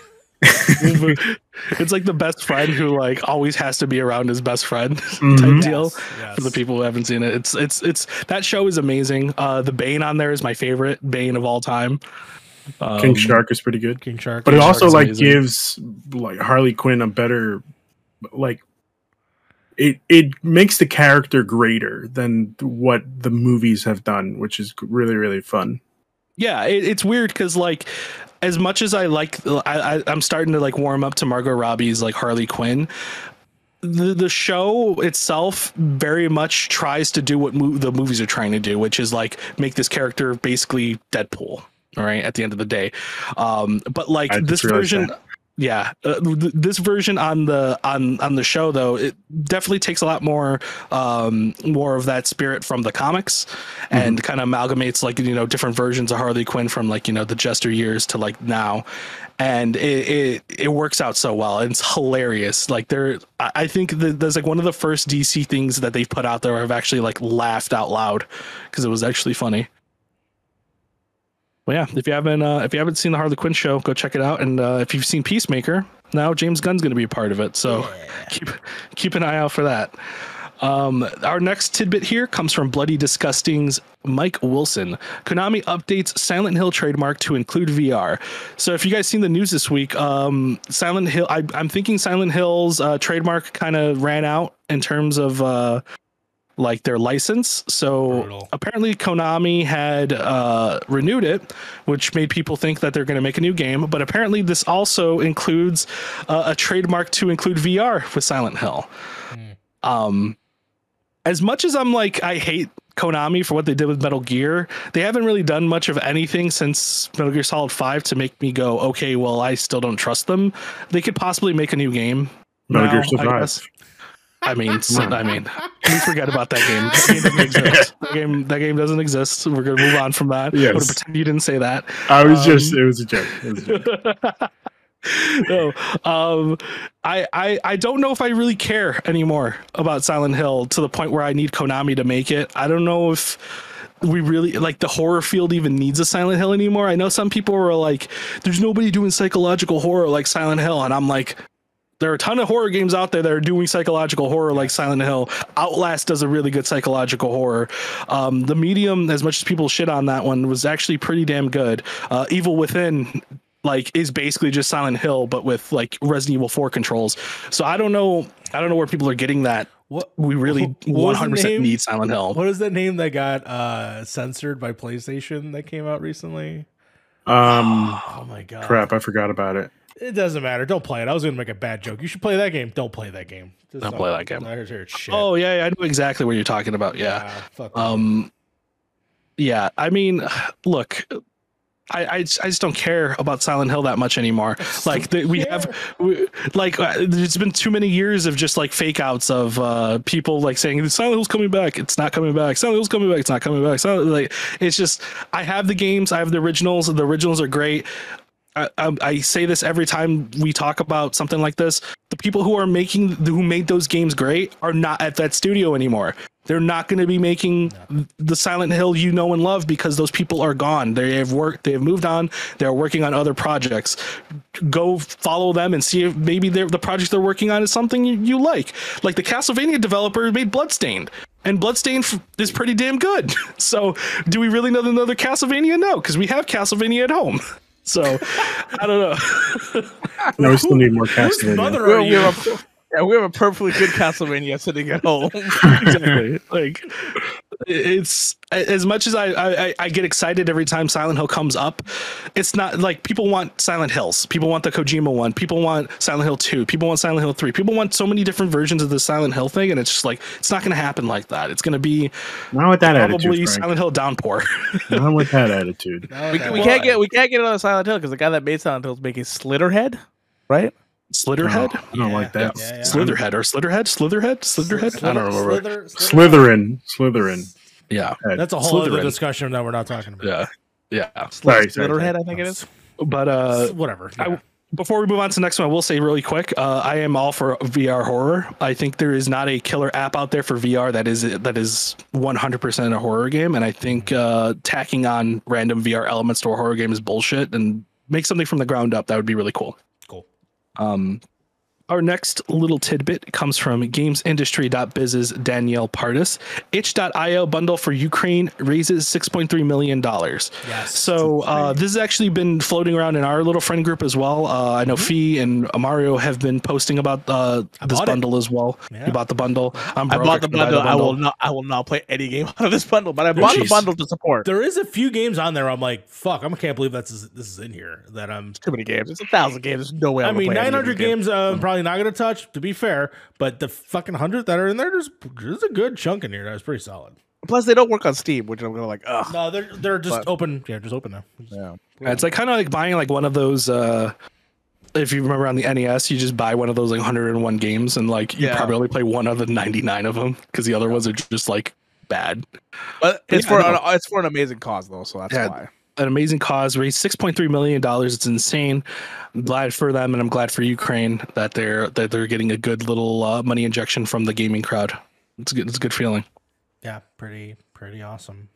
It's like the best friend who like always has to be around his best friend Mhm. <laughs> type deal. Yes, yes. For the people who haven't seen it, it's it's it's that show is amazing. Uh, the Bane on there is my favorite Bane of all time. Um, King Shark is pretty good. King Shark. But it also like amazing. gives like Harley Quinn a better like it it makes the character greater than what the movies have done, which is really really fun. yeah it, it's weird because like as much as i like I, I i'm starting to like warm up to margot robbie's like harley quinn the, the show itself very much tries to do what mo- the movies are trying to do which is like make this character basically deadpool all right at the end of the day um but like I this version. Yeah uh, th- this version on the on on the show though it definitely takes a lot more um more of that spirit from the comics and kind of amalgamates like you know different versions of harley quinn from like you know the jester years to like now. And it it, it works out so well. And it's hilarious. Like there I, think that there's like one of the first dc things that they've put out there where i've actually like laughed out loud because it was actually funny well, yeah. If you haven't, uh, if you haven't seen the Harley Quinn show, go check it out. And uh, if you've seen Peacemaker, now James Gunn's going to be a part of it. So keep keep an eye out for that. Um, our next tidbit here comes from Bloody Disgusting's Mike Wilson. Konami updates Silent Hill trademark to include VR. So, if you guys seen the news this week, um, Silent Hill, I, I'm thinking Silent Hill's uh, trademark kind of ran out in terms of uh, like their license. So Brutal. apparently Konami had uh, renewed it, which made people think that they're going to make a new game. But apparently this also includes uh, a trademark to include VR with Silent Hill. Um, as much as I'm like I hate Konami for what they did with Metal Gear, they haven't really done much of anything since Metal Gear Solid 5 to make me go, okay, well, I still don't trust them. They could possibly make a new game. Metal Gear now, I Survive. I mean, <laughs> I mean, we forget about that game. That game doesn't <laughs> exist. That game, that game doesn't exist. We're gonna move on from that. Yes. I'm gonna pretend you didn't say that. I was Um, just, it was a joke. It was a joke. <laughs> no, um, I, I I don't know if I really care anymore about Silent Hill to the point where I need Konami to make it. I don't know if we really like the horror field even needs a Silent Hill anymore. I know some people were like, "There's nobody doing psychological horror like Silent Hill," and I'm like. There are a ton of horror games out there that are doing psychological horror like Silent Hill. Outlast does a really good psychological horror. Um, the Medium, as much as people shit on that one, was actually pretty damn good. Uh, Evil Within like is basically just Silent Hill, but with like Resident Evil 4 controls. So I don't know. I don't know where people are getting that. What We really What 100% name? need Silent Hill. what is that name that got uh censored by PlayStation that came out recently? Um, Oh my god. crap, I forgot about it. It doesn't matter. Don't play it. I was gonna make a bad joke. You should play that game. Don't play that game. Just Don't play that game. I heard shit. Oh yeah, yeah, I know exactly what you're talking about. Yeah. fuck. Um. Yeah. I mean, look. I, I, just- I just don't care about Silent Hill that much anymore. Like the, we have, we, like uh, there's been too many years of just like fake outs of uh, people like saying Silent Hill's coming back, it's not coming back. Silent Hill's coming back, it's not coming back. Silent, like it's just I have the games, I have the originals. The originals are great. I, I, I say this every time we talk about something like this. The people who are making who made those games great are not at that studio anymore. They're not going to be making the Silent Hill you know and love because those people are gone. They have worked. They have moved on. They're working on other projects. Go follow them and see if maybe the project they're working on is something you, you like. Like the Castlevania developer made Bloodstained, and Bloodstained is pretty damn good. <laughs> So, do we really know another Castlevania? No, because we have Castlevania at home. So, I don't know. <laughs> No, we still need more Whose Castlevania. mother We are have, you? a, yeah, we have a perfectly good Castlevania sitting at home. <laughs> exactly. like it's as much as I, I I get excited every time Silent Hill comes up. It's not like people want Silent Hills. People want the Kojima one. People want Silent Hill two. People want Silent Hill three. People want so many different versions of the Silent Hill thing, and it's just like it's not going to happen like that. It's going to be Not with that probably attitude, Silent Hill Downpour. Not with that <laughs> attitude. We, we can't get we can't get another Silent Hill because the guy that made Silent Hill is making Slitterhead, right? Slitterhead, I don't like that. Yeah, yeah. Slitherhead, or Slitherhead, Slitherhead, Slitherhead. I don't remember. Slither, Slither- Slytherin. Slytherin. Yeah, That's a whole other discussion that we're not talking about. yeah, yeah. Sorry, sorry, Slitterhead, sorry. I think it is. But uh, Whatever. I- before we move on to the next one, I will say really quick, uh, I am all for VR horror. I think there is not a killer app out there for VR that is that is 100% a horror game, and I think uh, tacking on random VR elements to a horror game is bullshit. And make something from the ground up that would be really cool. Um, our next little tidbit comes from GamesIndustry.biz's Danielle Partis. Itch.io bundle for Ukraine raises $6.3 million. Yes. So uh, this has actually been floating around in our little friend group as well. Uh, I know Fee and Mario have been posting about uh, this bought it. bundle as well. Yeah. You bought the bundle. I'm I bought the can buy bundle. I will not. I will not play any game <laughs> out of this bundle, but I bought the bundle to support. there is a few games on there. I'm like, fuck, I can't believe that's this is in here. That I'm. Too many games. It's a thousand games. There's no way. I I'm gonna mean, play 900 these games. Uh, I'm probably not gonna touch. To be fair, but the fucking hundred that are in there, there's there's a good chunk in here. That's pretty solid. Plus, they don't work on Steam, which I'm gonna like. Ugh. No, they're they're just But- open. Yeah, just open now. Yeah. Yeah, it's like kind of like buying like one of those. Uh, if you remember on the NES, you just buy one of those like 101 games, and like you Yeah. probably only play one of the 99 of them because the other ones are just like bad. But it's Yeah, for an, it's for an amazing cause though, so that's Yeah. why. An amazing cause raised 6.3 million dollars. It's insane. I'm glad for them, and I'm glad for Ukraine that they're that they're getting a good little uh, money injection from the gaming crowd. It's good. It's a good feeling. Yeah, pretty pretty awesome.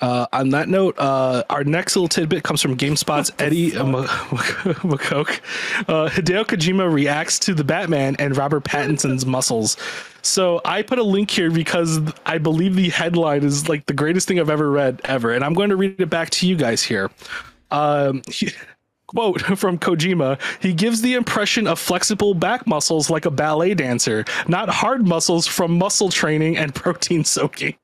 Uh, on that note, uh, our next little tidbit comes from GameSpot's Eddie M- McCoke. <laughs> Uh, Hideo Kojima reacts to the Batman and Robert Pattinson's muscles. So I put a link here because I believe the headline is like the greatest thing I've ever read ever, and I'm going to read it back to you guys here. Um, he- <laughs> quote from Kojima He gives the impression of flexible back muscles like a ballet dancer, not hard muscles from muscle training and <laughs> protein soaking.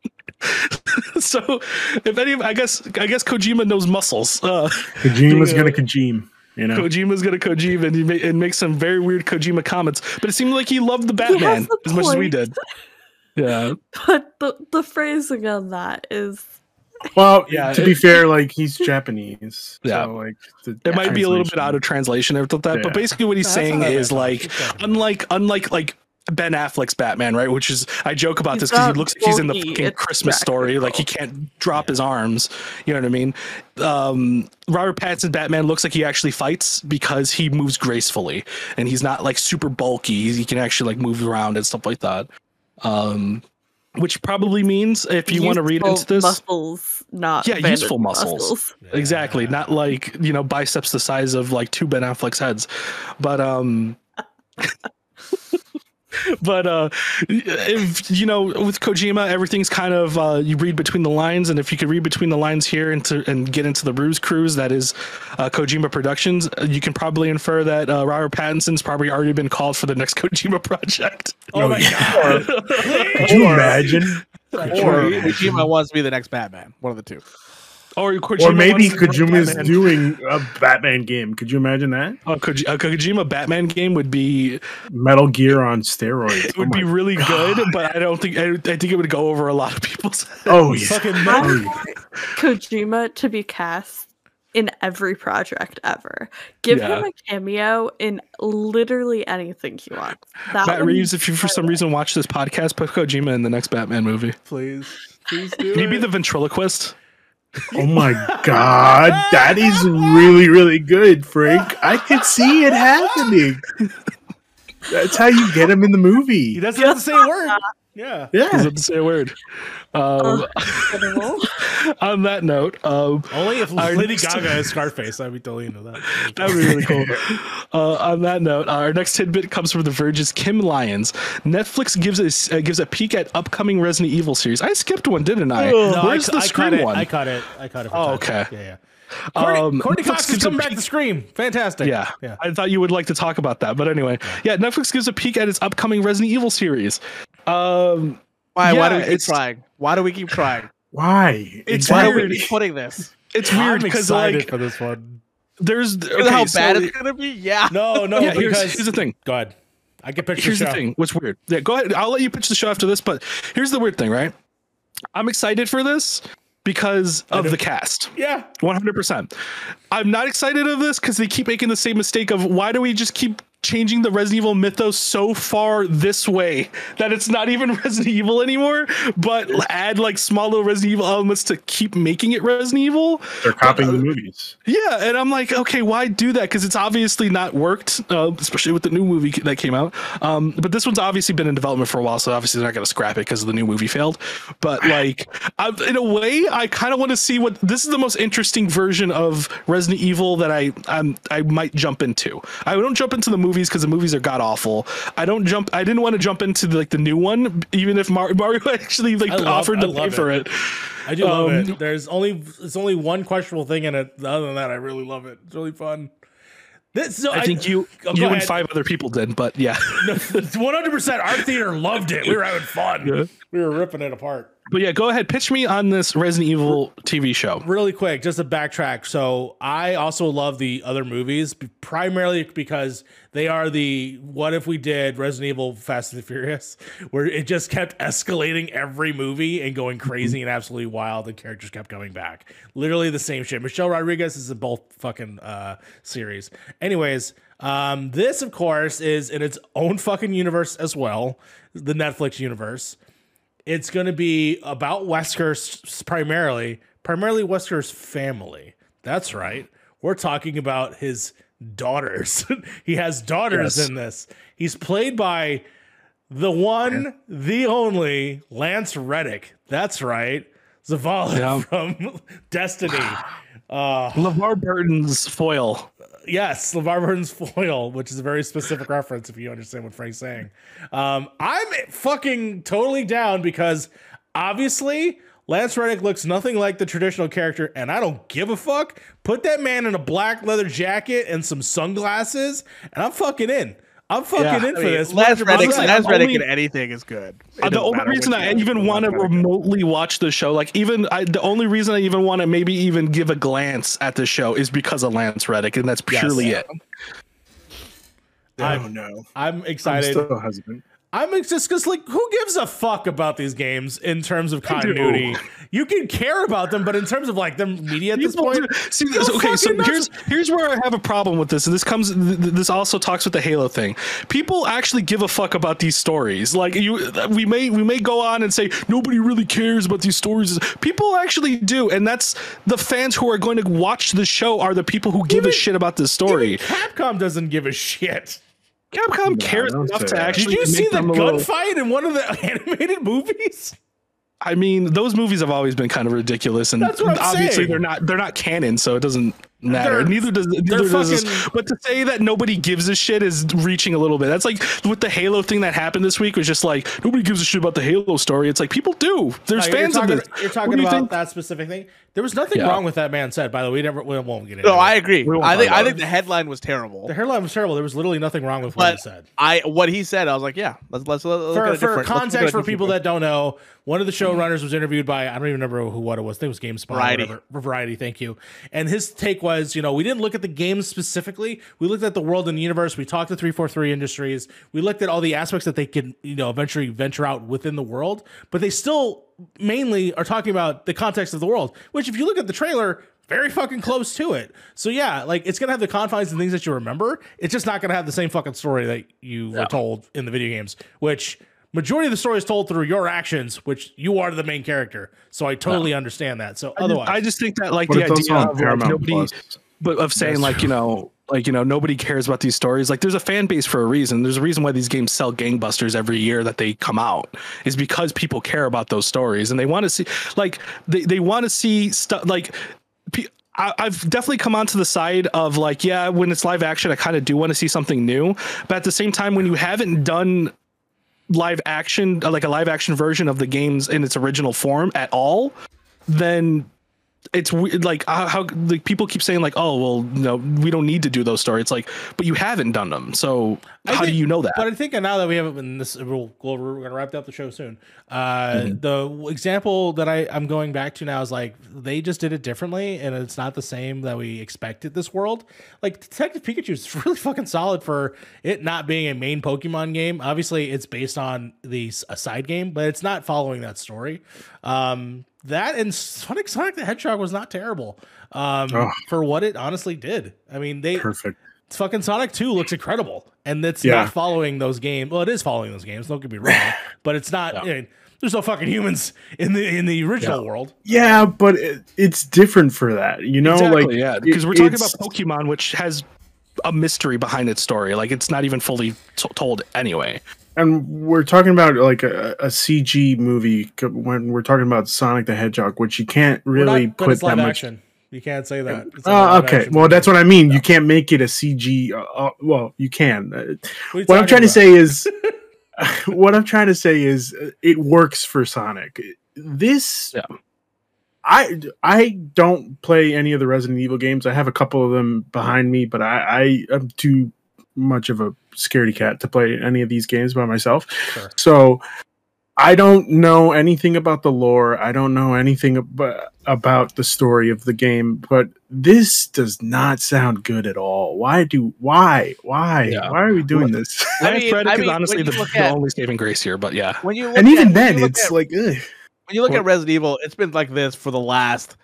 <laughs> so, if any, of I guess, I guess Kojima knows muscles. Uh, Kojima's Yeah. <laughs> gonna Kojim. You know, Kojima's gonna Kojima and, he ma- and make some very weird Kojima comments, but it seemed like he loved the Batman a as much as we did. <laughs> Yeah, But the the phrasing on that is well, Yeah, To be fair, like he's Japanese, Yeah. so like the it might be a little bit out of translation and everything like that, but basically what he's That's saying not that is bad. like, It's not bad. unlike, unlike like Ben Affleck's Batman, right? Which is I joke about He's this because he looks like he's in the fucking it's Christmas story, like he can't drop his arms. You know what I mean? Um, Robert Pattinson Batman looks like he actually fights because he moves gracefully and he's not like super bulky. He's, he can actually like move around and stuff like that. Um, which probably means if you want to read into this, muscles, not Yeah, useful muscles. Exactly, not like you know biceps the size of like two Ben Affleck's heads, but um, <laughs> <laughs> but uh, if you know with Kojima, everything's kind of uh, you read between the lines, and if you could read between the lines here into and get into the Ruse Cruise that is uh, Kojima Productions, uh, you can probably infer that uh, Robert Pattinson's probably already been called for the next <laughs> Kojima project. Oh my god. <laughs> Could you imagine? Or Or- Kojima wants to be the next Batman. One of the two. Or, Kojima Or maybe wants to do Kojima's Batman. doing a Batman game. Could you imagine that? a Koji- a Kojima Batman game would be Metal Gear on steroids. It oh would Oh be my- really good, but I don't think I, I think it would go over a lot of people's. heads. Oh <laughs> yeah. Fucking Oh, yeah. Kojima to be cast in every project ever. Give Yeah. him a cameo in literally anything he wants. That Matt would Reeves, if you for some reason watch this podcast, put Kojima in the next Batman movie. Please. Please do. Can you be it. the ventriloquist? Oh my god, that is really, really good, Frank. I can see it happening. That's how you get him in the movie. He doesn't have to say a word. Yeah. Yeah. Doesn't say a word. Um, incredible. <laughs> on that note, um, Only if Our Lady Gaga has Scarface, I'd be totally into that. <laughs> That would be really cool. Uh, on that note, our next tidbit comes from The Verge's Kim Lyons. Netflix gives us uh, gives a peek at upcoming Resident Evil series. I skipped one, didn't I? No, Where's I, the I cut Scream it. one? I caught it. I caught it. For Oh, time. okay. Yeah, yeah. Courteney, Um, Courteney Cox is coming back to Scream. Fantastic. Yeah. Yeah. I thought you would like to talk about that, but anyway, yeah. Netflix gives a peek at its upcoming Resident Evil series. Um, Why? why do we keep trying? Why do we keep trying? Why? It's Why weird. are we putting this? it's weird I'm because excited like for this one. there's okay, how so- bad it's gonna be? Yeah. No, <laughs> no, yeah, here's, because here's the thing. go ahead. I can picture Here's the the thing. What's weird? Yeah, go ahead. I'll let you pitch the show after this, but here's the weird thing, right? I'm excited for this because of the cast. Yeah. 100%. I'm not excited of this because they keep making the same mistake of why do we just keep changing the Resident Evil mythos so far this way that it's not even <laughs> Resident Evil anymore, but add like small little Resident Evil elements to keep making it Resident Evil. They're copying the movies. Yeah, and I'm like, okay, why do that? Because it's obviously not worked, uh, especially with the new movie that came out. Um, but this one's obviously been in development for a while, so obviously they're not going to scrap it because the new movie failed. But <sighs> like, i in a way, I kind of want to see what this is the most interesting version of Resident Evil that I I'm, I might jump into. I don't jump into the movies because the movies are god awful. I don't jump. I didn't want to jump into like the new one, even if Mar- Mario <laughs> actually like love- offered to pay love for it. it. I do love Um, it. There's only it's only one questionable thing in it. Other than that, I really love it. It's really fun. This, so I think you oh, you go and five other people did, but yeah. <laughs> One hundred percent. Our theater loved it. We were having fun. Yeah. We were ripping it apart. But yeah, go ahead. Pitch me on this Resident Evil TV show. Really quick, just to backtrack. So I also love the other movies, primarily because they are the what if we did Resident Evil Fast and the Furious, where it just kept escalating every movie and going crazy and absolutely wild, The characters kept coming back. Literally the same shit. Michelle Rodriguez is in both fucking uh, series. Anyways, um, this of course is in its own fucking universe as well, the Netflix universe. It's going to be about Wesker's primarily, primarily Wesker's family. That's right. We're talking about his daughters. <laughs> he has daughters Yes. in this. He's played by the one, the only Lance Reddick. That's right. Zavala Yeah. <laughs> from Destiny. Uh, <sighs> LeVar Burton's foil. Yes, LeVar Burton's foil, which is a very specific reference if you understand what Frank's saying. Um, I'm fucking totally down because obviously Lance Reddick looks nothing like the traditional character, and I don't give a fuck. Put that man in a black leather jacket and some sunglasses, and I'm fucking in. I'm fucking Yeah, in I for mean, this. Lance Reddick, like, Lance Reddick only- in anything is good. It Uh, the only reason I even want to remotely watch the show, like even I, the only reason I even want to maybe even give a glance at the show is because of Lance Reddick, and that's Yes. purely it. I don't know. I'm I'm excited. still hesitant. I'm just because, like, who gives a fuck about these games in terms of continuity? You can care about them, but in terms of like the media at this People point, See, You're okay, so nuts. here's here's where I have a problem with this, and this comes. th- th- This also talks with the Halo thing. People actually give a fuck about these stories. Like you, we may we may go on and say nobody really cares about these stories. People actually do, and that's the fans who are going to watch the show are the people who give Even- a shit about this story. Capcom doesn't give a shit. Capcom No, cares don't enough say to that. actually. Did you see make the them a little- gunfight in one of the <laughs> animated movies? I mean, those movies have always been kind of ridiculous, and That's what I'm obviously saying. they're not they're not canon, so it doesn't matter. They're- neither does neither they're does this. fucking- But to say that nobody gives a shit is reaching a little bit. That's like with the Halo thing that happened this week was just like nobody gives a shit about the Halo story. It's like people do. There's No, fans talking, of this. You're talking do you about think? that specific thing. There was nothing Yeah. wrong with that man said. By the way, we never we won't get into No, it. I agree. I think I think it. the headline was terrible. the headline was terrible. There was literally nothing wrong with what he said. I what he said, I was like, yeah, let's let's, let's look at for, a for different- let's look at a context for people way. that don't know, one of the mm-hmm. showrunners was interviewed by I don't even remember who what it was. I think it was GameSpot. or Variety. whatever. Variety, thank you. And his take was, you know, we didn't look at the games specifically. We looked at the world and the universe. We talked to 343 Industries. We looked at all the aspects that they could, you know, eventually venture out within the world, but they still mainly are talking about the context of the world, which if you look at the trailer, very fucking close to it. So yeah, like it's gonna have the confines and things that you remember. It's just not gonna have the same fucking story that you were told in the video games, which majority of the story is told through your actions, which you are the main character. So I totally understand that. So otherwise, I just think that like But the idea of like, nobody, Plus. but of saying That's like you know like you know nobody cares about these stories like there's a fan base for a reason there's a reason why these games sell gangbusters every year that they come out is because people care about those stories and they want to see like they, they want to see stuff like pe- I- I've definitely come onto the side of like, yeah, when it's live action, I kind of do want to see something new. But at the same time, when you haven't done live action, uh, like a live action version of the games in its original form at all, then it's weird. Like how, like people keep saying like, oh well, no, we don't need to do those stories. It's like, but you haven't done them, so I how think- do you know that? But I think now that we haven't been this, we'll, we're going to wrap up the show soon. Uh, Mm-hmm. The example that I, I'm going back to now is like they just did it differently, and it's not the same that we expected this world. Like Detective Pikachu is <laughs> really fucking solid for it not being a main Pokemon game. Obviously, it's based on the a side game, but it's not following that story. Um, that and Sonic Sonic the Hedgehog was not terrible um, Oh. for what it honestly did. I mean, they Perfect. fucking Sonic 2 looks incredible. And it's Yeah. not following those games. Well, it is following those games, don't get me wrong. <laughs> but it's not I mean, there's no fucking humans in the in the original world. Yeah, but it, it's different for that. You know, exactly, like yeah, because we're talking about Pokemon, which has a mystery behind its story. Like it's not even fully t- told anyway. And we're talking about like a, a CG movie when we're talking about Sonic the Hedgehog, which you can't really not- put that much. action. You can't say that. It's Oh, live okay. Well, movie. that's what I mean. You can't make it a CG. Uh, uh, well, you can. Uh, What, you what I'm talking trying to say is, <laughs> <laughs> what I'm trying to say is, uh, it works for Sonic. This, Yeah. I I don't play any of the Resident Evil games. I have a couple of them behind me, but I, I am too much of a scaredy cat to play any of these games by myself. Sure. So I don't know anything about the lore. I don't know anything about about the story of the game, but this does not sound good at all. Why do why why Yeah. why are we doing this? I mean- Reddick I is mean, honestly the, you look the only saving grace here. But yeah, When you and at- even when then, it's at- like ugh. when you look Well- at Resident Evil, it's been like this for the last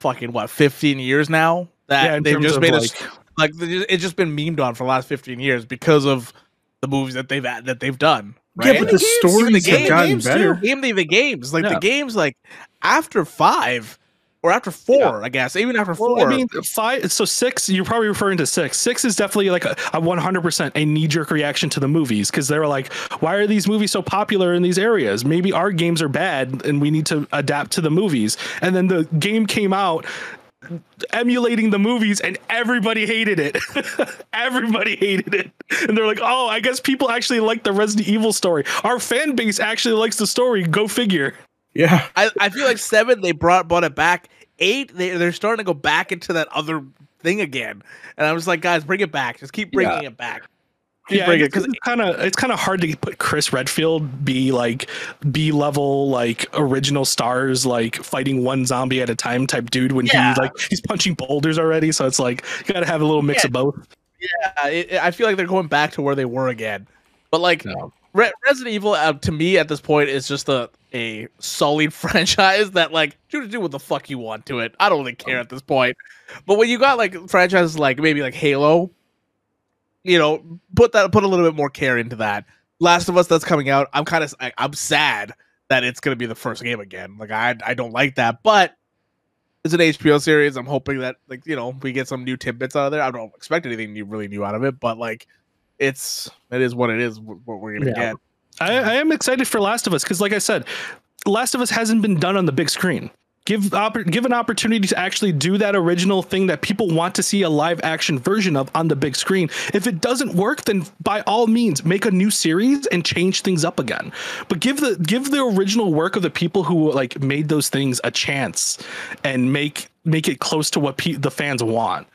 fucking what 15 years now. That yeah, they've just made like, us like it's just been memed on for the last 15 years because of the movies that they've had- that they've done. Right? yeah, but the the games, the stories have game- gotten games too. better. Game the, the games like Yeah. the games like after five, or after four, I guess. Even after Well, four. I mean, five. So six. You're probably referring to six. Six is definitely like a, a 100% a knee jerk reaction to the movies because they were like, "Why are these movies so popular in these areas? Maybe our games are bad and we need to adapt to the movies." And then the game came out emulating the movies and everybody hated it <laughs> everybody hated it and they're like oh i guess people actually like the resident evil story our fan base actually likes the story go figure Yeah. I, I feel like seven they brought brought it back. Eight they they're starting to go back into that other thing again, and I was like, guys, bring it back. Just keep bringing it back. Keep yeah, because because it's kind of it's kind of hard to put Chris Redfield be like B level like original stars like fighting one zombie at a time type dude when Yeah. he like he's punching boulders already. So it's like you got to have a little mix Yeah. of both. yeah, it, it- I feel like they're going back to where they were again. But like No. Re- Resident Evil uh, to me at this point is just a a solid <laughs> franchise that like do do what the fuck you want to it. I don't really care at this point. But when you got like franchises like maybe like Halo, you know, put that put a little bit more care into that. Last of Us that's coming out, I'm kind of I'm sad that it's gonna be the first game again. Like I I don't like that, but it's an HBO series. I'm hoping that like you know we get some new tidbits out of there. I don't expect anything new, really new out of it, but like it's it is what it is. What we're gonna Yeah. get. I, I am excited for Last of Us because, like I said, Last of Us hasn't been done on the big screen. Give give an opportunity to actually do that original thing that people want to see a live action version of on the big screen. If it doesn't work, then by all means make a new series and change things up again. But give the give the original work of the people who like made those things a chance and make make it close to what pe- the fans want.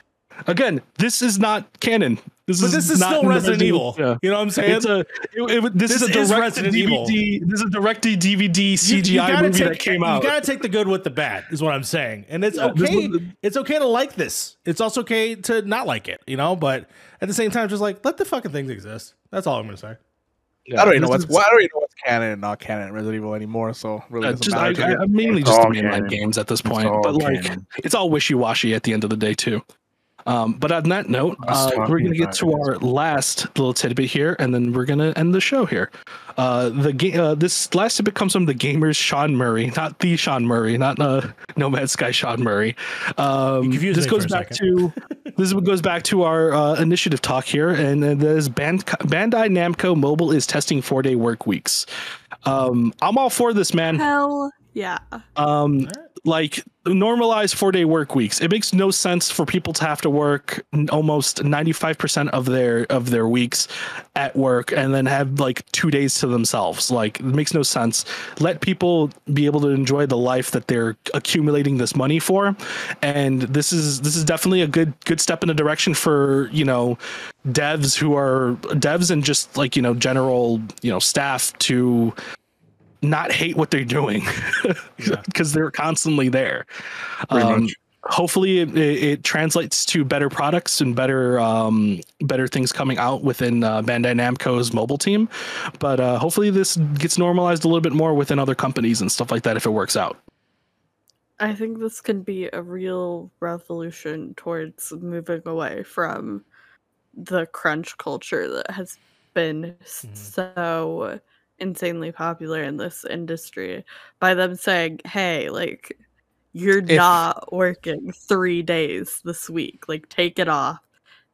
Again, this is not canon. This But is this is not still Resident Evil. Yeah. You know what I'm saying? It's a it, it- this, This is a direct Resident DVD. Evil. This is a direct to DVD CGI you gotta movie take, that came out. You gotta take the good with the bad, is what I'm saying. And it's Yeah, okay. was- It's okay to like this. It's also okay to not like it, you know. But at the same time, just like let the fucking things exist. That's all I'm gonna say. Yeah, I don't even know what's well, I don't even know what's canon and not canon in Resident Evil anymore. So really, uh, just, I, matter to me. I, I'm mainly It's just the all mainline canon. games at this point, all but like canon. it's all wishy washy at the end of the day too. Um, but on that note, uh, we're gonna get to our last little tidbit here, and then we're gonna end the show here. Uh, the ga- uh, this last tidbit comes from TheGamer's Sean Murray, not the Sean Murray, not uh, No Man's Sky Sean Murray. Um, this goes back to <laughs> this goes back to our uh, initiative talk here, and uh, there's Band- Bandai Namco Mobile is testing four day work weeks. Um, I'm all for this, man. Hell yeah. Um, like normalize four day work weeks. It makes no sense for people to have to work almost 95% of their of their weeks at work and then have like two days to themselves. Like it makes no sense. Let people be able to enjoy the life that they're accumulating this money for. And this is this is definitely a good good step in the direction for, you know, devs who are devs and just like, you know, general, you know, staff to not hate what they're doing <laughs> because they're constantly there. Um, hopefully it, it, it translates to better products and better um, better things coming out within uh, Bandai Namco's mobile team. But uh, hopefully this gets normalized a little bit more within other companies and stuff like that if it works out. I think this can be a real revolution towards moving away from the crunch culture that has been Mhm. so insanely popular in this industry by them saying, hey, like, you're If- not working three days this week. Like, take it off.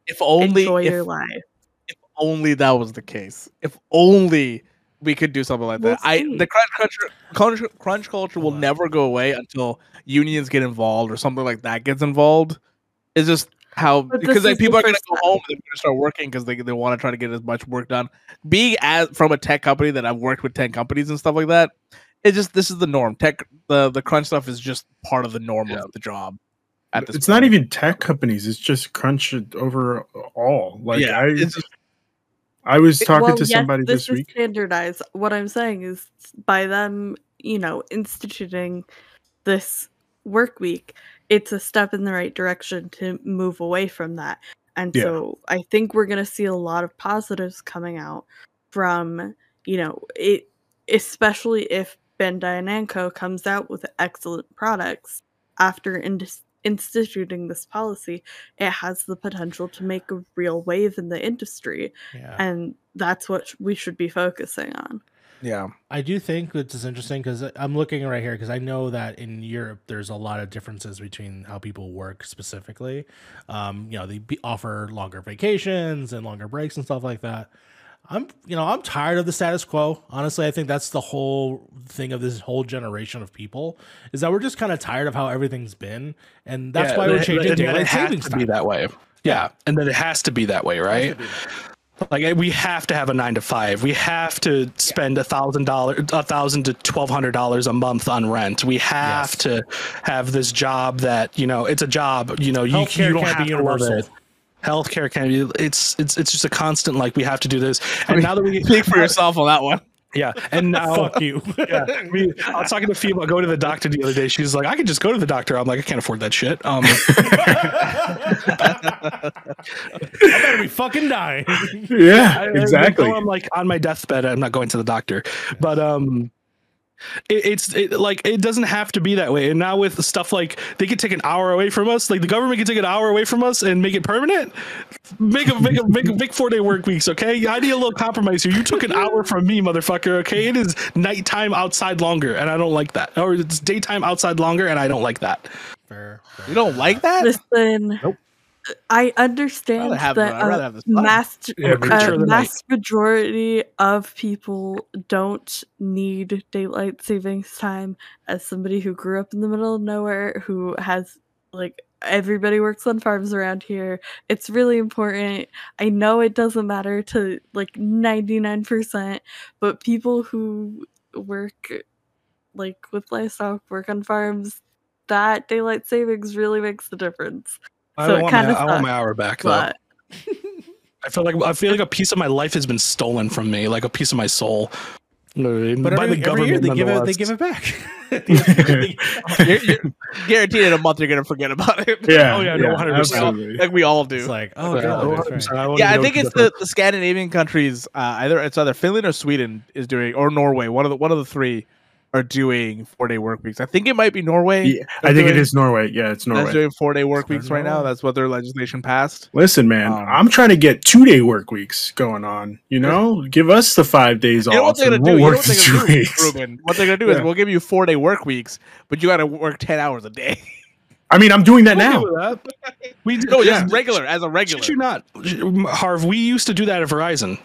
if only Enjoy if, your life. if only that was the case. If only we could do something like We'll that. I the crunch culture crunch, crunch culture will never go away until unions get involved or something like that gets involved. It's just how But because like people are going to go home and they're going to start working because they they want to try to get as much work done. Being as from a tech company that I've worked with ten companies and stuff like that, it's just this is the norm. Tech the the crunch stuff is just part of the norm Yeah. of the job. At this It's not even tech companies. It's just crunch overall. Like yeah. I, it's just, I was talking well, to yes, somebody this, this is week. standardized. What I'm saying is by them, you know, instituting this work week, it's a step in the right direction to move away from that. And Yeah. so I think we're going to see a lot of positives coming out from, you know, it especially if Bandai Namco comes out with excellent products after indus- instituting this policy, it has the potential to make a real wave in the industry Yeah. and that's what we should be focusing on. Yeah. I do think that it's interesting because I'm looking right here because I know that in Europe there's a lot of differences between how people work specifically. Um, you know, they be, offer longer vacations and longer breaks and stuff like that. I'm, you know, I'm tired of the status quo. Honestly, I think that's the whole thing of this whole generation of people is that we're just kind of tired of how everything's been, and that's Yeah, why we're changing and it daylight has savings to be that way. Yeah, and then it has to be that way, right? Like we have to have a nine to five. We have to spend a thousand dollars, a thousand to twelve hundred dollars a month on rent. We have Yes. to have this job that you know it's a job. You know, you, Healthcare you don't can't have be to love it. Healthcare can be. It's it's it's just a constant. Like we have to do this. And now that we <laughs> Speak for yourself on that one. Yeah, and <laughs> now Fuck you. <laughs> yeah, we, I was talking to Phoebe about going to the doctor the other day. She's like, I can just go to the doctor. I'm like, I can't afford that shit. Um, <laughs> I better be fucking dying. Yeah, I- I- exactly. until I'm like on my deathbed. I'm not going to the doctor, but um, it, it's it, like it doesn't have to be that way. And now with stuff like they could take an hour away from us, like the government can take an hour away from us and make it permanent. Make a make a make a make four day work weeks. Okay, I need a little compromise here. You took an hour from me, motherfucker. Okay, it is nighttime outside longer, and I don't like that. Or it's daytime outside longer, and I don't like that. Fair, fair. You don't like that? Listen, Nope. I understand have- that I'd rather have this fun. mass, <laughs> Yeah, creature uh, the mass majority of people don't need daylight savings time. As somebody who grew up in the middle of nowhere, who has like everybody works on farms around here, it's really important. I know it doesn't matter to like ninety nine percent, but people who work like with livestock, work on farms, that daylight savings really makes the difference. I So don't want my, kinda I want my hour back though. I feel like I feel like a piece of my life has been stolen from me, like a piece of my soul. But But every, every year they give it, they give it back. <laughs> <laughs> You're, you're guaranteed in a month you're gonna forget about it. yeah, Oh, yeah, no, 100%. absolutely. like we all do. it's like, oh, Yeah, God, I right. Yeah, I think it's the, the Scandinavian countries. Uh, either it's either Finland or Sweden is doing, or Norway. One of the one of the three are doing four day work weeks. I think it might be Norway. Yeah, I think it doing- is Norway. Yeah, it's That's Norway. doing four day work Start weeks right now. That's what their legislation passed. Listen, man, Um, I'm trying to get two day work weeks going on. You know, give us the five days You know what off. they're gonna we'll You know what the they're two gonna do, weeks. Ruben? What they're gonna do is we'll give you four day work weeks, but you got to work ten hours a day. I mean, I'm doing that I'm now. okay with that. We no, yeah. just regular as a regular. Should you not, Harv? We used to do that at Verizon,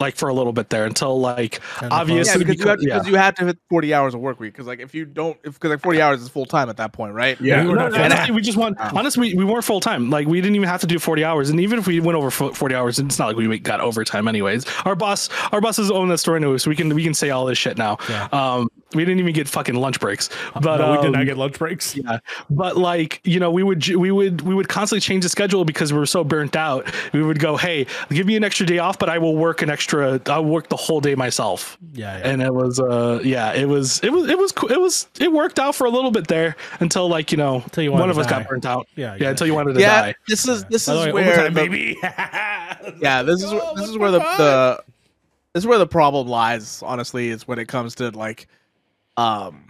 like for a little bit there until like obviously Yeah, because you, have, yeah. you have to hit forty hours of work week. Because like if you don't, if because like forty hours is full time at that point, right? Yeah. We No, no, honestly, we just want. Honestly, we, we weren't full time. Like we didn't even have to do forty hours, and even if we went over forty hours, it's not like we got overtime anyways. Our boss, our bosses own that store anyway, so we can we can say all this shit now. Yeah. Um, we didn't even get fucking lunch breaks, <laughs> but no, we did um, not get lunch breaks. Yeah, but like you know, we would we would we would constantly change the schedule because we were so burnt out. We would go, hey, give me an extra day off, but I will work an extra. I'll work the whole day myself. Yeah, yeah. And it was uh yeah, it was it was it was cool. It was it worked out for a little bit there until like you know Until you one of to us got burnt out. yeah, Yeah, until you wanted to Yeah, die. this is this By is way, where overtime, the- baby. <laughs> yeah this is wh- this is where the, the this is where the problem lies honestly is when it comes to like um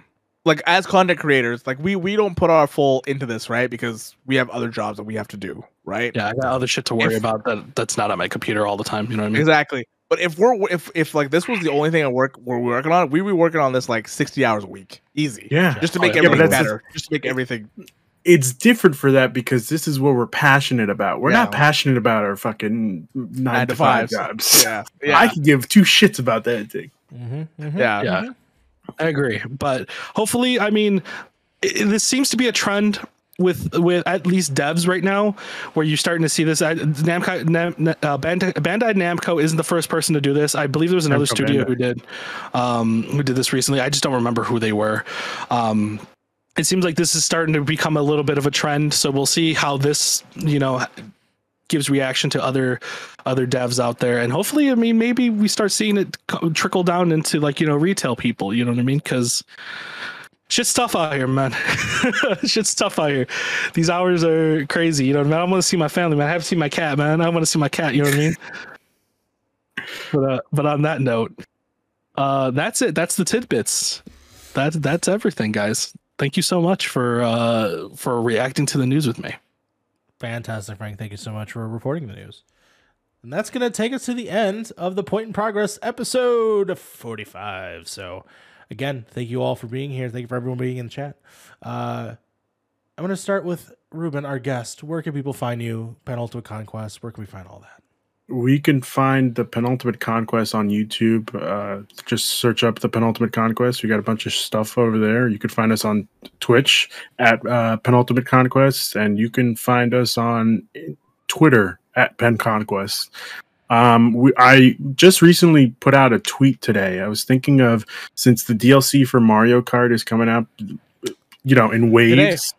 like as content creators like we we don't put our full into this right because we have other jobs that we have to do right Yeah, I got other shit to worry If- about that that's not on my computer all the time. You know what I mean? exactly but if we're if if like this was the only thing I work we're working on we be working on this like 60 hours a week easy Yeah, just to Oh, make yeah, everything that's- better just to make everything it's different for that because this is what we're passionate about. We're not passionate about our fucking nine, to to five fives. jobs. yeah I yeah could give two shits about that thing. Mhm, mhm. yeah Yeah. I agree, but hopefully, I mean, i this seems to be a trend with with at least devs right now, where you're starting to see this. I, Namco, Nam, uh, Bandai, Bandai Namco isn't the first person to do this. I believe there was another Namco studio Bandai. who did um, who did this recently. I just don't remember who they were. Um, it seems like this is starting to become a little bit of a trend. So we'll see how this, you know, gives reaction to other other devs out there. And hopefully i mean maybe we start seeing it trickle down into like you know retail people you know what i mean? Because shit's tough out here man. <laughs> Shit's tough out here. These hours are crazy you know mean? I want to see my family man. I have to see my cat man. I want to see my cat you know what i mean? <laughs> But uh, but on that note uh that's it. That's the tidbits. That that's everything guys. Thank you so much for uh for reacting to the news with me Fantastic, Frank. Thank you so much for reporting the news. And that's going to take us to the end of the Point in Progress episode 45. So, again, thank you all for being here. Thank you for everyone being in the chat. Uh, I'm going to start with Ruben, our guest. Where can people find you? Penultimate Conquest. Where can we find all that? We can find the Penultimate Conquest on YouTube. Uh, just search up the Penultimate Conquest. We got a bunch of stuff over there. You can find us on Twitch at uh, Penultimate Conquest, and you can find us on Twitter at Pen Conquest. Um, we, I just recently put out a tweet today. I was thinking of since the DLC for Mario Kart is coming out, you know, in waves.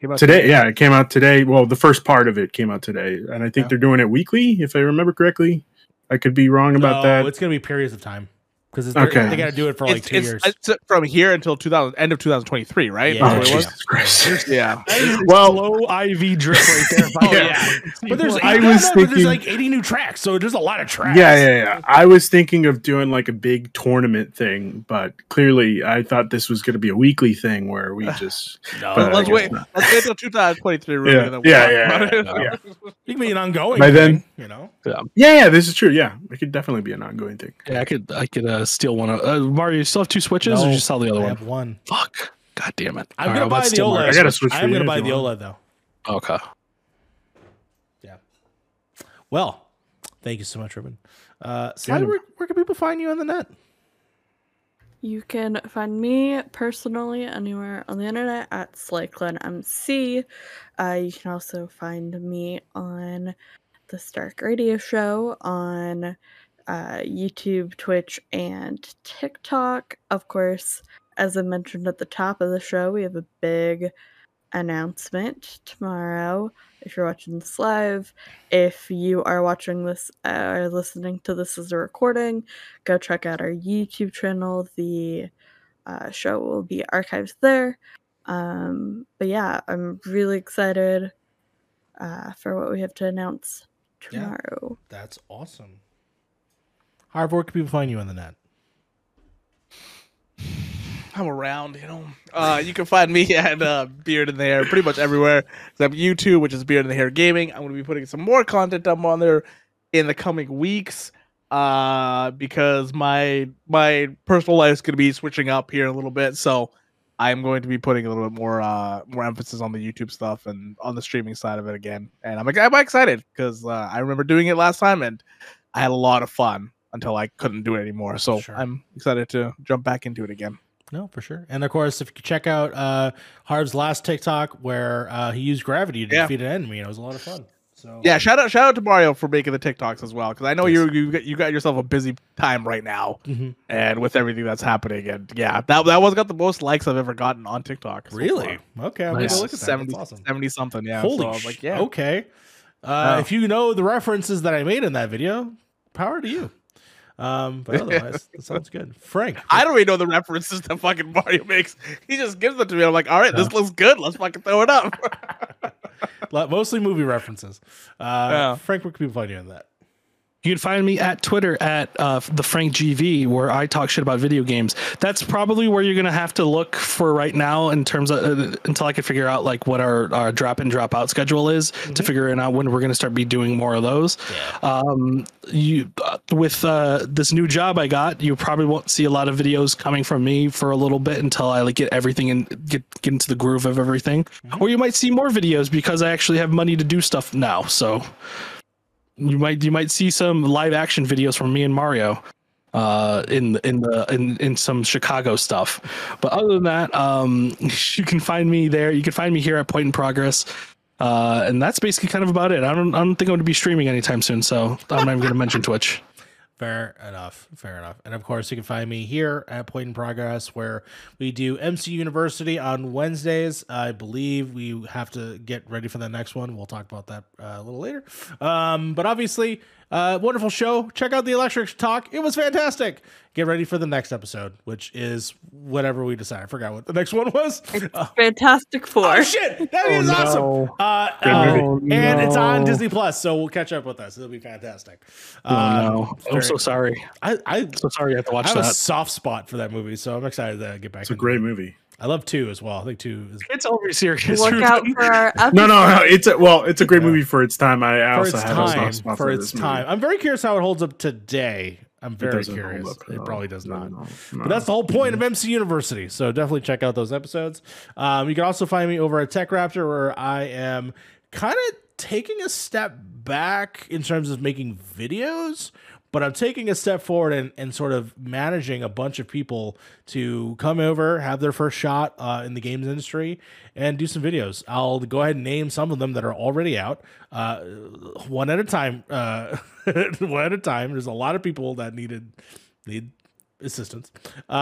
Came out Today, yeah, it came out today. Well, the first part of it came out today, and I think Yeah. they're doing it weekly, if I remember correctly. I could be wrong about No, that. It's going to be periods of time because Okay. they got to do it for like it's, two it's, years. it's from here until 2000 end of 2023, right? Yeah. Oh, what was? Jesus Christ. Yeah. Well- slow IV drip right there. Oh, <laughs> Yeah. yeah. but there's, I no, was no, but there's like 80 new tracks, so there's a lot of tracks. Yeah, yeah, yeah. I was thinking of doing like a big tournament thing, but clearly I thought this was going to be a weekly thing where we <sighs> just. No, But Let's wait. not. Let's wait until 2023. Really, Yeah. and then Yeah, we'll yeah, yeah, it. yeah. <laughs> it can be an ongoing. By thing, then- you know. Yeah, yeah, this is true. Yeah, it could definitely be an ongoing thing. Yeah, I could I could uh, steal one. Of, uh, Mario, you still have two switches, or No, you sell the other I one? I have one. Fuck. God damn it. I'm All gonna right, buy let's the steal OLED. Mario. I got a Switch I'm gonna buy the want. OLED though. Okay. Yeah. Well, thank you so much, Ruben. Uh, Sally, where, where can people find you on the net? You can find me personally anywhere on the internet at SlayClanMC. Uh, you can also find me on the Stark Radio Show on uh, YouTube, Twitch, and TikTok. Of course, as I mentioned at the top of the show, we have a big announcement tomorrow. If you're watching this live, if you are watching this uh, or listening to this as a recording, go check out our YouTube channel. The uh, show will be archived there. Um, but yeah, I'm really excited uh, for what we have to announce Yeah. tomorrow. That's awesome. Harv, where can people find you on the net? I'm around, you know. Uh, you can find me <laughs> at uh, Beard in the Hair pretty much everywhere except YouTube, which is Beard in the Hair Gaming. I'm going to be putting some more content up on there in the coming weeks uh, because my my personal life is going to be switching up here a little bit. So I'm going to be putting a little bit more uh, more emphasis on the YouTube stuff and on the streaming side of it again. And I'm, I'm excited because uh, I remember doing it last time and I had a lot of fun until I couldn't do it anymore. So Sure. I'm excited to jump back into it again. No, for sure. And of course, if you check out uh, Harv's last TikTok where uh, he used gravity to Yeah. defeat an enemy, and it was a lot of fun. So Yeah, shout out shout out to Mario for making the TikToks as well because I know Yes. you you got, you got yourself a busy time right now Mhm. and with everything that's happening and yeah that that was got the most likes I've ever gotten on TikTok. so really okay. I'm Nice. look at that. 70, That's awesome. 70 something yeah. Holy so I was sh- like yeah. Okay. Uh. If you know the references that I made in that video, power to you. Um, but <laughs> otherwise, that sounds good. Frank, I don't even know the references that fucking Mario makes. He just gives them to me. I'm like, all right, this looks good. Let's fucking throw it up. <laughs> Mostly movie references. Uh, Yeah. Frank, where can people find you on that? You can find me at Twitter at uh, the Frank GV, where I talk shit about video games. That's probably where you're gonna have to look for right now in terms of uh, until I can figure out like what our, our drop in drop out schedule is to figure out when we're gonna start be doing more of those. Um, you uh, with uh, this new job I got, you probably won't see a lot of videos coming from me for a little bit until I like get everything and get get into the groove of everything. Or you might see more videos because I actually have money to do stuff now. So you might you might see some live action videos from me and Mario uh in in the in in some Chicago stuff. But other than that, um <laughs> you can find me there. You can find me here at Point in Progress. Uh and that's basically kind of about it. I don't I don't think I'm going to be streaming anytime soon, so I'm not even going to mention Twitch. Fair enough. Fair enough. And of course, you can find me here at Point in Progress, where we do MC University on Wednesdays. I believe we have to get ready for the next one. We'll talk about that uh, a little later. Um, but obviously, uh, wonderful show. Check out the Electric Talk. It was fantastic. Get ready for the next episode, which is whatever we decide. I forgot what the next one was. Uh, Fantastic Four. oh shit! That is awesome. no. Uh, Good uh, movie. and it's on. Disney Plus, so we'll catch up with us. It'll be fantastic. Oh no. I'm so sorry. I, I So sorry I have to watch I have a soft spot for that movie, so I'm excited to get back. It's a great it. movie. I love two as well. I think two is It's over serious. Look out for our <laughs> episode. No, no, no. It's a well, it's a great Yeah. movie for its time. I, I for also its have a soft time. spot For its this movie. time. I'm very curious how it holds up today. I'm very doesn't curious. up, It no. probably does No, not. no, But that's the whole point of MC University. So definitely check out those episodes. Um, you can also find me over at TechRaptor, where I am kind of taking a step back in terms of making videos, but I'm taking a step forward and, and sort of managing a bunch of people to come over, have their first shot uh, in the games industry, and do some videos. I'll go ahead and name some of them that are already out, uh, one at a time. Uh, <laughs> one at a time. There's a lot of people that needed need assistance. Uh,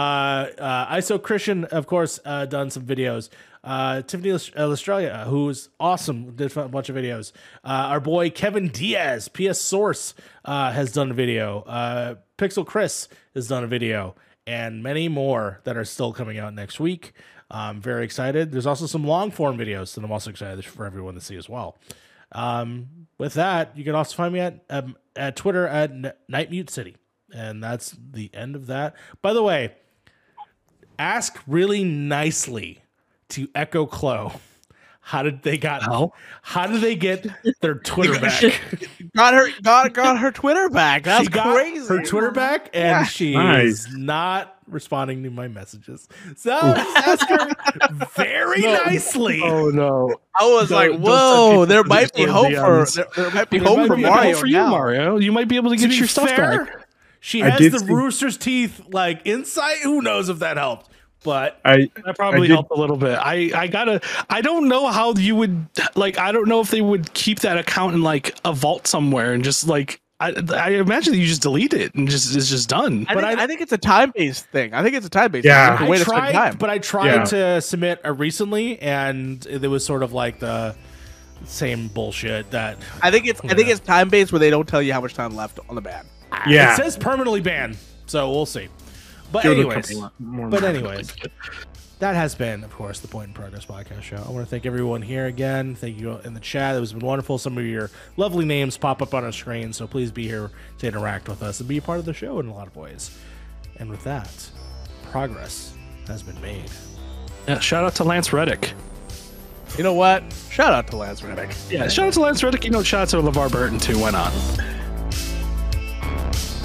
uh, ISO Christian, of course, uh, done some videos. Uh, Tiffany List- uh, Australia, who's awesome, did a bunch of videos. Uh, our boy Kevin Diaz, PS Source, uh, has done a video. Uh, Pixel Chris has done a video, and many more that are still coming out next week. I'm very excited. There's also some long form videos that I'm also excited for everyone to see as well. Um, with that, you can also find me at um, at Twitter at N- Night Mute City, and that's the end of that. By the way, ask really nicely to Echo Clo. <laughs> How did they got? How? How did they get their Twitter <laughs> back? Got her got got her Twitter back. That's she got crazy. her Twitter back, and Yeah. she Nice. is not responding to my messages. So ask her very <laughs> nicely. Oh no! I was Don't- like, don't whoa, send there people might be hope for there, there might be hope for Mario. for you, now. Mario. You might be able to to get be your stuff fair, back. She has did the see- rooster's teeth like insight. Who knows if that helped? But I That probably I did- helped a little bit. I I gotta. I don't know how you would like. I don't know if they would keep that account in like a vault somewhere and just like. I, I imagine that you just delete it and just it's just done. I But think, I- I, think it's a time based thing. I think it's a time based Yeah. thing. I Way to spend tried, time. but I tried Yeah. to submit a recently, and it was sort of like the same bullshit that I think it's I think it's time based where they don't tell you how much time left on the ban. Yeah. it says permanently banned. So we'll see. But give anyways, more but anyways, that has been, of course, the Point in Progress podcast show. I want to thank everyone here again. Thank you in the chat. It was been wonderful. Some of your lovely names pop up on our screen, so please be here to interact with us and be a part of the show in a lot of ways. And with that, progress has been made. Yeah, shout out to Lance Reddick. You know what? Shout out to Lance Reddick. Yeah, shout out to Lance Reddick. You know, shout out to LeVar Burton too. Why not? Bye.